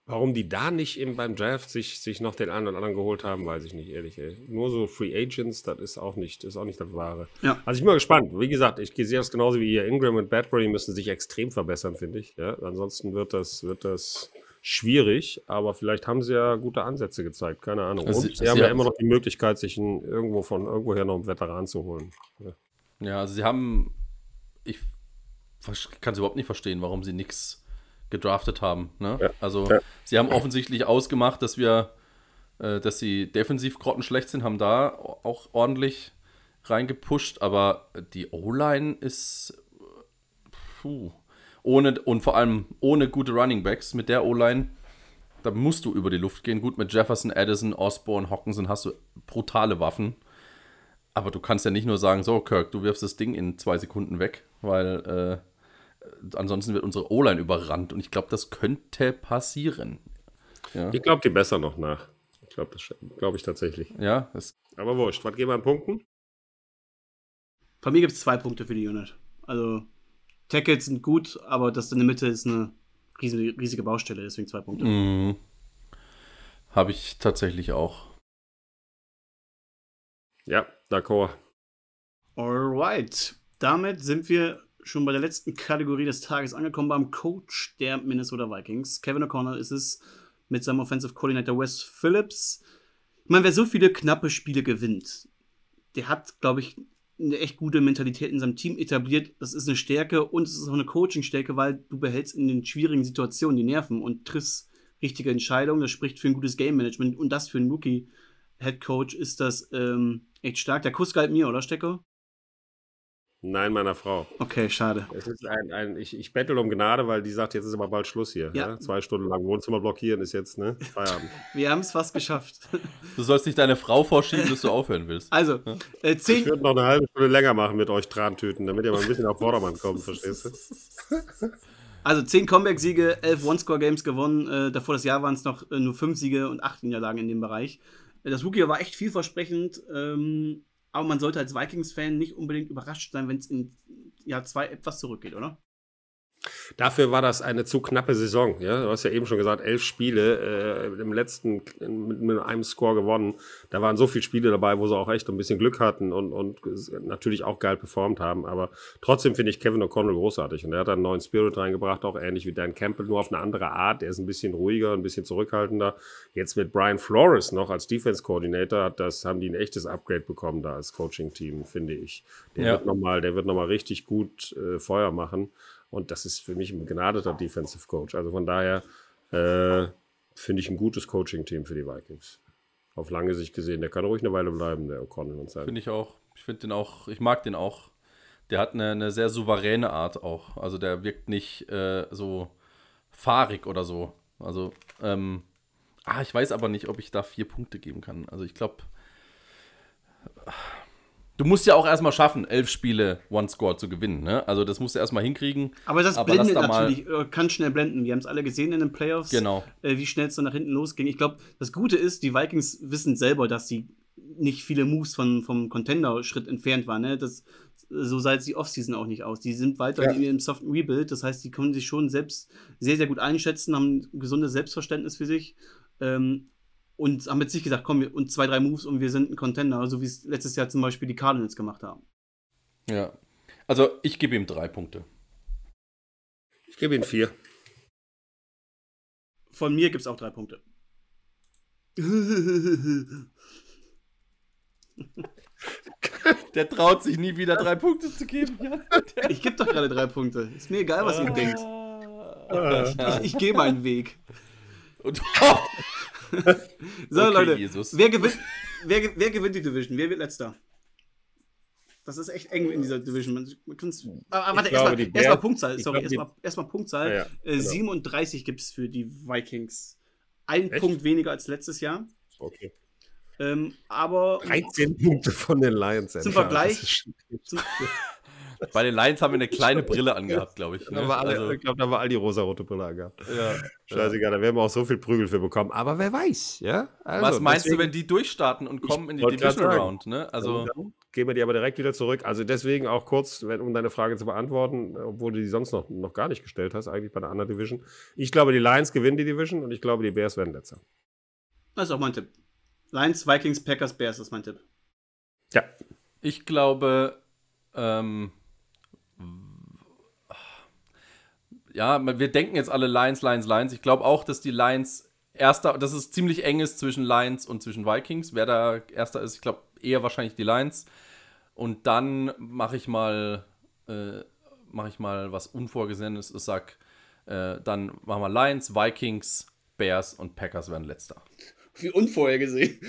Warum die da nicht eben beim Draft sich, sich noch den einen oder anderen geholt haben, weiß ich nicht, ehrlich. Ey. Nur so Free Agents, das ist auch nicht, das ist auch nicht das Wahre. Ja. Also ich bin mal gespannt. Wie gesagt, ich sehe das genauso wie ihr. Ingram und Badbury müssen sich extrem verbessern, finde ich. Ja? Ansonsten wird das, wird das schwierig, aber vielleicht haben sie ja gute Ansätze gezeigt, keine Ahnung. Also Und sie- haben ja immer noch die Möglichkeit, sich einen, irgendwo von irgendwoher noch einen Veteran zu holen. Ja. Ja, also sie haben. Ich kann es überhaupt nicht verstehen, warum sie nichts gedraftet haben. Ne? Ja, Also, ja. sie haben offensichtlich ausgemacht, dass wir, äh, dass sie defensiv grottenschlecht sind, haben da auch ordentlich reingepusht, aber die O-Line ist. Puh. Ohne, und vor allem ohne gute Running Backs mit der O-Line, da musst du über die Luft gehen. Gut, mit Jefferson, Addison, Osborne, Hawkinson hast du brutale Waffen. Aber du kannst ja nicht nur sagen, so Kirk, du wirfst das Ding in zwei Sekunden weg, weil äh, ansonsten wird unsere O-Line überrannt und ich glaube, das könnte passieren. Ja, Ich glaube die besser noch nach. Ich glaube das glaube ich tatsächlich. ja Aber wurscht, was geben wir an Punkten? Von mir gibt es zwei Punkte für die Unit. Also, Tackles sind gut, aber das in der Mitte ist eine riesige, riesige Baustelle, deswegen zwei Punkte. mm, habe ich tatsächlich auch. Ja, d'accord. Alright. Damit sind wir schon bei der letzten Kategorie des Tages angekommen, beim Coach der Minnesota Vikings. Kevin O'Connell ist es mit seinem Offensive Coordinator Wes Phillips. Ich meine, wer so viele knappe Spiele gewinnt, der hat, glaube ich, eine echt gute Mentalität in seinem Team etabliert. Das ist eine Stärke und es ist auch eine Coaching-Stärke, weil du behältst in den schwierigen Situationen die Nerven und triffst richtige Entscheidungen. Das spricht für ein gutes Game-Management und das für einen Rookie-Head-Coach ist das ähm, echt stark. Der Kuss galt mir, oder Stecker? Nein, meiner Frau. Okay, schade. Es ist ein, ein, ich, ich bettel um Gnade, weil die sagt, jetzt ist aber bald Schluss hier. Ja. Ja. Zwei Stunden lang Wohnzimmer blockieren ist jetzt, ne? Feierabend. Wir haben es fast geschafft. Du sollst nicht deine Frau vorschieben, bis du aufhören willst. Also, äh, Ich zehn, würde noch eine halbe Stunde länger machen mit euch Trantüten, damit ihr mal ein bisschen auf Vordermann kommt, verstehst du? also zehn Comeback-Siege, elf One-Score-Games gewonnen. Äh, davor das Jahr waren es noch äh, nur fünf Siege und acht Niederlagen in dem Bereich. Äh, das Rookie war echt vielversprechend, ähm, aber man sollte als Vikings-Fan nicht unbedingt überrascht sein, wenn es in Jahr zwei etwas zurückgeht, oder? Dafür war das eine zu knappe Saison. Ja? Du hast ja eben schon gesagt, elf Spiele, äh, im letzten mit, mit einem Score gewonnen. Da waren so viele Spiele dabei, wo sie auch echt ein bisschen Glück hatten und, und natürlich auch geil performt haben. Aber trotzdem finde ich Kevin O'Connell großartig. Und er hat einen neuen Spirit reingebracht, auch ähnlich wie Dan Campbell, nur auf eine andere Art. Er ist ein bisschen ruhiger, ein bisschen zurückhaltender. Jetzt mit Brian Flores noch als Defense Coordinator, hat das, haben die ein echtes Upgrade bekommen da als Coaching-Team, finde ich. Der Ja. wird nochmal, der wird nochmal richtig gut äh, Feuer machen. Und das ist für mich ein begnadeter Defensive Coach. Also von daher äh, finde ich ein gutes Coaching-Team für die Vikings. Auf lange Sicht gesehen. Der kann ruhig eine Weile bleiben, der O'Connell und sein. Finde ich auch. Ich finde den auch, ich mag den auch. Der hat eine, eine sehr souveräne Art auch. Also der wirkt nicht äh, so fahrig oder so. Also, ähm, ah, ich weiß aber nicht, ob ich da vier Punkte geben kann. Also ich glaube, du musst ja auch erstmal schaffen, elf Spiele One-Score zu gewinnen. Ne? Also das musst du erstmal hinkriegen. Aber das Aber blendet da mal- natürlich, äh, kann schnell blenden. Wir haben es alle gesehen in den Playoffs, Genau. äh, wie schnell es dann nach hinten losging. Ich glaube, das Gute ist, die Vikings wissen selber, dass sie nicht viele Moves von, vom Contender-Schritt entfernt waren. Ne? Das, so sah jetzt die Offseason auch nicht aus. Die sind weiter Ja. in ihrem soften Rebuild. Das heißt, die können sich schon selbst sehr, sehr gut einschätzen, haben ein gesundes Selbstverständnis für sich. Ähm, und haben jetzt nicht gesagt, komm, wir- und zwei, drei Moves und wir sind ein Contender, so wie es letztes Jahr zum Beispiel die Cardinals gemacht haben. Ja. Also ich gebe ihm drei Punkte. Ich gebe ihm vier. Von mir gibt es auch drei Punkte. Der traut sich nie wieder drei Punkte zu geben. Ja. Ich gebe doch gerade drei Punkte. Ist mir egal, was ihr denkt. Ah. Ich, ich gehe meinen Weg. Und, So, Okay, Leute. Jesus. Wer gewinnt, wer, wer gewinnt die Division? Wer wird letzter? Das ist echt eng in dieser Division. Man, man aber, aber warte, erstmal erst Punktzahl. Sorry, erstmal erstmal Punktzahl. Ja, ja, äh, genau. 37 gibt es für die Vikings. Ein Echt? Punkt weniger als letztes Jahr. Okay. Ähm, aber 13 Punkte von den Lions. Zum. Vergleich- zum, Bei den Lions haben wir eine kleine Brille angehabt, glaube ich. Da Ne? war alle, Also, ich glaube, da war all die rosarote Brille angehabt. ja. Scheißegal, da werden wir auch so viel Prügel für bekommen. Aber wer weiß, ja? Also, Was meinst du, deswegen- wenn die durchstarten und kommen in die sagen. Round? Ne? Also, Dann gehen wir die aber direkt wieder zurück. Also deswegen auch kurz, um deine Frage zu beantworten, obwohl du die sonst noch, noch gar nicht gestellt hast, eigentlich bei der anderen Division. Ich glaube, die Lions gewinnen die Division und ich glaube, die Bears werden letzter. das ist auch mein Tipp. Lions, Vikings, Packers, Bears ist mein Tipp. Ja. ich glaube, ähm, ja, wir denken jetzt alle Lions, Lions, Lions. Ich glaube auch, dass die Lions erster, dass es ziemlich eng ist zwischen Lions und zwischen Vikings. Wer da erster ist, ich glaube eher wahrscheinlich die Lions. Und dann mache ich mal, äh, mache ich mal was Unvorgesehenes. Ich sag, äh, dann machen wir Lions, Vikings, Bears und Packers werden letzter. Wie unvorhergesehen.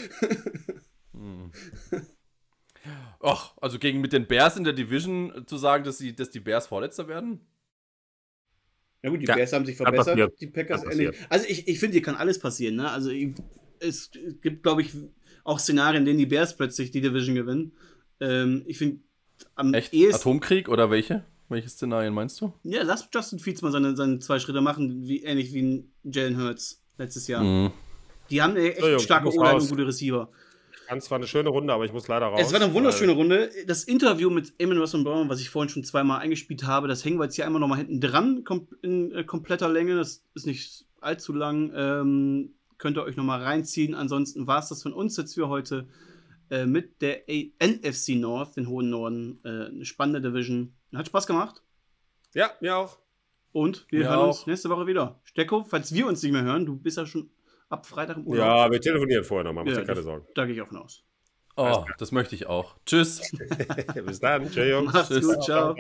Ach, also gegen mit den Bears in der Division zu sagen, dass, sie, dass die Bears Vorletzter werden? Ja gut, die Ja, Bears haben sich verbessert, die Packers ähnlich. Also ich, ich finde, hier kann alles passieren. Ne? Also ich, es gibt, glaube ich, auch Szenarien, in denen die Bears plötzlich die Division gewinnen. Ähm, ich finde am Echt? ehesten, Atomkrieg oder welche? Welche Szenarien meinst du? ja, lass Justin Fields mal seine, seine zwei Schritte machen, wie, ähnlich wie ein Jalen Hurts letztes Jahr. Mhm. Die haben eine echt starke raus. und gute Receiver. Fand zwar eine schöne Runde, aber ich muss leider raus. Es war eine wunderschöne Runde. Das Interview mit Eamon Russell Brown, was ich vorhin schon zweimal eingespielt habe, das hängen wir jetzt hier einmal nochmal hinten dran, in äh, kompletter Länge. Das ist nicht allzu lang. Ähm, könnt ihr euch nochmal reinziehen. Ansonsten war es das von uns jetzt für heute äh, mit der NFC North, den hohen Norden. Äh, eine spannende Division. Hat Spaß gemacht. Ja, mir auch. Und wir Mir hören uns auch. nächste Woche wieder. Stecko, falls wir uns nicht mehr hören, du bist ja schon ab Freitag im Urlaub. Ja, wir telefonieren vorher nochmal, mach Ja, dir keine Sorgen. Da gehe ich auch von aus. Oh, das möchte ich auch. Tschüss. Bis dann. Tschö, Jungs. Macht's Tschüss. gut, ciao.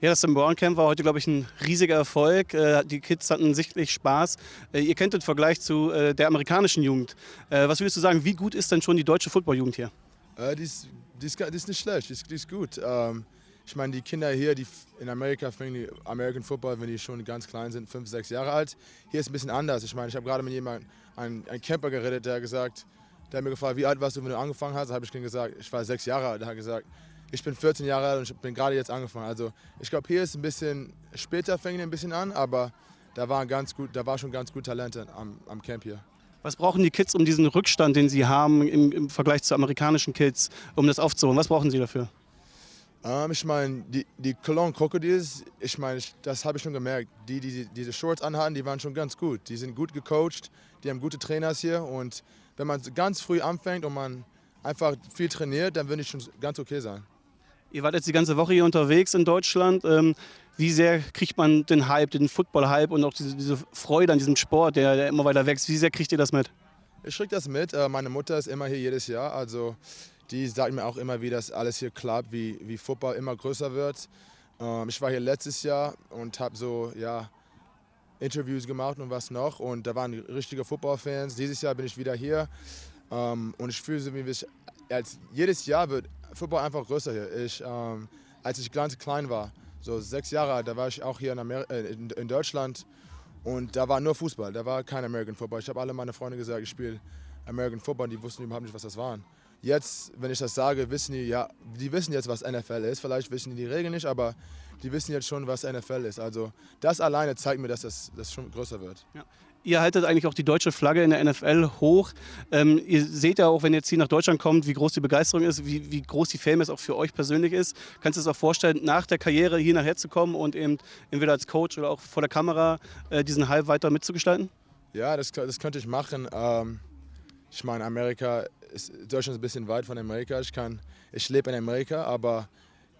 Ja, das Sam Brown Camp war heute, glaube ich, ein riesiger Erfolg. Äh, Die Kids hatten sichtlich Spaß. Äh, Ihr kennt den Vergleich zu äh, der amerikanischen Jugend. Was würdest du sagen, wie gut ist denn schon die deutsche Footballjugend hier? Äh, die, ist, die, ist, gar- die ist nicht schlecht, die ist, die ist gut. Ähm, ich meine, die Kinder hier, die in Amerika fangen die American Football, wenn die schon ganz klein sind, fünf, sechs Jahre alt. Hier ist es ein bisschen anders. Ich meine, ich habe gerade mit jemandem, ein, ein Camper geredet, der hat gesagt, der hat mir gefragt, wie alt warst du, wenn du angefangen hast? Da habe ich gesagt, ich war sechs Jahre alt. Der hat gesagt, ich bin 14 Jahre alt und ich bin gerade jetzt angefangen. Also ich glaube, hier ist ein bisschen später fängt ein bisschen an, aber da war, ganz gut, da war schon ganz gut Talente am, am Camp hier. Was brauchen die Kids, um diesen Rückstand, den sie haben im, im Vergleich zu amerikanischen Kids, um das aufzuholen? Was brauchen sie dafür? Ähm, ich meine, die, die Cologne Crocodiles, ich meine, das habe ich schon gemerkt. Die, die die diese Shorts anhatten, die waren schon ganz gut. Die sind gut gecoacht, die haben gute Trainers hier. Und wenn man ganz früh anfängt und man einfach viel trainiert, dann würde ich schon ganz okay sein. Ihr wart jetzt die ganze Woche hier unterwegs in Deutschland. Ähm, wie sehr kriegt man den Hype, den Football-Hype und auch diese, diese Freude an diesem Sport, der, der immer weiter wächst? Wie sehr kriegt ihr das mit? Ich kriege das mit. Äh, Meine Mutter ist immer hier jedes Jahr. Also die sagt mir auch immer, wie das alles hier klappt, wie, wie Football immer größer wird. Ähm, Ich war hier letztes Jahr und habe so, ja, Interviews gemacht und was noch. Und da waren richtige Football-Fans. Dieses Jahr bin ich wieder hier. Ähm, und ich fühle so, wie ich, als jedes Jahr wird Football einfach größer hier. Ich, ähm, als ich ganz klein war, so sechs Jahre alt, da war ich auch hier in, Amer äh, in, in Deutschland. Und da war nur Fußball, da war kein American Football. Ich habe alle meine Freunde gesagt, ich spiele American Football, die wussten überhaupt nicht, was das waren. Jetzt, wenn ich das sage, wissen die, ja, die wissen jetzt, was NFL ist. Vielleicht wissen die die Regeln nicht, aber die wissen jetzt schon, was NFL ist. Also das alleine zeigt mir, dass das, das schon größer wird. Ihr haltet eigentlich auch die deutsche Flagge in der NFL hoch. Ähm, ihr seht ja auch, wenn ihr jetzt hier nach Deutschland kommt, wie groß die Begeisterung ist, wie, wie groß die Fame auch für euch persönlich ist. Kannst du das auch vorstellen, nach der Karriere hier nachher zu kommen und eben entweder als Coach oder auch vor der Kamera äh, diesen Hype weiter mitzugestalten? Ja, das, das könnte ich machen. Ähm, ich meine, Amerika ist, Deutschland ist ein bisschen weit von Amerika. Ich, kann, ich lebe in Amerika, aber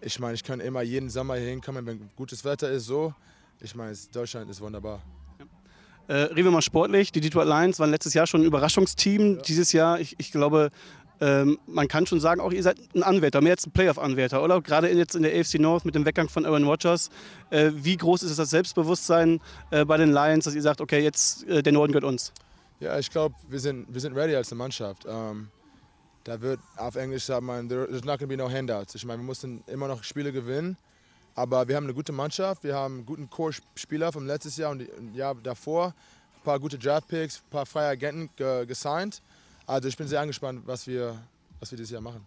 ich meine, ich kann immer jeden Sommer hier hinkommen, wenn gutes Wetter ist. So, ich meine, Deutschland ist wunderbar. Äh, reden wir mal sportlich. Die Detroit Lions waren letztes Jahr schon ein Überraschungsteam. Dieses Jahr, ich, ich glaube, ähm, man kann schon sagen, auch ihr seid ein Anwärter, mehr als ein Playoff-Anwärter, oder? Gerade jetzt in der AFC North mit dem Weggang von Aaron Rodgers. Äh, wie groß ist das Selbstbewusstsein äh, bei den Lions, dass ihr sagt, okay, jetzt äh, der Norden gehört uns? Ja, ich glaube, wir sind, wir sind ready als eine Mannschaft. Ähm, da wird auf Englisch sagt man, there- there's not going to be no handouts. Ich meine, wir mussten immer noch Spiele gewinnen, aber wir haben eine gute Mannschaft. Wir haben einen guten Core-Spieler vom letztes Jahr und Jahr davor. Ein paar gute Draft-Picks, ein paar freie Agenten ge gesigned. Also ich bin sehr angespannt, was wir, was wir dieses Jahr machen.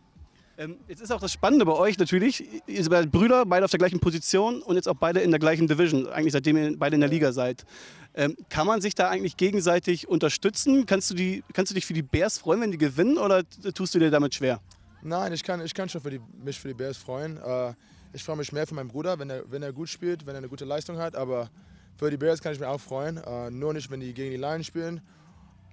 Ähm, jetzt ist auch das Spannende bei euch natürlich, ihr seid Brüder, beide auf der gleichen Position und jetzt auch beide in der gleichen Division, eigentlich seitdem ihr beide in der Liga seid. Ähm, kann man sich da eigentlich gegenseitig unterstützen? Kannst du, die, kannst du dich für die Bears freuen, wenn die gewinnen oder tust du dir damit schwer? Nein, ich kann, ich kann schon für die, mich für die Bears freuen. Äh, ich freue mich mehr für meinen Bruder, wenn er, wenn er gut spielt, wenn er eine gute Leistung hat. Aber für die Bears kann ich mich auch freuen. Äh, nur nicht, wenn die gegen die Lions spielen.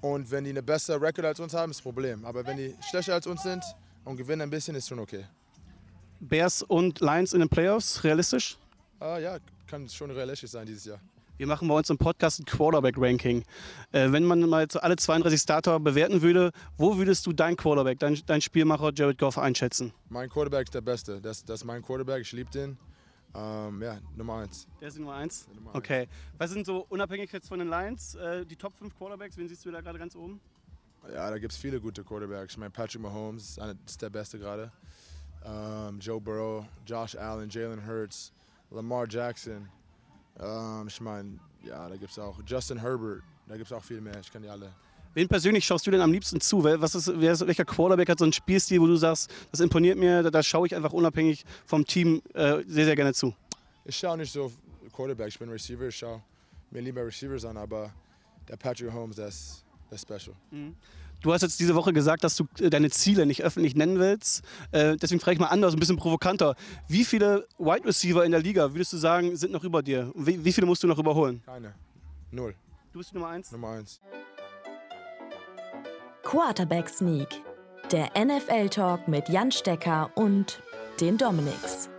Und wenn die eine bessere Record als uns haben, ist das Problem. Aber wenn die schlechter als uns sind und gewinnen ein bisschen, ist schon okay. Bears und Lions in den Playoffs, realistisch? Äh, ja, kann schon realistisch sein dieses Jahr. Wir machen bei uns im Podcast ein Quarterback-Ranking. Äh, wenn man mal alle 32 Starter bewerten würde, wo würdest du dein Quarterback, dein, dein Spielmacher Jared Goff einschätzen? Mein Quarterback ist der Beste. Das, das ist mein Quarterback, ich liebe den. Ähm, ja, Nummer eins. Der ist die Nummer 1? Nummer eins. Okay. Was sind so unabhängig jetzt von den Lions äh, die Top 5 Quarterbacks? Wen siehst du da gerade ganz oben? Ja, da gibt es viele gute Quarterbacks. Ich meine, Patrick Mahomes ist, einer, ist der Beste gerade. Ähm, Joe Burrow, Josh Allen, Jalen Hurts, Lamar Jackson. Ähm, ich meine, ja, da gibt es auch Justin Herbert. Da gibt es auch viel mehr. Ich kann die alle. Wen persönlich schaust du denn am liebsten zu? Was ist, welcher Quarterback hat so einen Spielstil, wo du sagst, das imponiert mir, da, da schaue ich einfach unabhängig vom Team äh, sehr, sehr gerne zu? Ich schaue nicht so auf Quarterback, ich bin Receiver. Ich schaue mir lieber Receivers an, aber der Patrick Mahomes, der ist, special. Du hast jetzt diese Woche gesagt, dass du äh, deine Ziele nicht öffentlich nennen willst. Äh, deswegen frage ich mal anders, ein bisschen provokanter. Wie viele Wide Receiver in der Liga, würdest du sagen, sind noch über dir? Wie, wie viele musst du noch überholen? Keine. Null. Du bist die Nummer eins. Nummer eins. Quarterback Sneak. Der NFL Talk mit Jan Stecker und den Dominics.